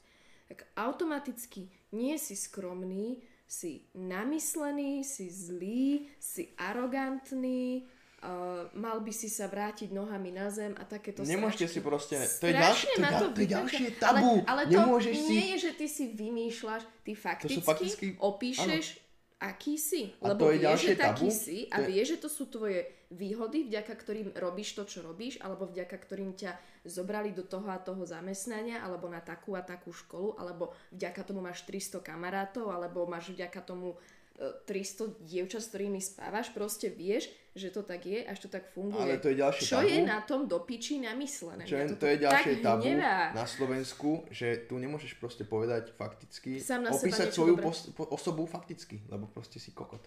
tak automaticky nie si skromný, si namyslený, si zlý, si arogantný, Uh, mal by si sa vrátiť nohami na zem a takéto Nemôžete si proste... To je, ďalšie, to, to, to je ďalšie tabu. Ale, ale to Nemôžeš nie si... je, že ty si vymýšľaš, ty fakticky, fakticky... opíšeš, ano. aký si. A Lebo to je vieš, že tabu. taký si a je... vieš, že to sú tvoje výhody, vďaka ktorým robíš to, čo robíš, alebo vďaka ktorým ťa zobrali do toho a toho zamestnania, alebo na takú a takú školu, alebo vďaka tomu máš 300 kamarátov, alebo máš vďaka tomu 300 dievčat, s ktorými spávaš, proste vieš, že to tak je, až to tak funguje. Ale to je ďalšie Čo tabu. je na tom do piči namyslené? Čo je, to, to je ďalšie tabu hnevá. na Slovensku, že tu nemôžeš proste povedať fakticky, opísať svoju pos- po- osobu fakticky, lebo proste si kokot.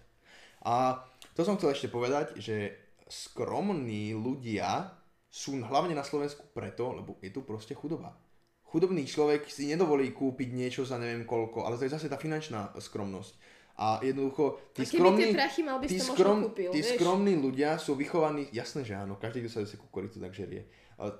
A to som chcel ešte povedať, že skromní ľudia sú hlavne na Slovensku preto, lebo je tu proste chudoba. Chudobný človek si nedovolí kúpiť niečo za neviem koľko, ale to je zase tá finančná skromnosť a jednoducho, tí skromní, mal tí, skrom, kúpil, tí skromní ľudia sú vychovaní, jasné, že áno, každý, kto sa zase kukuricu, tak žerie.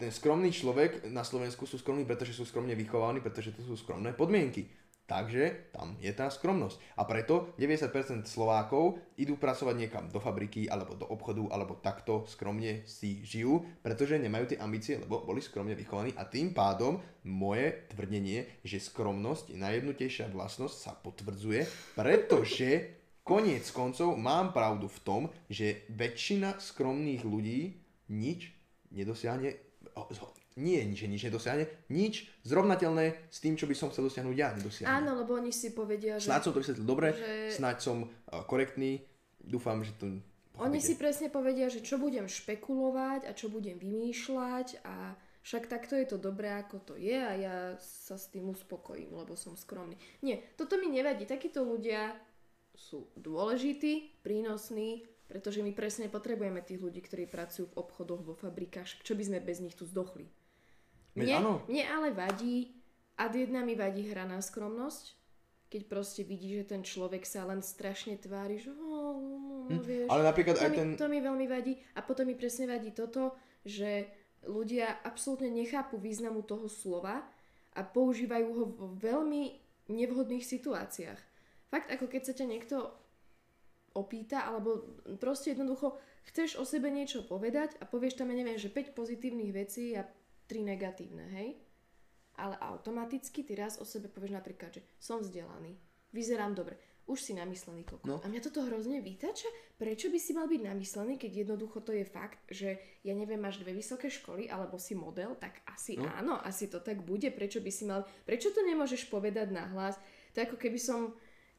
Ten skromný človek na Slovensku sú skromní, pretože sú skromne vychovaní, pretože to sú skromné podmienky. Takže tam je tá skromnosť. A preto 90% Slovákov idú pracovať niekam do fabriky, alebo do obchodu, alebo takto skromne si žijú, pretože nemajú tie ambície, lebo boli skromne vychovaní. A tým pádom moje tvrdenie, že skromnosť je najjednutejšia vlastnosť sa potvrdzuje, pretože koniec koncov mám pravdu v tom, že väčšina skromných ľudí nič nedosiahne nie, že nič nedosiahne, nič zrovnateľné s tým, čo by som chcel dosiahnuť ja, nedosiahne. Áno, lebo oni si povedia, že... Snáď som to vysvetlil dobre, že... snáď som uh, korektný, dúfam, že to... Oni si presne povedia, že čo budem špekulovať a čo budem vymýšľať a však takto je to dobré, ako to je a ja sa s tým uspokojím, lebo som skromný. Nie, toto mi nevadí. Takíto ľudia sú dôležití, prínosní, pretože my presne potrebujeme tých ľudí, ktorí pracujú v obchodoch, vo fabrikách. Čo by sme bez nich tu zdochli? Mne, mne ale vadí ad jedna mi vadí hraná skromnosť, keď proste vidí, že ten človek sa len strašne tvári, že oh, no, no, vieš, Ale napríklad to, aj mi, ten... to mi veľmi vadí. A potom mi presne vadí toto, že ľudia absolútne nechápu významu toho slova a používajú ho vo veľmi nevhodných situáciách. Fakt, ako keď sa ťa niekto opýta, alebo proste jednoducho chceš o sebe niečo povedať a povieš tam, ja neviem, že 5 pozitívnych vecí a 3 negatívne, hej? Ale automaticky ty raz o sebe povieš napríklad, že som vzdelaný, vyzerám dobre, už si namyslený koko. No. A mňa toto hrozne vytača. Prečo by si mal byť namyslený, keď jednoducho to je fakt, že ja neviem, máš dve vysoké školy alebo si model, tak asi No. áno, asi to tak bude. Prečo by si mal, prečo to nemôžeš povedať nahlas? To ako keby som,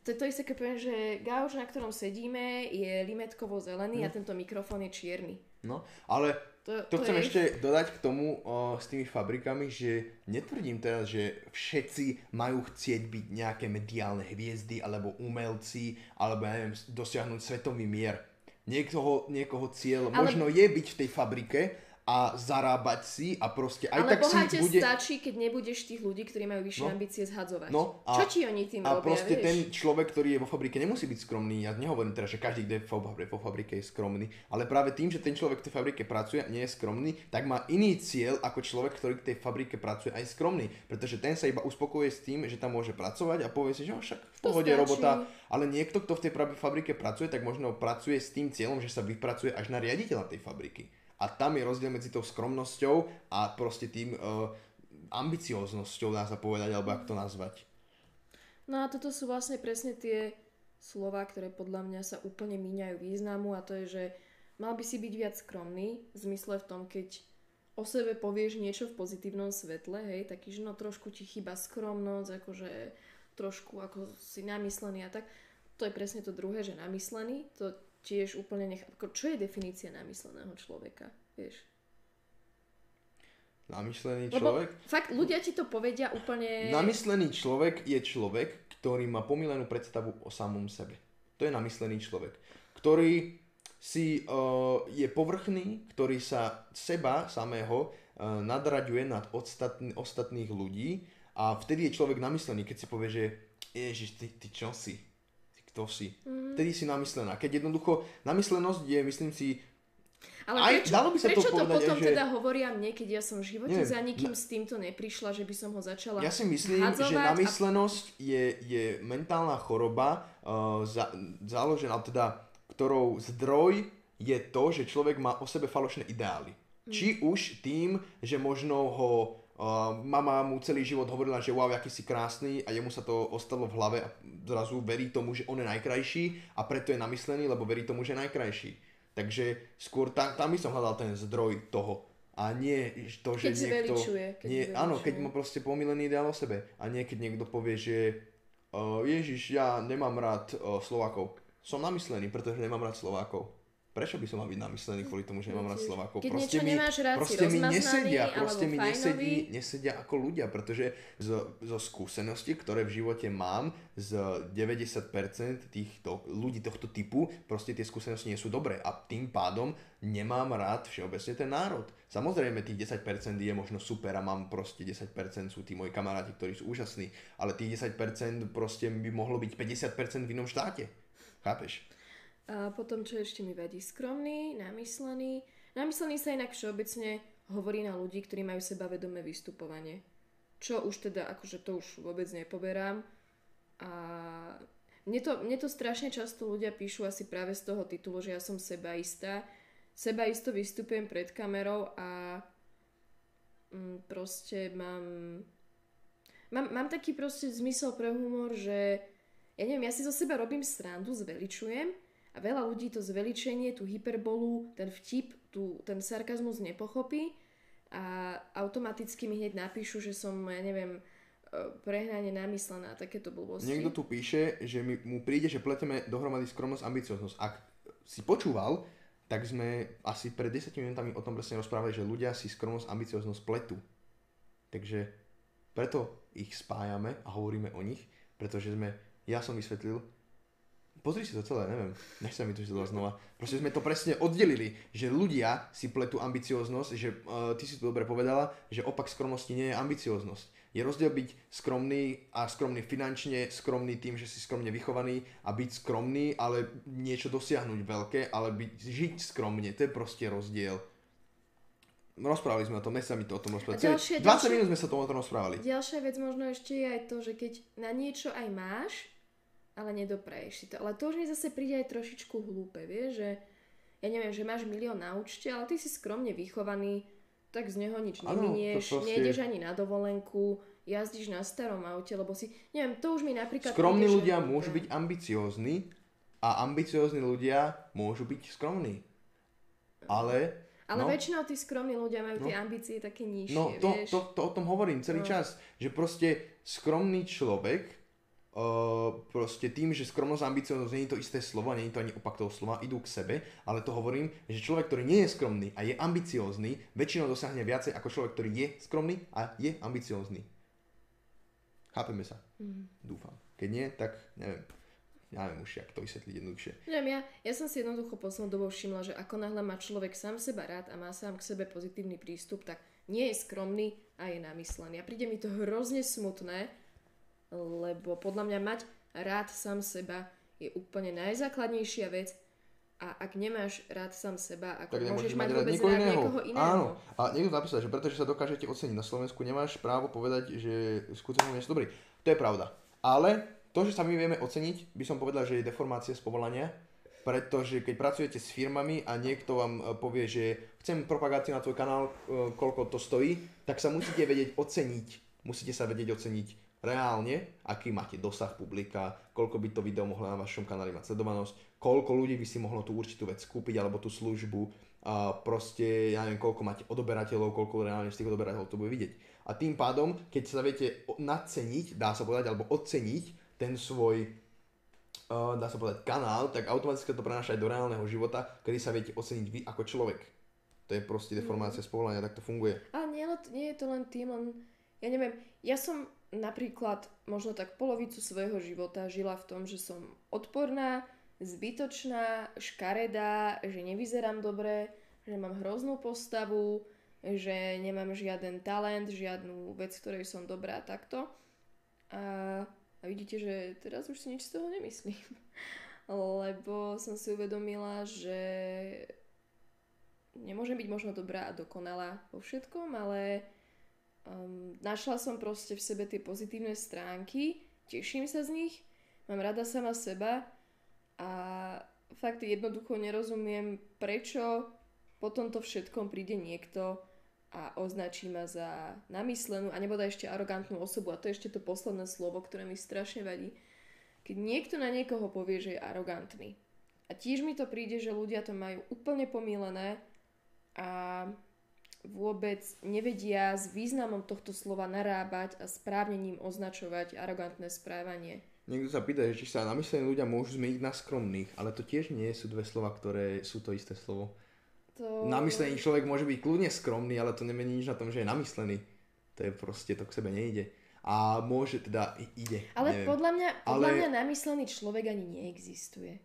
to je to isté, keď poviem, že gauč, na ktorom sedíme, je limetkovo zelený a tento mikrofón je čierny. No, ale To, To chcem je... ešte dodať k tomu o, s tými fabrikami, že netvrdím teraz, že všetci majú chcieť byť nejaké mediálne hviezdy alebo umelci, alebo ja neviem, dosiahnuť svetový mier. Niekoho, niekoho cieľ Ale- možno je byť v tej fabrike a zarábať si a proste aj Ale tak bohate si bude... stačí, keď nebudeš tých ľudí, ktorí majú vyššie No. ambície zhadzovať. No, a- Čo ti oni tým A robia, proste vieš? ten človek, ktorý je vo fabrike, nemusí byť skromný. Ja nehovorím teraz, že každý, kto je vo fabrike, je skromný, ale práve tým, že ten človek v tej fabrike pracuje a nie je skromný, tak má iný cieľ ako človek, ktorý v tej fabrike pracuje aj skromný. Pretože ten sa iba uspokojuje s tým, že tam môže pracovať a povie si, že "No, však v pohode robota. Ale niekto, kto v tej fabrike pracuje, tak možno pracuje s tým cieľom, že sa vypracuje až na riaditeľa tej fabriky. A tam je rozdiel medzi tou skromnosťou a proste tým uh, ambicióznosťou, dá sa povedať, alebo ako to nazvať. No a toto sú vlastne presne tie slova, ktoré podľa mňa sa úplne míňajú významu a to je, že mal by si byť viac skromný, v zmysle v tom, keď o sebe povieš niečo v pozitívnom svetle, hej, taký, že no trošku ti chýba skromnosť, akože trošku ako si namyslený a tak. To je presne to druhé, že namyslený, to tiež úplne nech... Čo je definícia namysleného človeka, vieš? Namyslený Lebo človek? fakt ľudia ti to povedia úplne... Namyslený človek je človek, ktorý má pomilenú predstavu o samom sebe. To je namyslený človek, ktorý si uh, je povrchný, ktorý sa seba samého uh, nadraďuje nad ostatn- ostatných ľudí a vtedy je človek namyslený, keď si povie, že Ježiš, ty, ty čo si? Kto si? Mhm. Vtedy si namyslená. Keď jednoducho, namyslenosť je, myslím si, Ale Aj- prečo, dalo by sa to prečo to, povedať aj, potom že- teda hovoria mne, keď ja som v živote Neviem, za nikým na- s týmto neprišla, že by som ho začala Ja si myslím, že a- namyslenosť je, je mentálna choroba, uh, za, založená, teda, ktorou zdroj je to, že človek má o sebe falošné ideály. Mm. Či už tým, že možno ho uh, mama mu celý život hovorila, že wow, aký si krásny a jemu sa to ostalo v hlave a zrazu verí tomu, že on je najkrajší a preto je namyslený, lebo verí tomu, že je najkrajší. Takže skôr tam, tam by som hľadal ten zdroj toho. A nie to, že Keď niekto... zveličuje, keď nie, áno, keď zveličuje. má proste pomilený ideál o sebe. A nie keď niekto povie, že uh, Ježiš, ja nemám rád uh, Slovákov. Som namyslený, pretože nemám rád Slovákov. Prečo by som mal byť namyslený kvôli tomu, že nemám rád. Slovákov? Keď proste mi, nemáš rád, proste mi nesedia, proste mi nesedí, nesedia ako ľudia, pretože zo, zo skúseností, ktoré v živote mám, z 90% týchto ľudí tohto typu, proste tie skúsenosti nie sú dobré a tým pádom nemám rád všeobecne ten národ. Samozrejme tých 10% je možno super a mám proste 10% sú tí moji kamaráti, ktorí sú úžasní, ale tých 10% proste by mohlo byť 50% v inom štáte. Chápeš? A potom, čo ešte mi vadí, skromný, namyslený. Namyslený sa inak všeobecne hovorí na ľudí, ktorí majú sebavedomé vystupovanie. Čo už teda, akože to už vôbec nepoberám. A mne to, mne to strašne často ľudia píšu asi práve z toho titulu, že ja som sebaistá. Sebaisto vystupujem pred kamerou a mm, proste mám, mám... Mám taký proste zmysel pre humor, že ja neviem, ja si zo seba robím srandu, zveličujem a veľa ľudí to zveličenie, tú hyperbolu, ten vtip, tú, ten sarkazmus nepochopí a automaticky mi hneď napíšu, že som, ja neviem, e, prehnane namyslená takéto blbosti. Niekto tu píše, že mi, mu príde, že pleteme dohromady skromnosť a ambicioznosť. Ak si počúval, tak sme asi pred 10 minútami o tom presne rozprávali, že ľudia si skromnosť a ambicioznosť pletú. Takže preto ich spájame a hovoríme o nich, pretože sme, ja som vysvetlil, pozri si to celé, neviem, nech sa mi to čítala znova. Proste sme to presne oddelili, že ľudia si pletú ambicioznosť, že uh, ty si to dobre povedala, že opak skromnosti nie je ambicioznosť. Je rozdiel byť skromný a skromný finančne, skromný tým, že si skromne vychovaný a byť skromný, ale niečo dosiahnuť veľké, ale byť, žiť skromne, to je proste rozdiel. Rozprávali sme o tom, nechcem mi to o tom rozprávať. ďalšia- 20 ďalšia- minút sme sa o tom rozprávali. Ďalšia vec možno ešte je aj to, že keď na niečo aj máš, ale nedopraješ si to. Ale to už mi zase príde aj trošičku hlúpe, vieš, že ja neviem, že máš milión na účte, ale ty si skromne vychovaný, tak z neho nič Áno, neminieš, to nejdeš ani na dovolenku, jazdíš na starom aute, lebo si, neviem, to už mi napríklad... Skromní ľudia hlúpe. môžu byť ambiciózni a ambiciózni ľudia môžu byť skromní. Ale... Ale no, väčšinou tí skromní ľudia majú No. tie ambície také nižšie, No to, vieš. to, to o tom hovorím celý No. čas, že proste skromný človek, uh, proste tým, že skromnosť a ambicioznosť nie je to isté slovo, nie je to ani opak toho slova, idú k sebe, ale to hovorím, že človek, ktorý nie je skromný a je ambiciózny, väčšinou dosiahne viacej ako človek, ktorý je skromný a je ambiciózny. Chápeme sa? Mhm. Dúfam. Keď nie, tak neviem. Ja neviem už, jak to vysvetliť jednoduchšie. Neviem, ja, ja som si jednoducho poslednou dobou všimla, že ako náhle má človek sám seba rád a má sám k sebe pozitívny prístup, tak nie je skromný a je namyslený. A príde mi to hrozne smutné, lebo podľa mňa mať rád sám seba je úplne najzákladnejšia vec a ak nemáš rád sám seba, ako Tak môžeš mať mať rád vôbec nikoho rád iného. niekoho iného. Áno. A niekto napísal, že pretože sa dokážete oceniť na Slovensku, nemáš právo povedať, že skutočne nie sú dobrý. To je pravda. Ale to, že sa my vieme oceniť, by som povedal, že je deformácia z povolania, pretože keď pracujete s firmami a niekto vám e, povie, že chcem propagáciu na tvoj kanál, e, koľko to stojí, tak sa musíte vedieť oceniť. Musíte sa vedieť oceniť reálne, aký máte dosah publika, koľko by to video mohlo na vašom kanáli mať sledovanosť, koľko ľudí by si mohlo tú určitú vec kúpiť alebo tú službu, a proste, ja neviem, koľko máte odoberateľov, koľko reálne z tých odoberateľov to bude vidieť. A tým pádom, keď sa viete naceniť, dá sa povedať, alebo oceniť ten svoj, dá sa povedať, kanál, tak automaticky to prenáša aj do reálneho života, kedy sa viete oceniť vy ako človek. To je proste deformácia z povolania, tak to funguje. Ale nie, nie je to len tým, len, ja neviem, ja som napríklad možno tak polovicu svojho života žila v tom, že som odporná, zbytočná, škaredá, že nevyzerám dobre, že mám hroznú postavu, že nemám žiaden talent, žiadnu vec, ktorej som dobrá takto. A, a vidíte, že teraz už si nič z toho nemyslím. Lebo som si uvedomila, že nemôžem byť možno dobrá a dokonalá vo všetkom, ale um, našla som proste v sebe tie pozitívne stránky, teším sa z nich, mám rada sama seba a fakt jednoducho nerozumiem, prečo po tomto všetkom príde niekto a označí ma za namyslenú a neboda ešte arogantnú osobu. A to je ešte to posledné slovo, ktoré mi strašne vadí. Keď niekto na niekoho povie, že je arogantný. A tiež mi to príde, že ľudia to majú úplne pomílené a vôbec nevedia s významom tohto slova narábať a správne ním označovať arogantné správanie. Niekto sa pýta, že či sa namyslení ľudia môžu zmeniť na skromných, ale to tiež nie sú dve slova, ktoré sú to isté slovo. To... Namyslený človek môže byť kľudne skromný, ale to nemení nič na tom, že je namyslený. To je proste, to k sebe nejde. A môže teda, ide. Ale neviem. podľa mňa, podľa Ale- mňa namyslený človek ani neexistuje.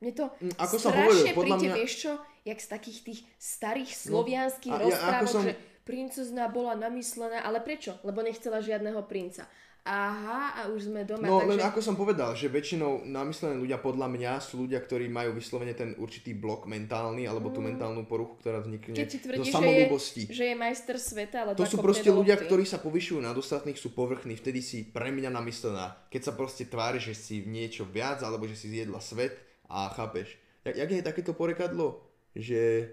Mne to ako som strašne hovoril, podľa príde, mňa- vieš čo, jak z takých tých starých No, slovianských ja- rozprávok, ako som- že princezna bola namyslená, ale prečo? Lebo nechcela žiadneho princa. Aha, a už sme doma, No takže... len ako som povedal, že väčšinou namyslení ľudia podľa mňa sú ľudia, ktorí majú vyslovene ten určitý blok mentálny alebo tú mentálnu poruchu, ktorá vznikne Mm. Keď ti zo tvrdí, že je, samolúbosti. že je majster sveta, ale To sú proste ľudia, ktorí sa povyšujú nad ostatných, sú povrchní, vtedy si pre mňa namyslená. Keď sa proste tvári, že si niečo viac, alebo že si zjedla svet a chápeš. Jak, jak je takéto porekadlo? Že...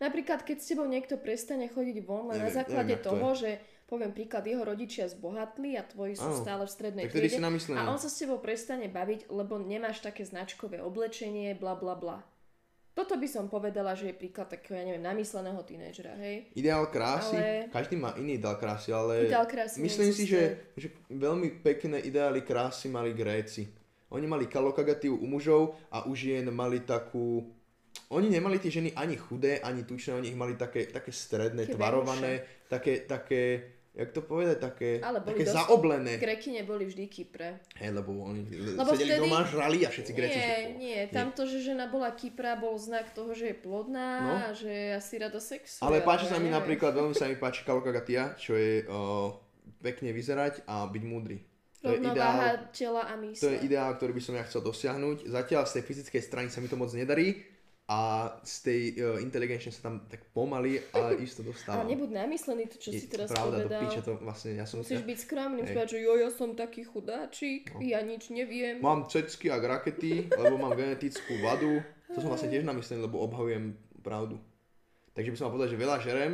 Napríklad, keď s tebou niekto prestane chodiť von len na základe neviem, jak to toho, že poviem príklad, jeho rodičia zbohatli a tvoji sú Áno. stále v strednej triede a on sa s tebou prestane baviť, lebo nemáš také značkové oblečenie, bla bla bla. Toto by som povedala, že je príklad takého, ja neviem, namysleného tínedžera, hej? Ideál krásy, Ale- každý má iný ideál krásy, ale Ideál krásy myslím si, že, že veľmi pekné ideály krásy mali Gréci. Oni mali kalokagatív u mužov a u žien mali takú... Oni nemali tie ženy ani chudé, ani tučné, oni ich mali také, také stredné, Také tvarované, také, také, jak to povedať, také, Ale boli také dosť- zaoblené. Greky neboli vždy Kypre. Hej, lebo oni Lebo sedeli vtedy- doma, žrali a všetci Gréci. Nie, že- nie, tamto, že žena bola Kypra, bol znak toho, že je plodná No. a že asi rada sexuje. Ale páči sa mi napríklad, veľmi sa mi páči Kalokagatia, čo je uh, pekne vyzerať a byť múdry. To je, ideál, tela a mysle. to je ideál, ktorý by som ja chcel dosiahnuť. Zatiaľ z tej fyzickej strany sa mi to moc nedarí a z tej uh, inteligenčne sa tam tak pomaly, ale isto dostávam. Ale nebuď namyslený to, čo Je si teraz pravda, povedal. do piče, to vlastne ja som Musíš sa... byť skromný, Hej. povedať, že jo, ja som taký chudáčik, No. ja nič neviem. Mám cecky a rakety, lebo mám genetickú vadu. To som vlastne tiež namyslený, lebo obhajujem pravdu. Takže by som mal povedať, že veľa žerem,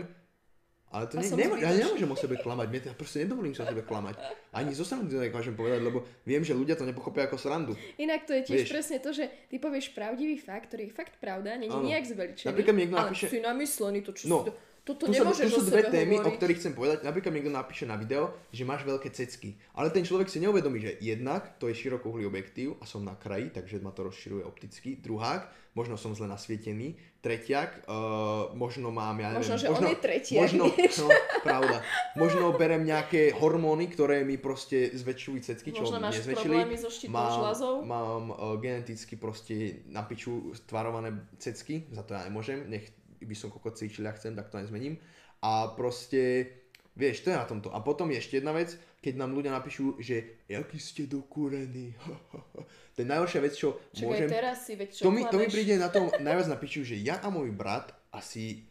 ale to ne, nemô- ja nemôžem o sebe klamať, mne ja proste nedovolím sa o sebe klamať. Ani zo srandy to nekážem povedať, lebo viem, že ľudia to nepochopia ako srandu. Inak to je tiež Vieš. presne to, že ty povieš pravdivý fakt, ktorý je fakt pravda, není nejak zveličený, Napríklad mi niekto ale napíše- si namyslený, to čo No, si to, toto Tu, sa, tu sú o dve témy, o hovoriť. ktorých chcem povedať. Napríklad niekto napíše na video, že máš veľké cecky. Ale ten človek si neuvedomí, že jednak to je širokouhlý objektív a som na kraji, takže ma to rozširuje opticky. Druhák, možno som zle nasvietený. Tretiak, uh, možno mám, ja neviem... Možno, že on je tretiak, Možno, no, pravda. Možno berem nejaké hormóny, ktoré mi proste zväčšujú cecky, čo Možno máš nezväčšili. problémy so štítnou žľazou? Mám uh, geneticky proste na piču stvarované cecky, za to ja nemôžem, nech by som kokot cvičil, ja chcem, tak to nezmením. A proste, vieš, to je na tomto. A potom je ešte jedna vec, keď nám ľudia napíšu, že jaký ste dokúrení. to je najhoršia vec, čo Čakaj, môžem... teraz si, veď čo To mi, to mi príde na tom najviac na piču, že ja a môj brat asi...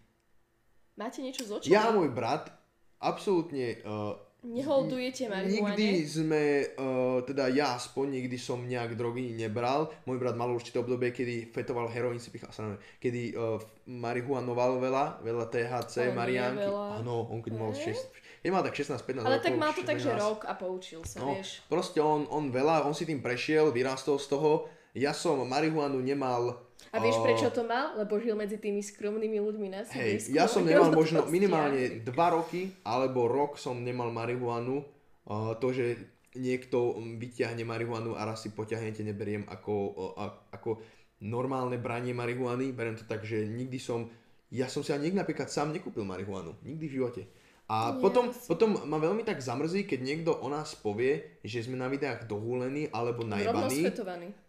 Máte niečo z očí? Ja a môj brat absolútne uh, Neholdujete marihuane? Nikdy sme, uh, teda ja aspoň nikdy som nejak drogy nebral. Môj brat mal určité obdobie, kedy fetoval heroín, si pichal sa kedy uh, marihuanoval veľa, veľa THC, mariánky. veľa. Áno, on keď mal Hej. 6, keď mal tak 16-15 Ale rokov. tak mal to tak, že 16. rok a poučil sa, No, vieš. proste on, on veľa, on si tým prešiel, vyrástol z toho. Ja som marihuanu nemal... A vieš uh, prečo to mal? Lebo žil medzi tými skromnými ľuďmi na Hej, ja som nemal možno minimálne stiahli. 2 roky alebo rok som nemal marihuanu. Uh, to, že niekto vyťahne marihuanu a raz si poťahnete, neberiem ako, uh, ako normálne branie marihuany. Beriem to tak, že nikdy som, ja som si ani nikdy napríklad sám nekúpil marihuanu. Nikdy v živote. A Ja potom, si- potom ma veľmi tak zamrzí, keď niekto o nás povie, že sme na videách dohúlení alebo najbaní.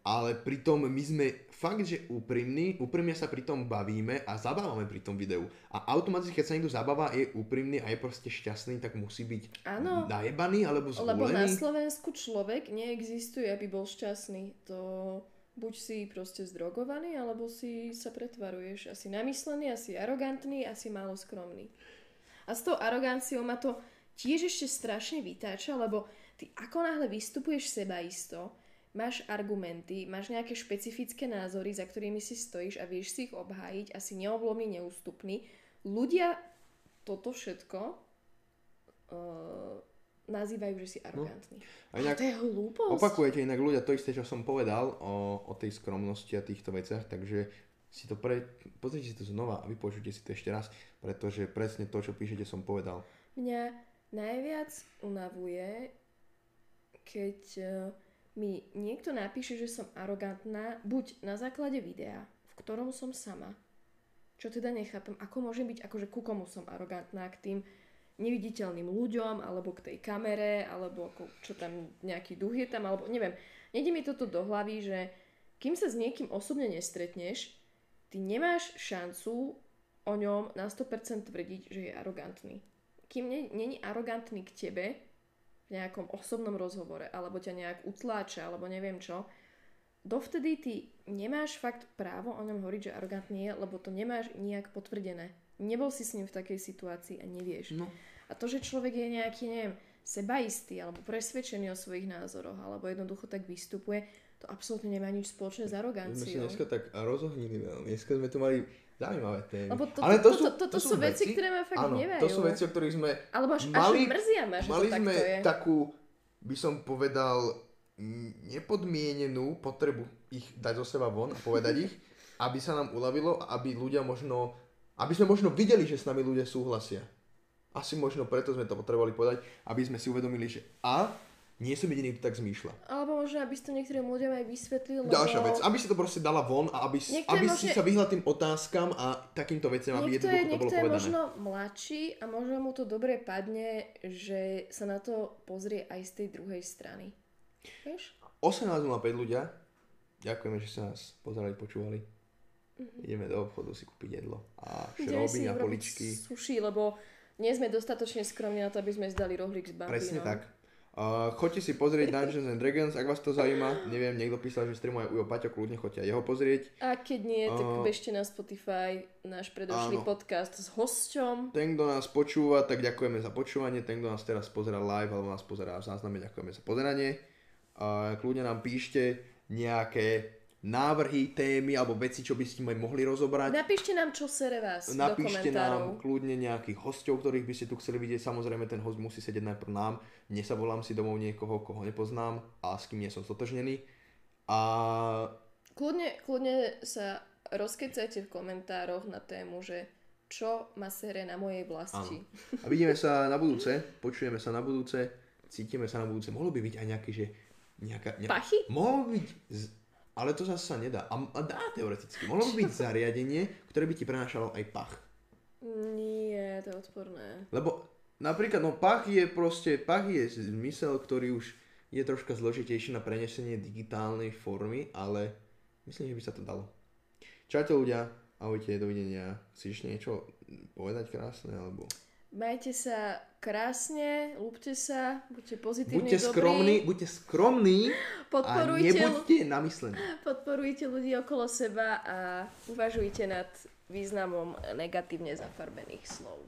Ale pritom my sme fakt, že úprimní, úprimne sa pri tom bavíme a zabávame pri tom videu. A automaticky, keď sa niekto zabáva, je úprimný a je proste šťastný, tak musí byť Áno. najebaný alebo Lebo na zvolený. Slovensku človek neexistuje, aby bol šťastný. To buď si proste zdrogovaný, alebo si sa pretvaruješ. Asi namyslený, asi arogantný, asi málo skromný. A s tou aroganciou ma to tiež ešte strašne vytáča, lebo ty ako náhle vystupuješ sebaisto, máš argumenty, máš nejaké špecifické názory, za ktorými si stojíš a vieš si ich obhájiť a si neoblomný, neústupný, ľudia toto všetko uh, nazývajú, že si arogantný. A Ale inak to je hlúposť. opakujete inak ľudia to isté, čo som povedal o, o tej skromnosti a týchto veciach, takže si to pre... pozrite si to znova a vypočujte si to ešte raz, pretože presne to, čo píšete, som povedal. Mňa najviac unavuje, keď eh, mi niekto napíše, že som arogantná, buď na základe videa, v ktorom som sama, čo teda nechápem, ako môžem byť, akože ku komu som arogantná, k tým neviditeľným ľuďom, alebo k tej kamere, alebo ako, čo tam, nejaký duch je tam, alebo neviem. Nejde mi toto do hlavy, že kým sa s niekým osobne nestretneš, ty nemáš šancu o ňom na 100% tvrdiť, že je arogantný. Kým není arogantný k tebe v nejakom osobnom rozhovore, alebo ťa nejak utláča, alebo neviem čo, dovtedy ty nemáš fakt právo o ňom hovoriť, že arogantný je, lebo to nemáš nijak potvrdené. Nebol si s ním v takej situácii a nevieš. No. A to, že človek je nejaký, neviem, sebaistý alebo presvedčený o svojich názoroch, alebo jednoducho tak vystupuje, to absolútne nemá nič spoločné s My sme aroganciou. dneska tak rozohnili veľmi. Dneska sme tu mali zaujímavé témy. Lebo to, Ale to, to, to, to, sú veci, ktoré ma fakt áno, to sú veci, o ktorých sme Alebo až, mali- až mrzia ma, že Mali to sme je. takú, by som povedal, nepodmienenú potrebu ich dať zo seba von a povedať ich, aby sa nám uľavilo aby ľudia možno, aby sme možno videli, že s nami ľudia súhlasia. Asi možno preto sme to potrebovali povedať, aby sme si uvedomili, že a nie som jediný, kto tak zmýšľa. Alebo možno, aby si to niektorým ľuďom aj vysvetlil, lebo Ďalšia vec, aby si to proste dala von a aby, si- je aby si možno- sa vyhla tým otázkam a takýmto veciam, aby niekto je, jednoducho to bolo je povedané. možno mladší a možno mu to dobre padne, že sa na to pozrie aj z tej druhej strany. Vieš? 18.05 ľudia, ďakujeme, že ste nás pozerali, počúvali. Mhm. Ideme do obchodu si kúpiť jedlo a si šroby a poličky. Sushi, lebo nie sme dostatočne skromní na to, aby sme zdali rohlík s bambinom. Presne tak. Uh, choďte si pozrieť Dungeons and Dragons, ak vás to zaujíma. Neviem, niekto písal, že streamuje Ujo Paťo, kľudne choďte aj jeho pozrieť. A keď nie, tak A- bežte na Spotify náš predošlý Áno. podcast s hosťom. Ten, kto nás počúva, tak ďakujeme za počúvanie. Ten, kto nás teraz pozerá live alebo nás pozerá v zázname, ďakujeme za pozeranie. A kľudne nám píšte nejaké návrhy, témy alebo veci, čo by ste mohli rozobrať. Napíšte nám, čo sere vás Napíšte do nám kľudne nejakých hostov, ktorých by ste tu chceli vidieť. Samozrejme, ten host musí sedieť najprv nám. Dnes sa volám si domov niekoho, koho nepoznám a s kým nie som stotožnený. A Kľudne, kľudne sa rozkecajte v komentároch na tému, že čo ma sere na mojej vlasti. A vidíme sa na budúce, počujeme sa na budúce, cítime sa na budúce. Mohlo by byť aj nejaké, že... Nejaká, ne... Pachy? Mohlo by byť... Z... Ale to zase sa nedá. A, a dá teoreticky. Mohlo by byť zariadenie, ktoré by ti prenášalo aj pach. Nie, to je odporné. Lebo napríklad, no pach je proste, pach je zmysel, ktorý už je troška zložitejší na prenesenie digitálnej formy, ale myslím, že by sa to dalo. Čaute ľudia, ahojte, dovidenia. Chceš niečo povedať krásne, alebo... Majte sa krásne, lúbte sa, buďte pozitívni, Buďte dobrí, skromní, buďte skromní a nebuďte namyslení. podporujte ľudí okolo seba a uvažujte nad významom negatívne zafarbených slov.